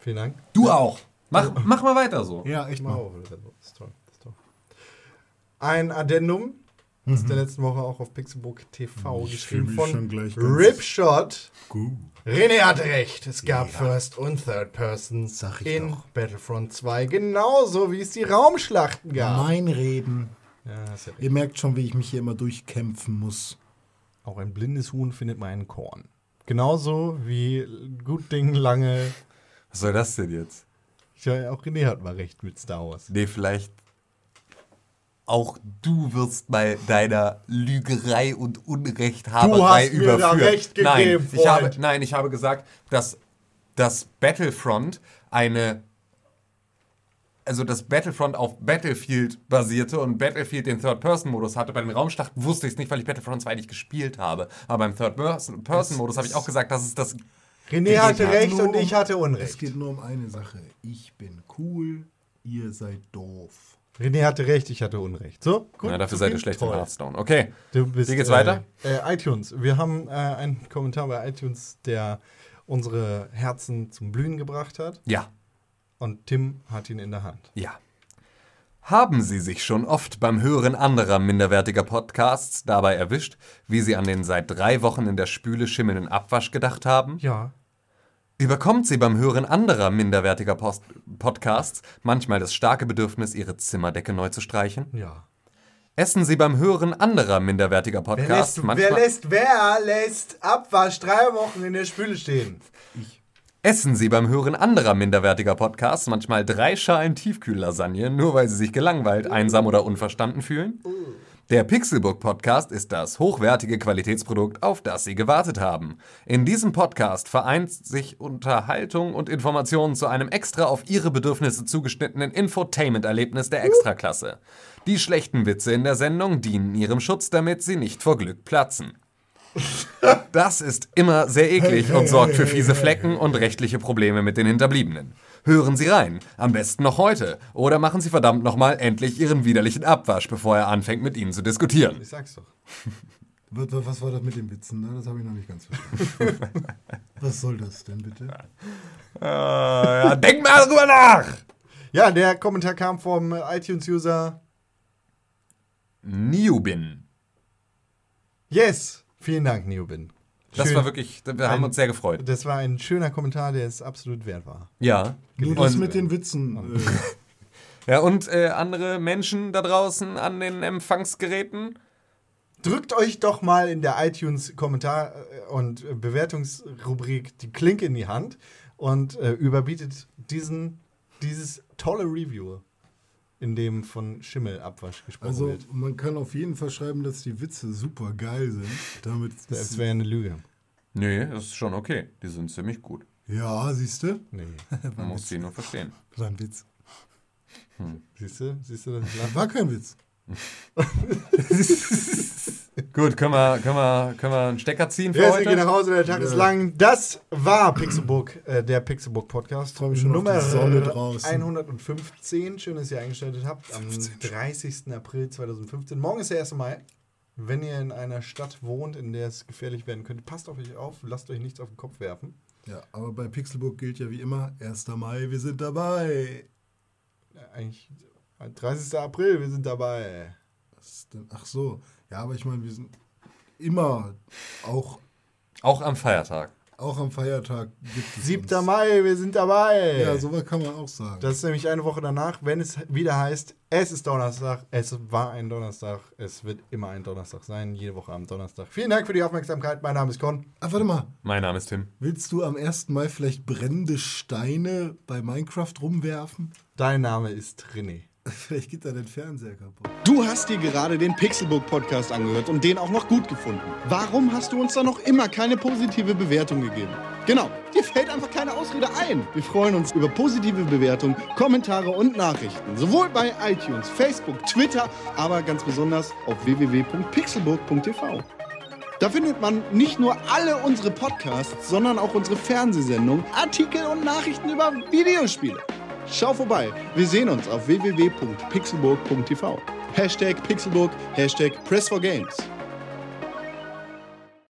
Vielen Dank. Du auch. Mach, mach mal weiter so. Ja, echt Mach auch weiter so. Ist toll. Ist toll. Ein Addendum ist der letzten Woche auch auf Pixelbook TV Ich geschrieben von Ripshot. Gut. René hat recht. Es gab First und Third ich in doch. Battlefront 2, genauso wie es die Raumschlachten gab. Mein Reden. Ja, ja. Ihr merkt schon, wie ich mich hier immer durchkämpfen muss. Auch ein blindes Huhn findet mal einen Korn. Genauso wie gut Ding lange. Was soll das denn jetzt? Ja, auch René hat mal recht mit Star Wars. Nee, vielleicht auch du wirst mal deiner Lügerei und Unrechthaberei Du hast mir da recht nein, gegeben, ich habe, nein, ich habe gesagt, dass das Battlefront eine also das Battlefront auf Battlefield basierte und Battlefield den Third-Person-Modus hatte. Bei den Raumschlachten wusste ich es nicht, weil ich Battlefront 2 nicht gespielt habe. Aber beim Third-Person-Modus habe ich auch gesagt, dass es das René hatte recht und um- ich hatte Es Unrecht. geht nur um eine Sache. Ich bin cool, ihr seid doof. René hatte recht, ich hatte Unrecht. So, gut. Na, dafür seid ihr schlecht Toll. Hearthstone. Okay. Du bist, Wie geht's äh, weiter? Äh, iTunes. Wir haben äh, einen Kommentar bei iTunes, der unsere Herzen zum Blühen gebracht hat. Ja. Und Tim hat ihn in der Hand. Ja. Haben Sie sich schon oft beim Hören anderer minderwertiger Podcasts dabei erwischt, wie Sie an den seit drei Wochen in der Spüle schimmelnden Abwasch gedacht haben? Ja. Überkommt Sie beim Hören anderer minderwertiger Post Podcasts manchmal das starke Bedürfnis, Ihre Zimmerdecke neu zu streichen? Ja. Essen Sie beim Hören anderer minderwertiger Wer Podcasts lässt, manchmal... wer, lässt, wer lässt Abwasch drei Wochen in der Spüle stehen? Essen Sie beim Hören anderer minderwertiger Podcasts manchmal drei Schalen Tiefkühllasagne, nur weil Sie sich gelangweilt, einsam oder unverstanden fühlen? Der Pixelbook Podcast ist das hochwertige Qualitätsprodukt, auf das Sie gewartet haben. In diesem Podcast vereint sich Unterhaltung und Informationen zu einem extra auf Ihre Bedürfnisse zugeschnittenen Infotainment-Erlebnis der Extraklasse. Die schlechten Witze in der Sendung dienen Ihrem Schutz, damit Sie nicht vor Glück platzen. Das ist immer sehr eklig und sorgt für fiese Flecken und rechtliche Probleme mit den Hinterbliebenen. Hören Sie rein, am besten noch heute, oder machen Sie verdammt nochmal endlich Ihren widerlichen Abwasch, bevor er anfängt mit Ihnen zu diskutieren. Ich sag's doch. Was, war das mit den Witzen? Ne? Das habe ich noch nicht ganz verstanden. was soll das denn bitte? Äh, ja, denk mal drüber nach! Ja, der Kommentar kam vom iTunes-User Niubin. Yes. Vielen Dank, Neobin. Das Schön. war wirklich, wir haben Ein- uns sehr gefreut. Das war ein schöner Kommentar, der es absolut wert war. Ja. Nur das Und- mit den Witzen. Äh, Ja, und äh, andere Menschen da draußen an den Empfangsgeräten. Drückt euch doch mal in der iTunes-Kommentar- und äh, Bewertungsrubrik die Klinke in die Hand und äh, überbietet diesen, dieses tolle Review, in dem von Schimmelabwasch gesprochen also wird. man kann auf jeden Fall schreiben, dass die Witze super geil sind. Damit Das wäre eine Lüge. Nee, das ist schon okay. Die sind ziemlich gut. ja, siehst du? Nee. Man muss sie nur verstehen. War ein Witz. Siehst du? Siehst du, lache? War kein Witz. Gut, können wir, können wir, können wir einen Stecker ziehen für Ja, sie gehen nach heute? Hause, der Tag ist lang. Das war Pixelbook, äh, der Pixelbook Podcast. Freu mich schon auf die Sonne draußen. 115. Schön, dass ihr eingeschaltet habt. Am 30. April 2015. Morgen ist der 1. Mai. Wenn ihr in einer Stadt wohnt, in der es gefährlich werden könnte, passt auf euch auf, lasst euch nichts auf den Kopf werfen. Ja, aber bei Pixelbook gilt ja wie immer, 1. Mai, wir sind dabei. Äh, Eigentlich 30. April, wir sind dabei. Was ist denn? Ach so. Ja, aber ich meine, wir sind immer, auch, Auch am Feiertag. auch am Feiertag gibt es 7. uns. Mai, wir sind dabei. Ja, sowas kann man auch sagen. Das ist nämlich eine Woche danach, wenn es wieder heißt, es ist Donnerstag, es war ein Donnerstag, es wird immer ein Donnerstag sein, jede Woche am Donnerstag. Vielen Dank für die Aufmerksamkeit, mein Name ist Con. ah, warte mal. Mein Name ist Tim. Willst du am 1. Mai vielleicht brennende Steine bei Minecraft rumwerfen? Dein Name ist René. Vielleicht geht da dein Fernseher kaputt. Du hast dir gerade den Pixelbook Podcast angehört und den auch noch gut gefunden. Warum hast du uns da noch immer keine positive Bewertung gegeben? Genau, dir fällt einfach keine Ausrede ein. Wir freuen uns über positive Bewertungen, Kommentare und Nachrichten. Sowohl bei iTunes, Facebook, Twitter, aber ganz besonders auf www.pixelburg.tv. Da findet man nicht nur alle unsere Podcasts, sondern auch unsere Fernsehsendungen, Artikel und Nachrichten über Videospiele. Schau vorbei. Wir sehen uns auf www.pixelburg.tv. Hashtag Pixelburg, Hashtag Press4Games.